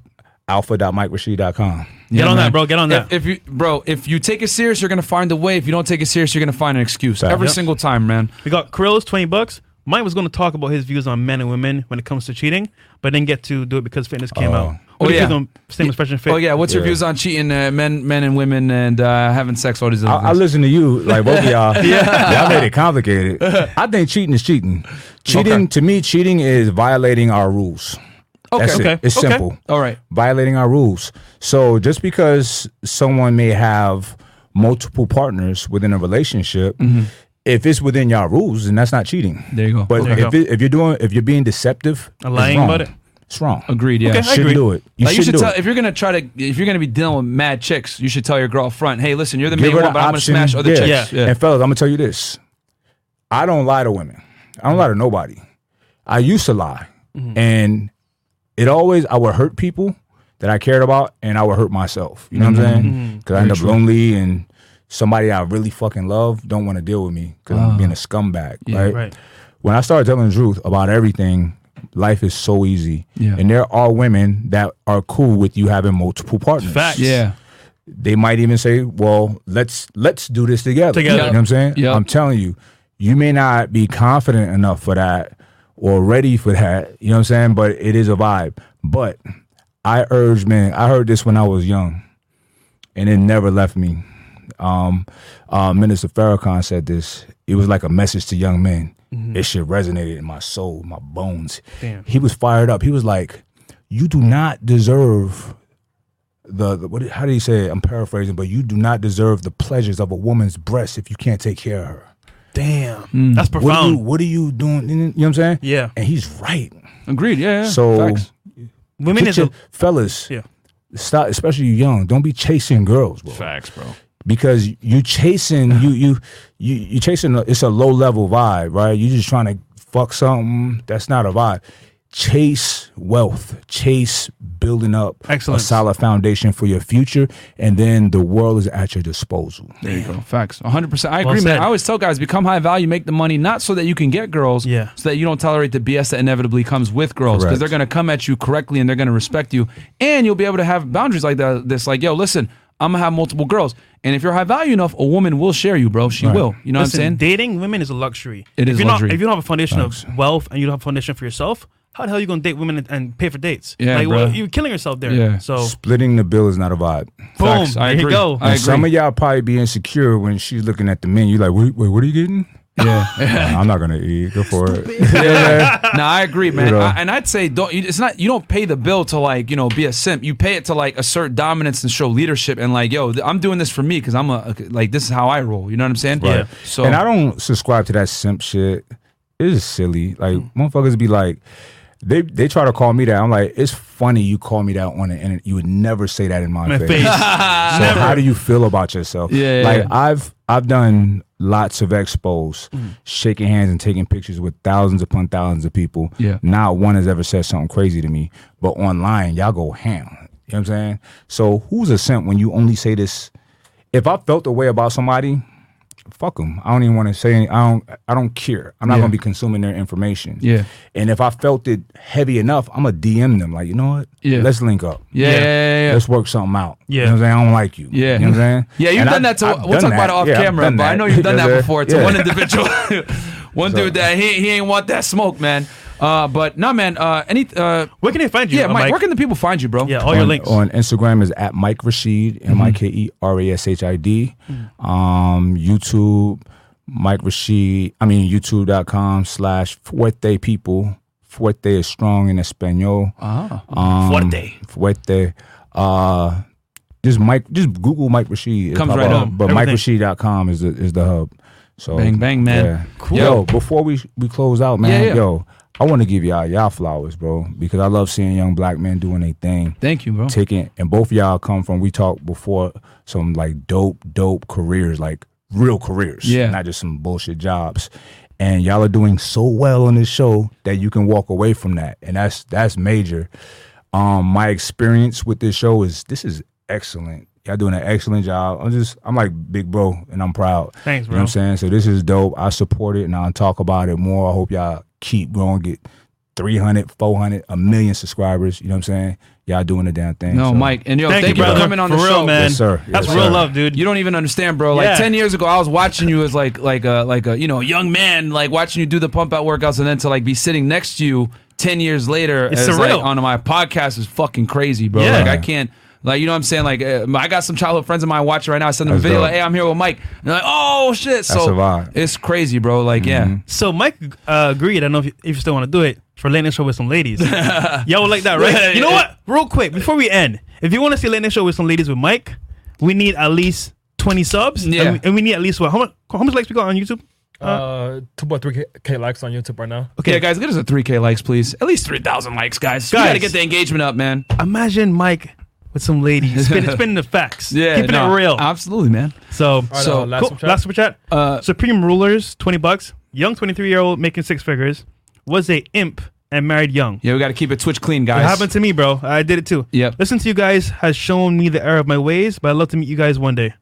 Alpha.MikeRashid.com. Get Yeah, on man. that, bro. Get on that. If, if you, bro, if you take it serious, you're gonna find a way. If you don't take it serious, you're gonna find an excuse Fact. every Yep. single time, man. We got Krills, 20 bucks. Mike was going to talk about his views on men and women when it comes to cheating, but didn't get to do it because fitness came Oh. out. Oh, What do you yeah. on same as Fresh and Fit? Oh yeah, what's your Yeah. views on cheating, uh, men, men and women, and uh, having sex? All these other I, I listen to you, like both of y'all. yeah. Y'all made it complicated. I think cheating is cheating. Cheating, Okay. to me, cheating is violating our rules. Okay, That's okay, it. It's okay. simple. All right. Violating our rules. So just because someone may have multiple partners within a relationship, if it's within y'all rules, then that's not cheating. Mm-hmm. There you go. But There you if, go. it, if you're doing, if you're being deceptive, it's lying wrong. about it? It's wrong. Agreed. Yeah. Okay, I Shouldn't agree. do it. You Like, you shouldn't should do tell it. if you're gonna try to if you're gonna be dealing with mad chicks, you should tell your girl up front, hey, listen, you're the Give main one, the but I'm gonna smash other Yeah. chicks. Yeah. And fellas, I'm gonna tell you this: I don't lie to women. I don't lie to nobody. I used to lie, Mm-hmm. and it always I would hurt people that I cared about, and I would hurt myself. You know Mm-hmm. what I'm saying? Because I end up lonely, and somebody I really fucking love don't want to deal with me because I'm being a scumbag. Ah. Yeah, right? Right. When I started telling the truth about everything, life is so easy. Yeah. And there are women that are cool with you having multiple partners Facts. yeah. they might even say, "Well, let's let's do this together." Together. You know what I'm saying? Yep. I'm telling you, you may not be confident enough for that or ready for that. You know what I'm saying? But it is a vibe. But I urge man, I heard this when I was young, and it never left me. Um, uh, Minister Farrakhan said this. It was like a message to young men. It should resonated in my soul, my bones. Damn. He was fired up. He was like, "You do not deserve the, the what? How do you say? It? I'm paraphrasing, but you do not deserve the pleasures of a woman's breast if you can't take care of her. Damn, mm. that's What are you profound. What are you doing? You know what I'm saying? Yeah. And he's right. Agreed. Yeah. yeah. So Facts. Women is your, a, fellas, yeah. stop, especially you young. Don't be chasing girls, bro. Facts, bro. because you chasing you you you you chasing a, it's a low level vibe, right? You're just trying to fuck something that's not a vibe. Chase wealth, chase building up Excellence. a solid foundation for your future, and then the world is at your disposal. There you go. Facts. 100%. I Well agree, man. I always tell guys become high value, make the money, not so that you can get girls, Yeah. so that you don't tolerate the BS that inevitably comes with girls. Because they're going to come at you correctly and they're going to respect you. And you'll be able to have boundaries like that. This, like, yo, listen, I'm going to have multiple girls. And if you're high value enough, a woman will share you, bro. She will. You know Listen, what I'm saying? dating women is a luxury. It if is you're luxury. Not, if you don't have a foundation of wealth and you don't have a foundation for yourself, how the hell are you gonna date women and, and pay for dates? Yeah, like, bro. well, you're killing yourself there. Yeah. So, Splitting the bill is not a vibe. boom, Facts. I there you go. I And some of y'all probably be insecure when she's looking at the menu. Like, wait, wait what are you getting? Yeah. I'm not gonna eat. Go for it. yeah. no, I agree, man. You know. I, and I'd say don't. It's not. You don't pay the bill to like you know be a simp. You pay it to like assert dominance and show leadership and like yo, th- I'm doing this for me because I'm a like this is how I roll. You know what I'm saying? Right. So and I don't subscribe to that simp shit. It's silly. Like mm. motherfuckers be like, they they try to call me that. I'm like, it's funny you call me that on the internet. You would never say that in my, My face. face. So how do you feel about yourself? Yeah, like yeah. I've I've done lots of expos, mm. shaking hands and taking pictures with thousands upon thousands of people. Yeah. Not one has ever said something crazy to me. But online, y'all go ham. You know what I'm saying? So who's a simp when you only say this? If I felt a way about somebody, fuck them. I don't even want to say. Any, I don't. I don't care. I'm not Yeah. gonna be consuming their information. Yeah. And if I felt it heavy enough, I'm gonna DM them. Like, you know what? Yeah. Let's link up. yeah, yeah, yeah, yeah. Let's work something out. Yeah. You know what I'm saying? I don't like you. Yeah. You know what I'm saying? Yeah, you've And done I- that to. I've we'll talk that. about it off camera, but I know you've done that before to one individual. one So- dude that he he ain't want that smoke, man. Uh, but no, man. Uh, any uh, Where can they find you? yeah, uh, Mike, Where can the people find you, bro? Yeah, all your on, links. on Instagram is at Mike Rashid, M I K E R A S H I D. Um, YouTube, Mike Rashid, I mean, youtube.com slash Fuerte People. Fuerte is strong in Espanol. Ah. Um, Fuerte. Fuerte. Uh, just Mike, just Google Mike Rashid. It'll Comes right up. up. But Everything. MikeRashid.com is the, is the hub. So Bang, bang, man. Yeah. Cool. Yo, before we we close out, man, Yeah, yeah. yo, I want to give y'all y'all flowers, bro, because I love seeing young black men doing their thing Thank you, bro. taking and both of y'all come from we talked before some like dope dope careers like real careers Yeah. not just some bullshit jobs and y'all are doing so well on this show that you can walk away from that and that's that's major um my experience with this show is this is excellent y'all doing an excellent job i'm just i'm like big bro and i'm proud Thanks, you know what i'm saying so this is dope i support it and i'll talk about it more i hope y'all keep growing get 300 400 a million subscribers you know what i'm saying y'all doing the damn thing No, so- Mike, and yo, Thank, thank, you, you, brother. for coming on for the real, show, man. Yes, sir. That's Yes, real love, dude. You don't even understand, bro. Like Yeah. ten years ago, I was watching you as like like a like a you know young man, like watching you do the pump out workouts, and then to like be sitting next to you ten years later It's as, surreal. like, on my podcast is fucking crazy, bro. Yeah. Like I can't. Like you know what I'm saying? Like uh, I got some childhood friends of mine watching right now. I send them a video dope. like, "Hey, I'm here with Mike." And they're like, "Oh shit!" So That's a vibe. it's crazy, bro. Like yeah, So Mike uh, agreed. I don't know if you, if you still want to do it for late night show with some ladies. Y'all would like that, right? You know yeah. what? Real quick before we end, if you want to see late night show with some ladies with Mike, we need at least twenty subs. Yeah. and we, and we need at least what? How much? How much likes we got on YouTube? Uh, 2.3k likes on YouTube right now. okay, yeah, guys, get us a 3K likes, please. At least 3,000 likes, guys. We Guys. gotta get the engagement up, man. Imagine Mike with some ladies spinning, spinning the facts, Yeah, keeping no, it real. Absolutely, man. so, Alright, So, uh, last cool. super chat. last super chat. Uh, Supreme Rulers, twenty bucks. Young twenty three year old making six figures was a imp and married young. Yeah, we gotta keep it Twitch clean, It guys. happened to me, bro. I did it too. Yep. Listen to you guys has shown me the error of my ways, but I'd love to meet you guys one day.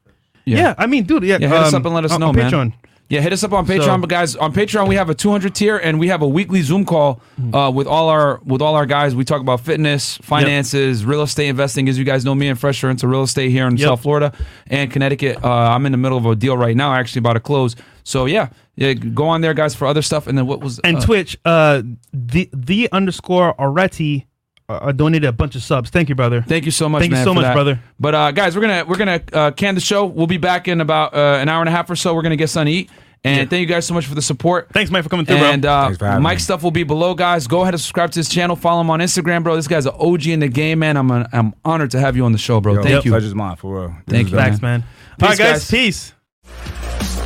Yeah, I mean, dude, yeah. Yeah, hit us um, up and let us on- know, on man. Patreon. Yeah, hit us up on Patreon, So- but guys, on Patreon we have a 200 tier, and we have a weekly Zoom call Mm-hmm. uh, with all our with all our guys. We talk about fitness, finances, real estate investing. As you guys know, me and Fresh are into real estate here in Yep. South Florida and Connecticut. Uh, I'm in the middle of a deal right now, actually about to close. So yeah, yeah, go on there, guys, for other stuff. And then what was And uh, Twitch, uh, the the underscore Aretti uh, donated a bunch of subs. Thank you, brother. Thank you so much. Thank you so much, that. brother. But uh, guys, we're gonna we're gonna uh, can the show. We'll be back in about uh, an hour and a half or so. We're gonna get something to eat. And Yeah. thank you guys so much for the support. Thanks, Mike, for coming through, And bro. uh, Thanks for having Mike's me. stuff will be below, guys. Go ahead and subscribe to his channel. Follow him on Instagram, bro. This guy's an OG in the game, man. I'm an, I'm honored to have you on the show, bro. Yo, Thank you. Pleasure's mine for real. This Thank you, dope. Thanks, man. Peace, All right, guys. guys. Peace.